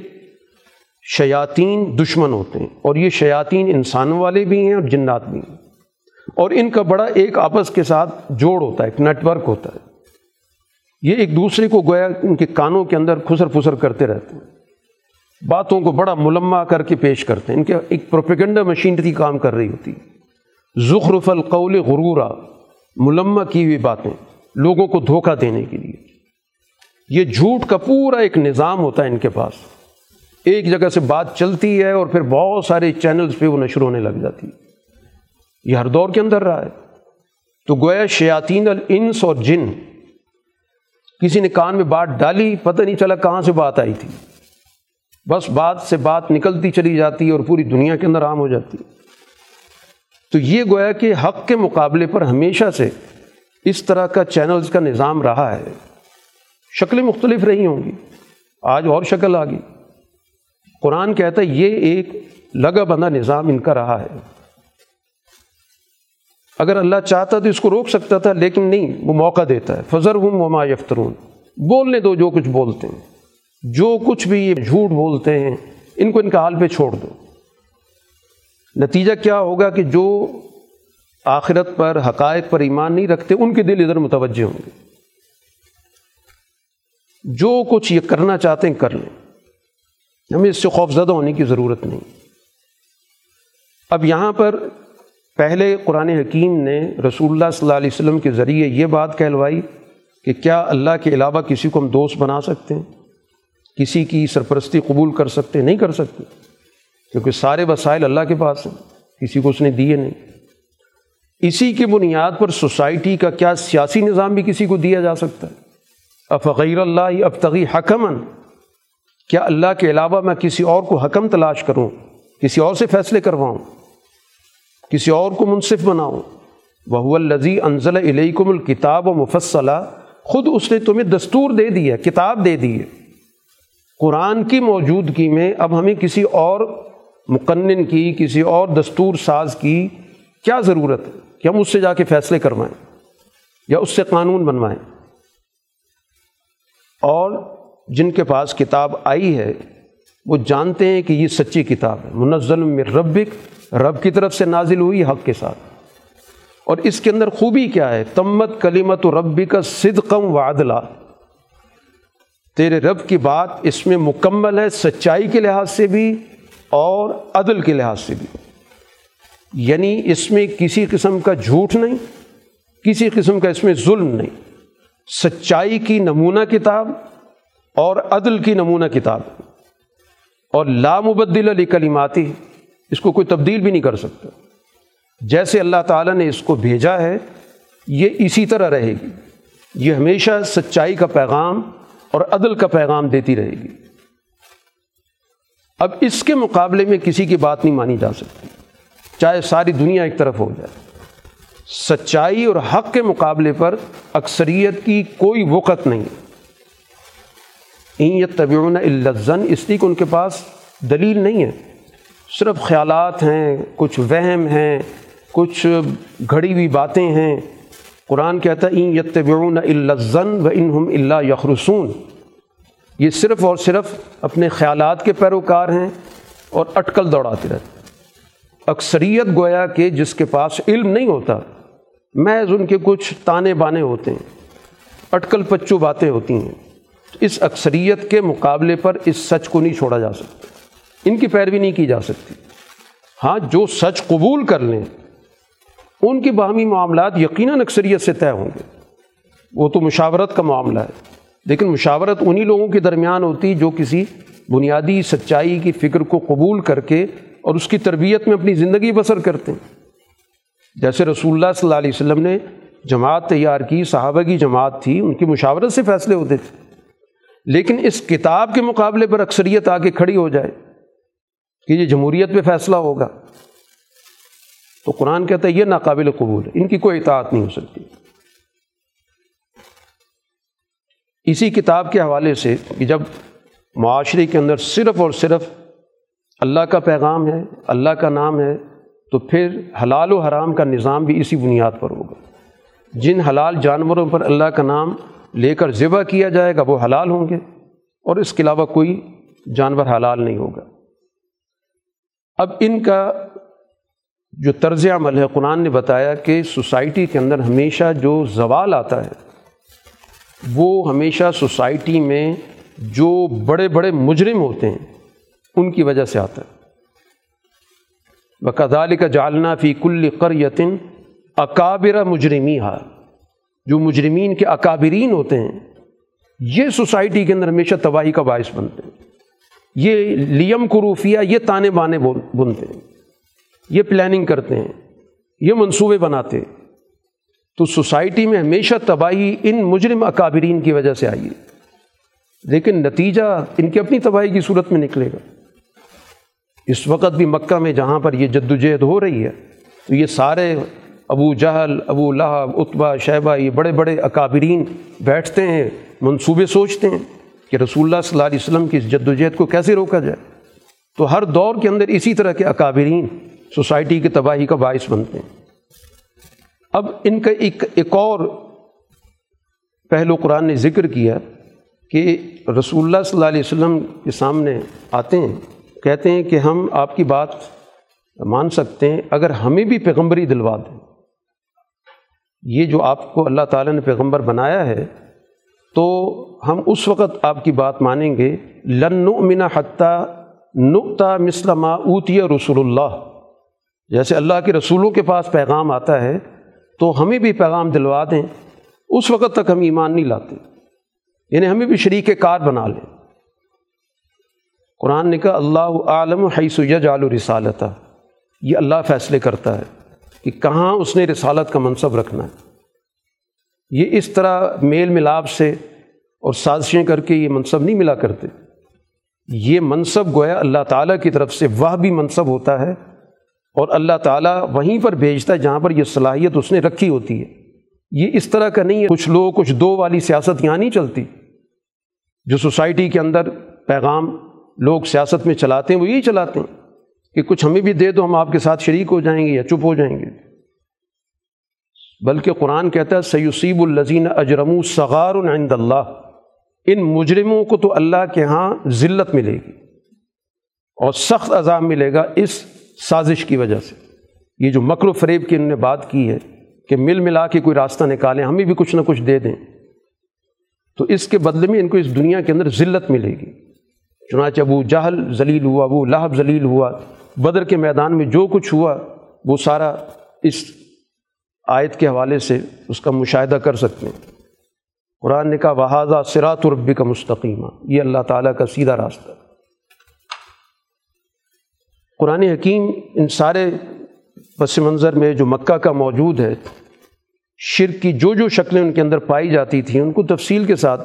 شیاطین دشمن ہوتے ہیں اور یہ شیاطین انسانوں والے بھی ہیں اور جنات بھی ہیں۔ اور ان کا بڑا ایک آپس کے ساتھ جوڑ ہوتا ہے، ایک نیٹ ورک ہوتا ہے۔ یہ ایک دوسرے کو گویا ان کے کانوں کے اندر خسر پھسر کرتے رہتے ہیں۔ باتوں کو بڑا ملمہ کر کے پیش کرتے ہیں۔ ان کے ایک پروپیگنڈا مشینری کام کر رہی ہوتی ظخرف القول غرورا ملمہ کی ہوئی باتیں لوگوں کو دھوکہ دینے کے لیے۔ یہ جھوٹ کا پورا ایک نظام ہوتا ہے ان کے پاس۔ ایک جگہ سے بات چلتی ہے اور پھر بہت سارے چینلز پہ وہ نشر ہونے لگ جاتی ہے۔ یہ ہر دور کے اندر رہا ہے۔ تو گویا شیاطین الانس اور جن کسی نے کان میں بات ڈالی، پتہ نہیں چلا کہاں سے بات آئی تھی۔ بس بات سے بات نکلتی چلی جاتی ہے اور پوری دنیا کے اندر عام ہو جاتی۔ ہے تو یہ گویا کہ حق کے مقابلے پر ہمیشہ سے اس طرح کا چینلز کا نظام رہا ہے۔ شکلیں مختلف رہی ہوں گی۔ آج اور شکل آ گئی۔ قرآن کہتا ہے یہ ایک لگا بندہ نظام ان کا رہا ہے۔ اگر اللہ چاہتا تو اس کو روک سکتا تھا، لیکن نہیں، وہ موقع دیتا ہے۔ فضر ہوں وما یفترون بولنے دو، جو کچھ بولتے ہیں۔ جو کچھ بھی یہ جھوٹ بولتے ہیں، ان کو ان کا حال پہ چھوڑ دو۔ نتیجہ کیا ہوگا کہ جو آخرت پر حقائق پر ایمان نہیں رکھتے، ان کے دل ادھر متوجہ ہوں گے۔ جو کچھ یہ کرنا چاہتے ہیں، کر لیں۔ ہمیں اس سے خوف زدہ ہونے کی ضرورت نہیں۔ اب یہاں پر پہلے قرآن حکیم نے رسول اللہ صلی اللہ علیہ وسلم کے ذریعے یہ بات کہلوائی کہ کیا اللہ کے علاوہ کسی کو ہم دوست بنا سکتے ہیں؟ کسی کی سرپرستی قبول کر سکتے نہیں کر سکتے۔ کیونکہ سارے وسائل اللہ کے پاس ہیں، کسی کو اس نے دیے نہیں۔ اسی کی بنیاد پر سوسائٹی کا کیا سیاسی نظام بھی کسی کو دیا جا سکتا ہے؟ افغیر اللہ ابتغی حکمن؟ کیا اللہ کے علاوہ میں کسی اور کو حکم تلاش کروں؟ کسی اور سے فیصلے کرواؤں؟ کسی اور کو منصف بناؤں وہ الزی انزل علیکم الکتاب و مفصلہ خود اس نے تمہیں دستور دے دیا کتاب دے دی ہے۔ قرآن کی موجودگی میں اب ہمیں کسی اور مقنن کی، کسی اور دستور ساز کی کیا ضرورت ہے کہ ہم اس سے جا کے فیصلے کروائیں یا اس سے قانون بنوائیں۔ اور جن کے پاس کتاب آئی ہے وہ جانتے ہیں کہ یہ سچی کتاب ہے۔ منزل میں ربک، رب کی طرف سے نازل ہوئی حق کے ساتھ۔ اور اس کے اندر خوبی کیا ہے؟ تمت کلیمت و ربی کا صدقم و تیرے رب کی بات اس میں مکمل ہے، سچائی کے لحاظ سے بھی اور عدل کے لحاظ سے بھی۔ یعنی اس میں کسی قسم کا جھوٹ نہیں، کسی قسم کا اس میں ظلم نہیں۔ سچائی کی نمونہ کتاب اور عدل کی نمونہ کتاب۔ اور لامبدل علی کلیماتی اس کو کوئی تبدیل بھی نہیں کر سکتا۔ جیسے اللہ تعالیٰ نے اس کو بھیجا ہے، یہ اسی طرح رہے گی۔ یہ ہمیشہ سچائی کا پیغام اور عدل کا پیغام دیتی رہے گی۔ اب اس کے مقابلے میں کسی کی بات نہیں مانی جا سکتی۔ چاہے ساری دنیا ایک طرف ہو جائے۔ سچائی اور حق کے مقابلے پر اکثریت کی کوئی وقت نہیں۔ این طبیون الزن اس لیے کہ ان کے پاس دلیل نہیں ہے۔ صرف خیالات ہیں، کچھ وہم ہیں، کچھ گھڑی ہوئی باتیں ہیں۔ قرآن کہتا ہے این یتبعون الزن و انہم اللہ یخرسون۔ یہ صرف اور صرف اپنے خیالات کے پیروکار ہیں اور اٹکل دوڑاتے رہتے اکثریت گویا کہ جس کے پاس علم نہیں ہوتا، محض ان کے کچھ تانے بانے ہوتے ہیں۔ اٹکل پچو باتیں ہوتی ہیں۔ اس اکثریت کے مقابلے پر اس سچ کو نہیں چھوڑا جا سکتا۔ ان کی پیروی نہیں کی جا سکتی۔ ہاں جو سچ قبول کر لیں، ان کے باہمی معاملات یقیناً اکثریت سے طے ہوں گے۔ وہ تو مشاورت کا معاملہ ہے۔ لیکن مشاورت انہی لوگوں کے درمیان ہوتی جو کسی بنیادی سچائی کی فکر کو قبول کر کے اور اس کی تربیت میں اپنی زندگی بسر کرتے ہیں۔ جیسے رسول اللہ صلی اللہ علیہ وسلم نے جماعت تیار کی، صحابہ کی جماعت تھی، ان کی مشاورت سے فیصلے ہوتے تھے۔ لیکن اس کتاب کے مقابلے پر اکثریت آ کے کھڑی ہو جائے کہ یہ جمہوریت پہ فیصلہ ہوگا۔ تو قرآن کہتا ہے یہ ناقابل قبول ہے، ان کی کوئی اطاعت نہیں ہو سکتی۔ اسی کتاب کے حوالے سے کہ جب معاشرے کے اندر صرف اور صرف اللہ کا پیغام ہے، اللہ کا نام ہے، تو پھر حلال و حرام کا نظام بھی اسی بنیاد پر ہوگا۔ جن حلال جانوروں پر اللہ کا نام لے کر ذبح کیا جائے گا، وہ حلال ہوں گے۔ اور اس کے علاوہ کوئی جانور حلال نہیں ہوگا۔ اب ان کا جو طرز عمل ہے، قرآن نے بتایا کہ سوسائٹی کے اندر ہمیشہ جو زوال آتا ہے، وہ ہمیشہ سوسائٹی میں جو بڑے بڑے مجرم ہوتے ہیں، ان کی وجہ سے آتا ہے۔ بقدال کا جالنا فی کل قریتن اکابر مجرمی ہا جو مجرمین کے اکابرین ہوتے ہیں، یہ سوسائٹی کے اندر ہمیشہ تباہی کا باعث بنتے ہیں۔ یہ لیم قروفیہ یہ تانے بانے بنتے ہیں۔ یہ پلاننگ کرتے ہیں، یہ منصوبے بناتے ہیں۔ تو سوسائٹی میں ہمیشہ تباہی ان مجرم اکابرین کی وجہ سے آئی ہے۔ لیکن نتیجہ ان کی اپنی تباہی کی صورت میں نکلے گا۔ اس وقت بھی مکہ میں جہاں پر یہ جد و جہد ہو رہی ہے، تو یہ سارے ابو جہل، ابو لہب اتبا شیبہ، یہ بڑے بڑے اکابرین بیٹھتے ہیں، منصوبے سوچتے ہیں کہ رسول اللہ صلی اللہ علیہ وسلم کی اس جد و جہد کو کیسے روکا جائے۔ تو ہر دور کے اندر اسی طرح کے اکابرین سوسائٹی کی تباہی کا باعث بنتے ہیں۔ اب ان کا ایک ایک اور پہلو قرآن نے ذکر کیا کہ رسول اللہ صلی اللہ علیہ وسلم کے سامنے آتے ہیں، کہتے ہیں کہ ہم آپ کی بات مان سکتے ہیں، اگر ہمیں بھی پیغمبری دلوا دیں۔ یہ جو آپ کو اللہ تعالیٰ نے پیغمبر بنایا ہے، تو ہم اس وقت آپ کی بات مانیں گے، لن منا حتیٰ نقطہ مسلمہ اوتی رسول اللہ۔ جیسے اللہ کے رسولوں کے پاس پیغام آتا ہے، تو ہمیں بھی پیغام دلوا دیں۔ اس وقت تک ہم ایمان نہیں لاتے۔ یعنی ہمیں بھی شریک کار بنا لیں۔ قرآن نے کہا، اللہ عالم حیث یجعل رسالتہ۔ یہ اللہ فیصلے کرتا ہے۔ کہ کہاں اس نے رسالت کا منصب رکھنا ہے۔ یہ اس طرح میل ملاپ سے اور سازشیں کر کے یہ منصب نہیں ملا کرتے۔ یہ منصب گویا اللہ تعالیٰ کی طرف سے وہ بھی منصب ہوتا ہے اور اللہ تعالیٰ وہیں پر بھیجتا ہے جہاں پر یہ صلاحیت اس نے رکھی ہوتی ہے۔ یہ اس طرح کا نہیں ہے۔ کچھ لوگ، کچھ دو والی سیاست یہاں نہیں چلتی۔ جو سوسائٹی کے اندر پیغام لوگ سیاست میں چلاتے ہیں، وہ یہی چلاتے ہیں کہ کچھ ہمیں بھی دے دو، ہم آپ کے ساتھ شریک ہو جائیں گے یا چپ ہو جائیں گے۔ بلکہ قرآن کہتا ہے سیوسیب الزین اجرم صغار عند اللہ ان مجرموں کو تو اللہ کے ہاں ذلت ملے گی اور سخت عذاب ملے گا اس سازش کی وجہ سے۔ یہ جو مکر و فریب کی انہوں نے بات کی ہے کہ مل ملا کے کوئی راستہ نکالیں، ہمیں بھی کچھ نہ کچھ دے دیں۔ تو اس کے بدلے میں ان کو اس دنیا کے اندر ذلت ملے گی۔ چنانچہ ابو جہل ذلیل ہوا، ابو لہب ذلیل ہوا، بدر کے میدان میں جو کچھ ہوا، وہ سارا اس آیت کے حوالے سے اس کا مشاہدہ کر سکتے ہیں۔ قرآن نے کہا وہٰذا سرات ربی کا مستقیمہ یہ اللہ تعالیٰ کا سیدھا راستہ قرآن حکیم ان سارے پس منظر میں جو مکہ کا موجود ہے، شرک کی جو جو شکلیں ان کے اندر پائی جاتی تھیں، ان کو تفصیل کے ساتھ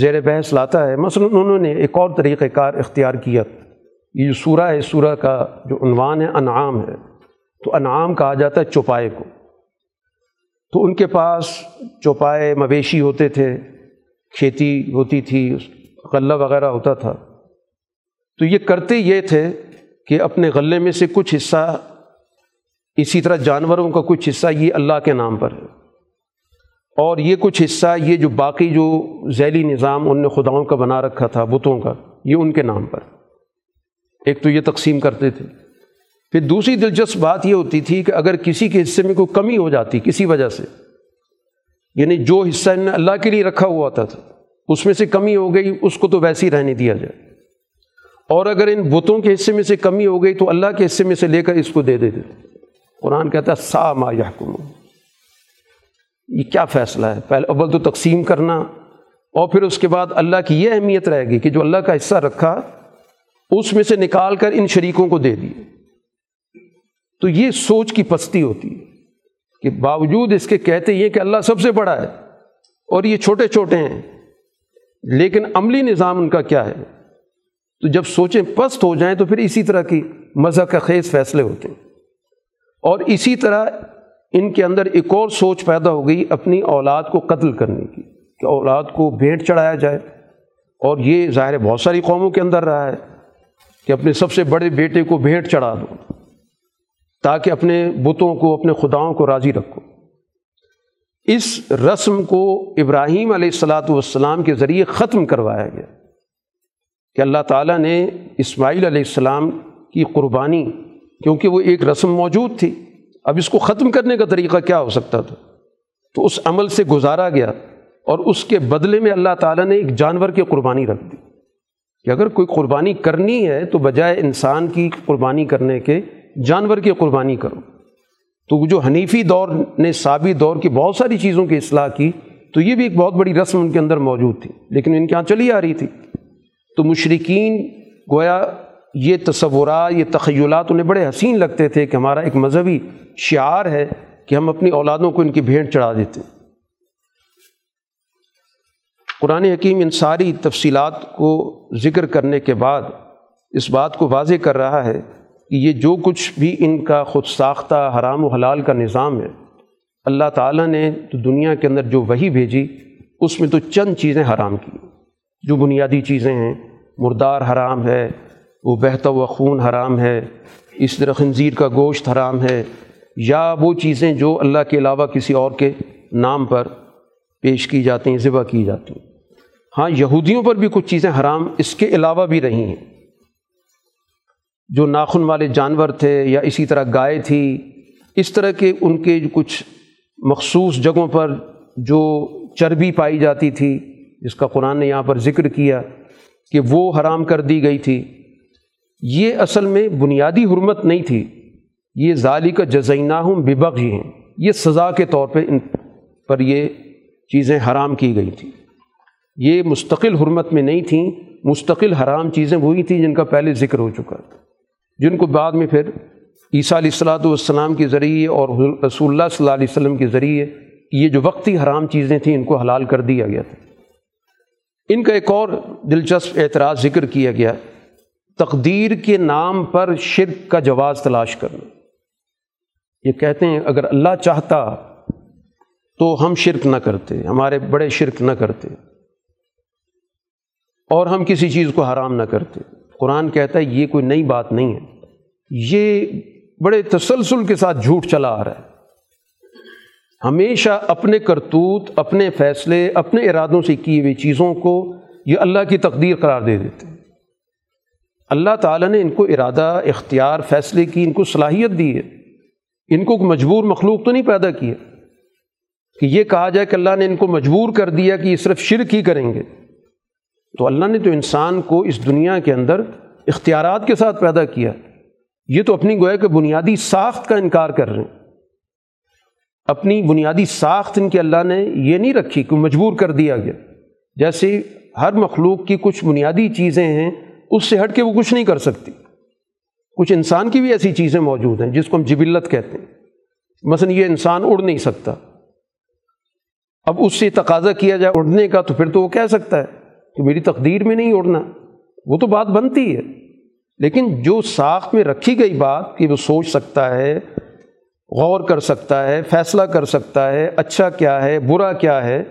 زیر بحث لاتا ہے۔ مثلا انہوں نے ایک اور طریقۂ کار اختیار کیا۔ یہ جو سورہ ہے، سورہ کا جو عنوان ہے، انعام ہے، تو انعام کہا جاتا ہے چوپائے کو۔ تو ان کے پاس چوپائے مویشی ہوتے تھے، کھیتی ہوتی تھی، غلہ وغیرہ ہوتا تھا۔ تو یہ کرتے یہ تھے کہ اپنے غلے میں سے کچھ حصہ، اسی طرح جانوروں کا کچھ حصہ یہ اللہ کے نام پر ہے۔ اور یہ کچھ حصہ، یہ جو باقی جو ذیلی نظام ان نے خداؤں کا بنا رکھا تھا، بتوں کا، یہ ان کے نام پر۔ ایک تو یہ تقسیم کرتے تھے۔ پھر دوسری دلچسپ بات یہ ہوتی تھی کہ اگر کسی کے حصے میں کوئی کمی ہو جاتی کسی وجہ سے یعنی جو حصہ ان نے اللہ کے لیے رکھا ہوا ہوتا تھا، اس میں سے کمی ہو گئی، اس کو تو ویسے ہی رہنے دیا جائے۔ اور اگر ان بتوں کے حصے میں سے کمی ہو گئی تو اللہ کے حصے میں سے لے کر اس کو دے دیتے۔ قرآن کہتا ہے، سا ما یحکم یہ کیا فیصلہ ہے؟ پہلے اول تو تقسیم کرنا، اور پھر اس کے بعد اللہ کی یہ اہمیت رہے گی کہ جو اللہ کا حصہ رکھا، اس میں سے نکال کر ان شریکوں کو دے دیے۔ تو یہ سوچ کی پستی ہوتی ہے کہ باوجود اس کے کہتے یہ کہ اللہ سب سے بڑا ہے اور یہ چھوٹے چھوٹے ہیں، لیکن عملی نظام ان کا کیا ہے؟ تو جب سوچیں پست ہو جائیں تو پھر اسی طرح کی مذہب کا خیز فیصلے ہوتے ہیں۔ اور اسی طرح ان کے اندر ایک اور سوچ پیدا ہو گئی اپنی اولاد کو قتل کرنے کی، کہ اولاد کو بھیٹ چڑھایا جائے۔ اور یہ ظاہر بہت ساری قوموں کے اندر رہا ہے کہ اپنے سب سے بڑے بیٹے کو بھیٹ چڑھا دو۔ تاکہ اپنے بتوں کو، اپنے خداؤں کو راضی رکھو۔ اس رسم کو ابراہیم علیہ السلاۃ والسلام کے ذریعے ختم کروایا گیا کہ اللہ تعالیٰ نے اسماعیل علیہ السلام کی قربانی، کیونکہ وہ ایک رسم موجود تھی۔ اب اس کو ختم کرنے کا طریقہ کیا ہو سکتا تھا؟ تو اس عمل سے گزارا گیا اور اس کے بدلے میں اللہ تعالیٰ نے ایک جانور کی قربانی رکھ دی۔ کہ اگر کوئی قربانی کرنی ہے تو بجائے انسان کی قربانی کرنے کے جانور کی قربانی کرو۔ تو جو حنیفی دور نے سابی دور کی بہت ساری چیزوں کی اصلاح کی، تو یہ بھی ایک بہت بڑی رسم ان کے اندر موجود تھی۔ لیکن ان کے یہاں چلی آ رہی تھی۔ تو مشرقین گویا یہ تصورات، یہ تخیلات انہیں بڑے حسین لگتے تھے کہ ہمارا ایک مذہبی شعار ہے کہ ہم اپنی اولادوں کو ان کی بھیڑ چڑھا دیتے۔ ہیں قرآن حکیم ان ساری تفصیلات کو ذکر کرنے کے بعد اس بات کو واضح کر رہا ہے کہ یہ جو کچھ بھی ان کا خود ساختہ حرام و حلال کا نظام ہے، اللہ تعالیٰ نے تو دنیا کے اندر جو وہی بھیجی، اس میں تو چند چیزیں حرام کی۔ جو بنیادی چیزیں ہیں، مردار حرام ہے، وہ بہتا ہوا خون حرام ہے، اس طرح خنزیر کا گوشت حرام ہے، یا وہ چیزیں جو اللہ کے علاوہ کسی اور کے نام پر پیش کی جاتی ہیں، ذبح کی جاتی ہیں۔ ہاں یہودیوں پر بھی کچھ چیزیں حرام اس کے علاوہ بھی رہی ہیں۔ جو ناخن والے جانور تھے یا اسی طرح گائے تھی، اس طرح کے ان کے کچھ مخصوص جگہوں پر جو چربی پائی جاتی تھی، جس کا قرآن نے یہاں پر ذکر کیا کہ وہ حرام کر دی گئی تھی۔ یہ اصل میں بنیادی حرمت نہیں تھی۔ یہ ظالی کا جزینہ ہوں ببغ ہی ہیں۔ یہ سزا کے طور پہ ان پر یہ چیزیں حرام کی گئی تھیں یہ مستقل حرمت میں نہیں تھیں، مستقل حرام چیزیں وہی تھیں جن کا پہلے ذکر ہو چکا تھا۔ جن کو بعد میں پھر عیسیٰ علیہ السلاۃ والسلام کے ذریعے اور رسول اللہ صلی اللہ علیہ وسلم کے ذریعے یہ جو وقتی حرام چیزیں تھیں ان کو حلال کر دیا گیا تھا۔ ان کا ایک اور دلچسپ اعتراض ذکر کیا گیا، تقدیر کے نام پر شرک کا جواز تلاش کرنا۔ یہ کہتے ہیں، اگر اللہ چاہتا تو ہم شرک نہ کرتے، ہمارے بڑے شرک نہ کرتے، اور ہم کسی چیز کو حرام نہ کرتے۔ قرآن کہتا ہے یہ کوئی نئی بات نہیں ہے۔ یہ بڑے تسلسل کے ساتھ جھوٹ چلا آ رہا ہے۔ ہمیشہ اپنے کرتوت، اپنے فیصلے، اپنے ارادوں سے کی ہوئی چیزوں کو یہ اللہ کی تقدیر قرار دے دیتے اللہ تعالیٰ نے ان کو ارادہ، اختیار، فیصلے کی، ان کو صلاحیت دی ہے۔ ان کو مجبور مخلوق تو نہیں پیدا کیا۔ کہ یہ کہا جائے کہ اللہ نے ان کو مجبور کر دیا کہ یہ صرف شرک ہی کریں گے۔ تو اللہ نے تو انسان کو اس دنیا کے اندر اختیارات کے ساتھ پیدا کیا۔ یہ تو اپنی گویا کہ بنیادی ساخت کا انکار کر رہے ہیں۔ اپنی بنیادی ساخت ان کے اللہ نے یہ نہیں رکھی کہ مجبور کر دیا گیا۔ جیسے ہر مخلوق کی کچھ بنیادی چیزیں ہیں، اس سے ہٹ کے وہ کچھ نہیں کر سکتی۔ کچھ انسان کی بھی ایسی چیزیں موجود ہیں جس کو ہم جبلت کہتے ہیں۔ مثلا یہ انسان اڑ نہیں سکتا۔ اب اس سے تقاضا کیا جائے اڑنے کا تو پھر تو وہ کہہ سکتا ہے۔ کہ میری تقدیر میں نہیں اڑنا وہ تو بات بنتی ہے۔ لیکن جو ساخت میں رکھی گئی بات کہ وہ سوچ سکتا ہے، غور کر سکتا ہے، فیصلہ کر سکتا ہے اچھا کیا ہے، برا کیا ہے،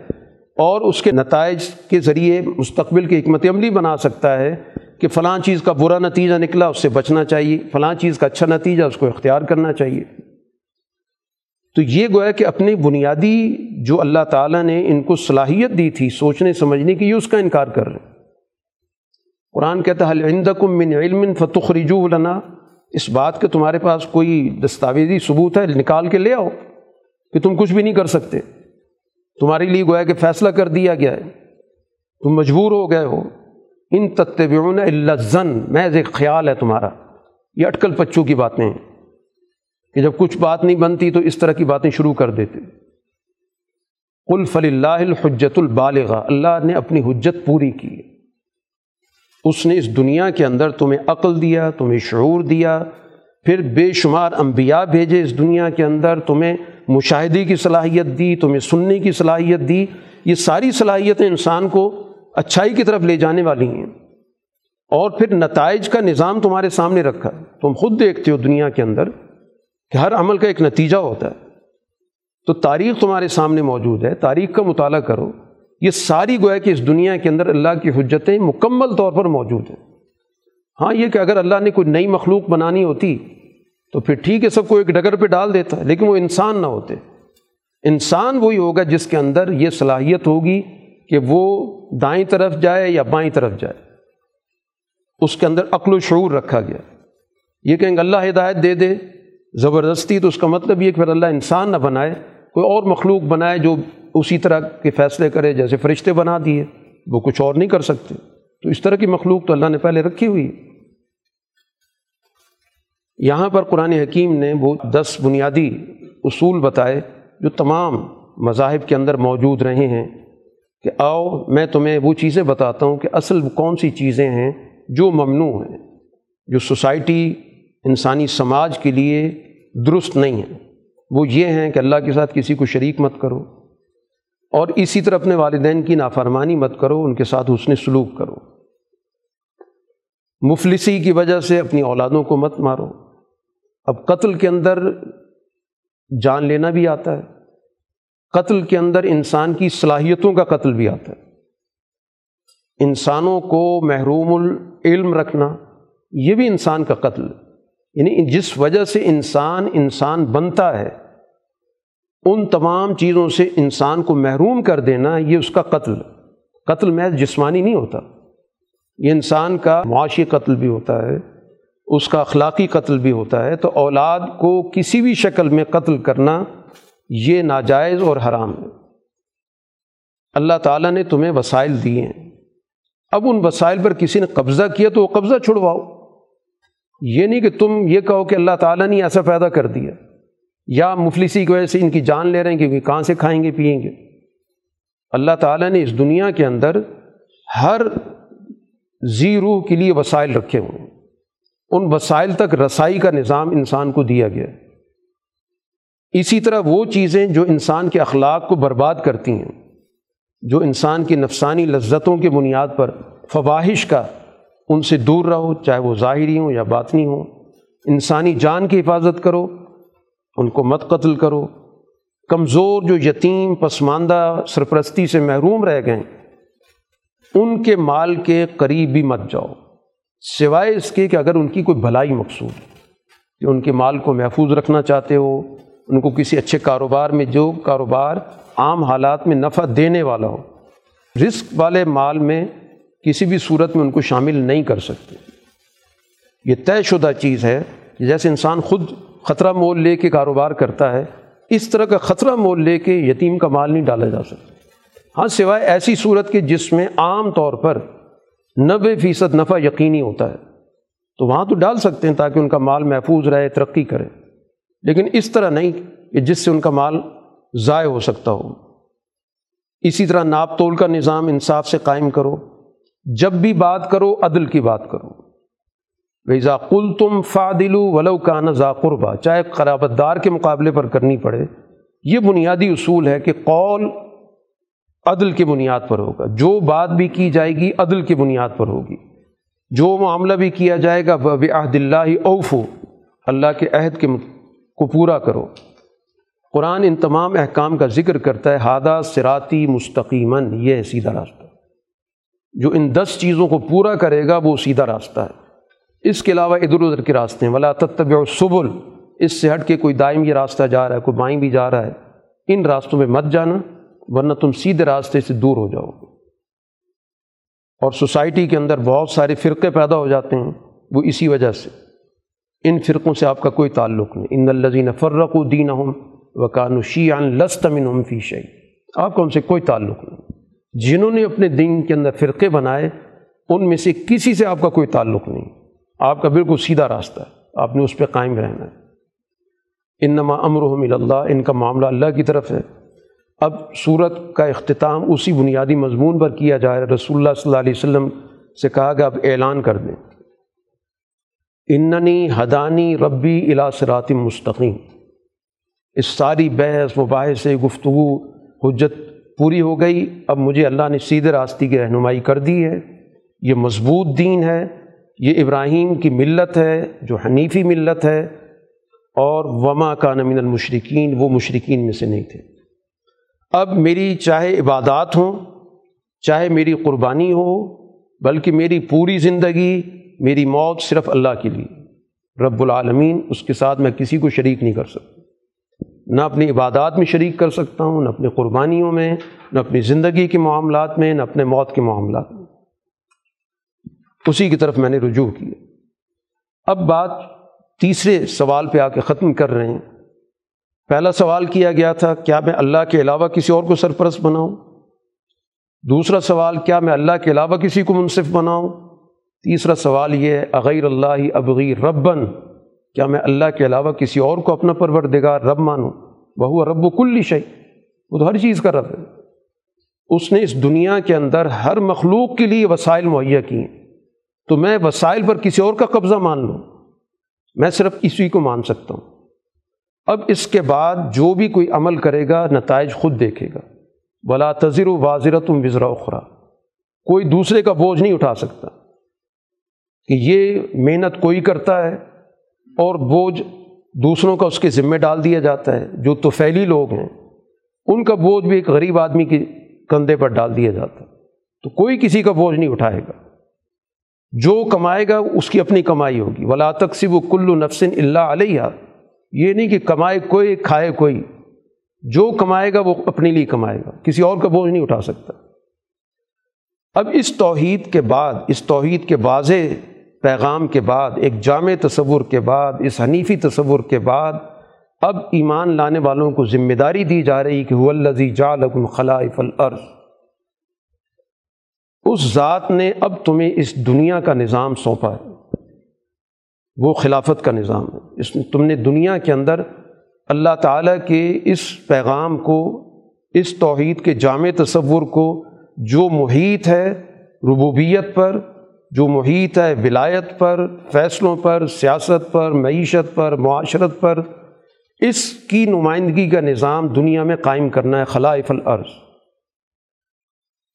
اور اس کے نتائج کے ذریعے مستقبل کی حکمت عملی بنا سکتا ہے کہ فلاں چیز کا برا نتیجہ نکلا، اس سے بچنا چاہیے، فلاں چیز کا اچھا نتیجہ اس کو اختیار کرنا چاہیے۔ تو یہ گویا کہ اپنی بنیادی جو اللہ تعالیٰ نے ان کو صلاحیت دی تھی، سوچنے، سمجھنے کی، یہ اس کا انکار کر رہے ہیں۔ قرآن کہتا ہے عندکم من علم فتح رجوع لنا اس بات کے تمہارے پاس کوئی دستاویزی ثبوت ہے، نکال کے لے آؤ کہ تم کچھ بھی نہیں کر سکتے۔ تمہارے لیے گویا کہ فیصلہ کر دیا گیا ہے۔ تم مجبور ہو گئے ہو۔ ان تتبعون اللہ زن محض ایک خیال ہے تمہارا۔ یہ اٹکل پچوں کی باتیں ہیں۔ کہ جب کچھ بات نہیں بنتی تو اس طرح کی باتیں شروع کر دیتے۔ قل فل اللہ الحجت البالغ اللہ نے اپنی حجت پوری کی۔ اس نے اس دنیا کے اندر تمہیں عقل دیا، تمہیں شعور دیا، پھر بے شمار انبیاء بھیجے اس دنیا کے اندر، تمہیں مشاہدے کی صلاحیت دی، تمہیں سننے کی صلاحیت دی۔ یہ ساری صلاحیتیں انسان کو اچھائی کی طرف لے جانے والی ہیں۔ اور پھر نتائج کا نظام تمہارے سامنے رکھا۔ تم خود دیکھتے ہو دنیا کے اندر۔ کہ ہر عمل کا ایک نتیجہ ہوتا ہے۔ تو تاریخ تمہارے سامنے موجود ہے، تاریخ کا مطالعہ کرو۔ یہ ساری گویا کہ اس دنیا کے اندر اللہ کی حجتیں مکمل طور پر موجود ہیں۔ ہاں یہ کہ اگر اللہ نے کوئی نئی مخلوق بنانی ہوتی تو پھر ٹھیک ہے، سب کو ایک ڈگر پہ ڈال دیتا ہے لیکن وہ انسان نہ ہوتے۔ انسان وہی ہوگا جس کے اندر یہ صلاحیت ہوگی کہ وہ دائیں طرف جائے یا بائیں طرف جائے۔ اس کے اندر عقل و شعور رکھا گیا۔ یہ کہیں گے، اللہ ہدایت دے دے۔ زبردستی تو اس کا مطلب یہ کہ پھر اللہ انسان نہ بنائے، کوئی اور مخلوق بنائے جو اسی طرح کے فیصلے کرے، جیسے فرشتے بنا دیے، وہ کچھ اور نہیں کر سکتے۔ تو اس طرح کی مخلوق تو اللہ نے پہلے رکھی ہوئی ہے۔ یہاں پر قرآن حکیم نے وہ دس بنیادی اصول بتائے جو تمام مذاہب کے اندر موجود رہے ہیں کہ آؤ، میں تمہیں وہ چیزیں بتاتا ہوں کہ اصل کون سی چیزیں ہیں جو ممنوع ہیں، جو سوسائٹی انسانی سماج کے لیے درست نہیں ہیں وہ یہ ہیں کہ اللہ کے ساتھ کسی کو شریک مت کرو اور اسی طرح اپنے والدین کی نافرمانی مت کرو، ان کے ساتھ حسن سلوک کرو۔ مفلسی کی وجہ سے اپنی اولادوں کو مت مارو۔ اب قتل کے اندر جان لینا بھی آتا ہے۔ قتل کے اندر انسان کی صلاحیتوں کا قتل بھی آتا ہے۔ انسانوں کو محروم العلم رکھنا، یہ بھی انسان کا قتل ہے۔ یعنی جس وجہ سے انسان انسان بنتا ہے، ان تمام چیزوں سے انسان کو محروم کر دینا یہ اس کا قتل قتل محض جسمانی نہیں ہوتا۔ یہ انسان کا معاشی قتل بھی ہوتا ہے، اس کا اخلاقی قتل بھی ہوتا ہے۔ تو اولاد کو کسی بھی شکل میں قتل کرنا یہ ناجائز اور حرام ہے۔ اللہ تعالیٰ نے تمہیں وسائل دیے ہیں۔ اب ان وسائل پر کسی نے قبضہ کیا تو وہ قبضہ چھڑواؤ۔ یہ نہیں کہ تم یہ کہو کہ اللہ تعالیٰ نے ایسا پیدا کر دیا۔ یا مفلسی کی وجہ سے ان کی جان لے رہے ہیں کہ کہاں سے کھائیں گے، پئیں گے۔ اللہ تعالیٰ نے اس دنیا کے اندر ہر زی روح کے لیے وسائل رکھے ہوئے ہیں۔ ان وسائل تک رسائی کا نظام انسان کو دیا گیا۔ اسی طرح وہ چیزیں جو انسان کے اخلاق کو برباد کرتی ہیں، جو انسان کی نفسانی لذتوں کے بنیاد پر فواہش کا ان سے دور رہو، چاہے وہ ظاہری ہوں یا باطنی ہوں۔ انسانی جان کی حفاظت کرو، ان کو مت قتل کرو۔ کمزور جو یتیم، پسماندہ، سرپرستی سے محروم رہ گئے، ان کے مال کے قریب بھی مت جاؤ۔ سوائے اس کے کہ اگر ان کی کوئی بھلائی مقصود کہ ان کے مال کو محفوظ رکھنا چاہتے ہو، ان کو کسی اچھے کاروبار میں جو کاروبار عام حالات میں نفع دینے والا ہو، رزق والے مال میں کسی بھی صورت میں ان کو شامل نہیں کر سکتے۔ یہ طے شدہ چیز ہے کہ جیسے انسان خود خطرہ مول لے کے کاروبار کرتا ہے، اس طرح کا خطرہ مول لے کے یتیم کا مال نہیں ڈالا جا سکتا۔ ہاں سوائے ایسی صورت کے جس میں عام طور پر نبے فیصد نفع یقینی ہوتا ہے، تو وہاں تو ڈال سکتے ہیں تاکہ ان کا مال محفوظ رہے، ترقی کرے۔ لیکن اس طرح نہیں کہ جس سے ان کا مال ضائع ہو سکتا ہو۔ اسی طرح ناپ تول کا نظام انصاف سے قائم کرو۔ جب بھی بات کرو، عدل کی بات کرو۔ ویزا کل تم فادلو ولو کا نہ قربا چاہے قرابت دار کے مقابلے پر کرنی پڑے، یہ بنیادی اصول ہے کہ قول عدل کی بنیاد پر ہوگا۔ جو بات بھی کی جائے گی، عدل کی بنیاد پر ہوگی۔ جو معاملہ بھی کیا جائے گا وہ عہد اللہ اوفو اللہ کے عہد کے کو پورا کرو۔ قرآن ان تمام احکام کا ذکر کرتا ہے ہادہ سراتی مستقیمن یہ ہے سیدھا راستہ۔ جو ان دس چیزوں کو پورا کرے گا، وہ سیدھا راستہ ہے۔ اس کے علاوہ ادھر ادھر کے راستے ہیں۔ ولا تتبع سبل اس سے ہٹ کے کوئی دائم یہ راستہ جا رہا ہے، کوئی بائیں بھی جا رہا ہے، ان راستوں میں مت جانا، ورنہ تم سیدھے راستے سے دور ہو جاؤ گے۔ اور سوسائٹی کے اندر بہت سارے فرقے پیدا ہو جاتے ہیں، وہ اسی وجہ سے۔ ان فرقوں سے آپ کا کوئی تعلق نہیں۔ ان الزین فرق و الدین ہم و قانوشی لستمن فی شعی آپ کا ان سے کوئی تعلق نہیں۔ جنہوں نے اپنے دین کے اندر فرقے بنائے، ان میں سے کسی سے آپ کا کوئی تعلق نہیں۔ آپ کا بالکل سیدھا راستہ ہے۔ آپ نے اس پہ قائم رہنا ہے۔ انما امرحم اللہ، ان کا معاملہ اللہ کی طرف ہے۔ اب صورت کا اختتام اسی بنیادی مضمون پر کیا جائے رسول اللہ صلی اللہ علیہ وسلم سے کہا کہ اب اعلان کر دیں۔ اننی حدانی ربی الاثرات مستقیم۔ اس ساری بحث و باعث گفتگو، حجت پوری ہو گئی۔ اب مجھے اللہ نے سیدھے راستے کی رہنمائی کر دی ہے۔ یہ مضبوط دین ہے۔ یہ ابراہیم کی ملت ہے، جو حنیفی ملت ہے۔ اور وما کا نمین المشرقین وہ مشرقین میں سے نہیں تھے۔ اب میری چاہے عبادات ہوں، چاہے میری قربانی ہو، بلکہ میری پوری زندگی، میری موت صرف اللہ کے لیے۔ رب العالمین، اس کے ساتھ میں کسی کو شریک نہیں کر سکتا۔ نہ اپنی عبادات میں شریک کر سکتا ہوں، نہ اپنی قربانیوں میں، نہ اپنی زندگی کے معاملات میں، نہ اپنے موت کے معاملات میں۔ اسی کی طرف میں نے رجوع کیا۔ اب بات تیسرے سوال پہ آ کے ختم کر رہے ہیں۔ پہلا سوال کیا گیا تھا، کیا میں اللہ کے علاوہ کسی اور کو سرپرست بناؤں؟ دوسرا سوال، کیا میں اللہ کے علاوہ کسی کو منصف بناؤں؟ تیسرا سوال یہ ہے، اغیر اللہ ابغیر ربن؟ کیا میں اللہ کے علاوہ کسی اور کو اپنا پروردگار رب مانوں؟ بہو رب و کل شعی وہ تو ہر چیز کا رب ہے۔ اس نے اس دنیا کے اندر ہر مخلوق کے لیے وسائل مہیا کی ہیں تو میں وسائل پر کسی اور کا قبضہ مان لوں؟ میں صرف اسی کو مان سکتا ہوں۔ اب اس کے بعد جو بھی کوئی عمل کرے گا، نتائج خود دیکھے گا۔ بلا تذر و واضرت وزرا اخرا۔ کوئی دوسرے کا بوجھ نہیں اٹھا سکتا۔ کہ یہ محنت کوئی کرتا ہے اور بوجھ دوسروں کا اس کے ذمے ڈال دیا جاتا ہے، جو تو پھیلی لوگ ہیں، ان کا بوجھ بھی ایک غریب آدمی کے کندھے پر ڈال دیا جاتا ہے۔ تو کوئی کسی کا بوجھ نہیں اٹھائے گا۔ جو کمائے گا، اس کی اپنی کمائی ہوگی۔ ولا تقسیب و کلو نفسن اللہ علیہ یہ نہیں کہ کمائے کوئی، کھائے کوئی۔ جو کمائے گا، وہ اپنے لیے کمائے گا۔ کسی اور کا بوجھ نہیں اٹھا سکتا۔ اب اس توحید کے بعد، اس توحید کے واضح پیغام کے بعد، ایک جامع تصور کے بعد، اس حنیفی تصور کے بعد، اب ایمان لانے والوں کو ذمہ داری دی جا رہی کہ الزی جالکم خلائف العرض اس ذات نے اب تمہیں اس دنیا کا نظام سونپا ہے۔ وہ خلافت کا نظام ہے۔ اس تم نے دنیا کے اندر اللہ تعالیٰ کے اس پیغام کو، اس توحید کے جامع تصور کو، جو محیط ہے ربوبیت پر جو محیط ہے ولایت پر، فیصلوں پر، سیاست پر، معیشت پر، معاشرت پر، اس کی نمائندگی کا نظام دنیا میں قائم کرنا ہے، خلائف العرض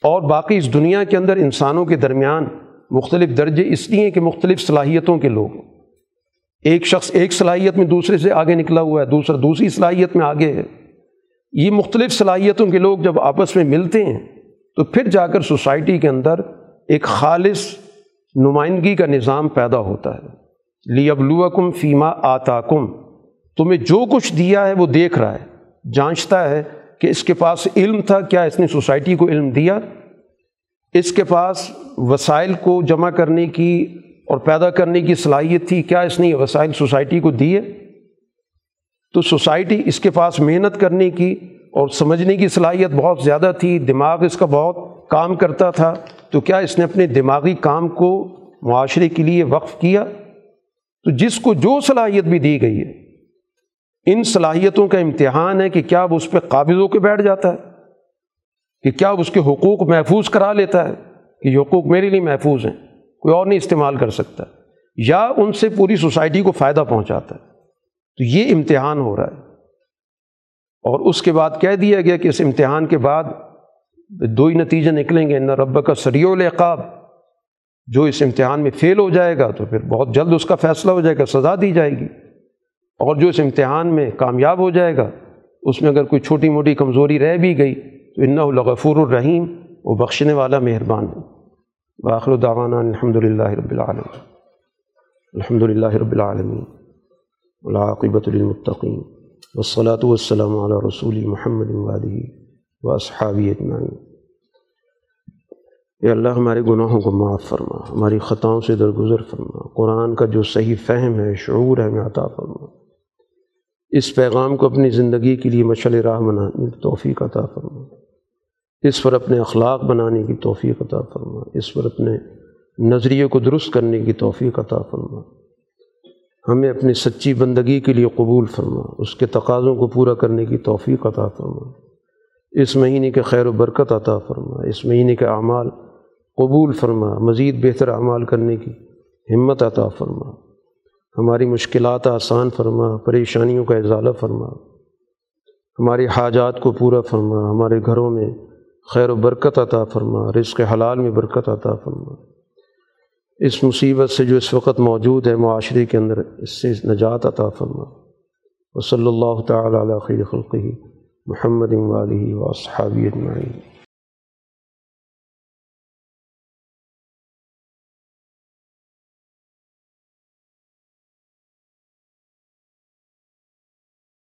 اور باقی اس دنیا کے اندر انسانوں کے درمیان مختلف درجے، اس لیے کہ مختلف صلاحیتوں کے لوگ ایک شخص ایک صلاحیت میں دوسرے سے آگے نکلا ہوا ہے، دوسرا دوسری صلاحیت میں آگے ہے۔ یہ مختلف صلاحیتوں کے لوگ جب آپس میں ملتے ہیں تو پھر جا کر سوسائٹی کے اندر ایک خالص نمائندگی کا نظام پیدا ہوتا ہے۔ لیبلوکم فیما آتا کم تمہیں جو کچھ دیا ہے وہ دیکھ رہا ہے، جانچتا ہے کہ اس کے پاس علم تھا، کیا اس نے سوسائٹی کو علم دیا؟ اس کے پاس وسائل کو جمع کرنے کی اور پیدا کرنے کی صلاحیت تھی، کیا اس نے یہ وسائل سوسائٹی کو دیے؟ تو سوسائٹی اس کے پاس محنت کرنے کی اور سمجھنے کی صلاحیت بہت زیادہ تھی، دماغ اس کا بہت کام کرتا تھا۔ تو کیا اس نے اپنے دماغی کام کو معاشرے کے لیے وقف کیا؟ تو جس کو جو صلاحیت بھی دی گئی ہے، ان صلاحیتوں کا امتحان ہے کہ کیا وہ اس پہ قابض ہو کے بیٹھ جاتا ہے؟ کہ کیا اس کے حقوق محفوظ کرا لیتا ہے؟ کہ یہ حقوق میرے لیے محفوظ ہیں، کوئی اور نہیں استعمال کر سکتا۔ یا ان سے پوری سوسائٹی کو فائدہ پہنچاتا ہے۔ تو یہ امتحان ہو رہا ہے۔ اور اس کے بعد کہہ دیا گیا کہ اس امتحان کے بعد دو ہی نتیجے نکلیں گے۔ نہ رب کا سریع العقاب۔ جو اس امتحان میں فیل ہو جائے گا تو پھر بہت جلد اس کا فیصلہ ہو جائے گا، سزا دی جائے گی۔ اور جو اس امتحان میں کامیاب ہو جائے گا، اس میں اگر کوئی چھوٹی موٹی کمزوری رہ بھی گئی تو ان الغفور الرحیم، وہ بخشنے والا مہربان ہے۔ باخر الدعوانا الحمد للہ رب العالمین۔ الحمد للہ رب العالمین۔ العاقبۃ المطقین والصلاة والسلام علی رسول محمد والی و اصحابی اجمعین۔ اے اللہ، ہمارے گناہوں کو معاف فرما، ہماری خطاؤں سے درگزر فرما۔ قرآن کا جو صحیح فہم ہے، شعور ہے، میں عطا فرما۔ اس پیغام کو اپنی زندگی کے لیے مشل راہ بنانے کی توفیق عطا فرما۔ اس پر اپنے اخلاق بنانے کی توفیق عطا فرما۔ اس پر اپنے نظریے کو درست کرنے کی توفیق عطا فرما۔ ہمیں اپنی سچی بندگی کے لیے قبول فرما۔ اس کے تقاضوں کو پورا کرنے کی توفیق عطا فرما۔ اس مہینے کے خیر و برکت عطا فرما، اس مہینے کے اعمال قبول فرما، مزید بہتر اعمال کرنے کی ہمت عطا فرما۔ ہماری مشکلات آسان فرما، پریشانیوں کا اضالہ فرما۔ ہماری حاجات کو پورا فرما، ہمارے گھروں میں خیر و برکت عطا فرما، رزق حلال میں برکت عطا فرما۔ اس مصیبت سے جو اس وقت موجود ہے، معاشرے کے اندر اس سے نجات عطا فرما۔ و صلی اللہ تعالیٰ خیر خلقی محمد والی و صحابی اجمعین۔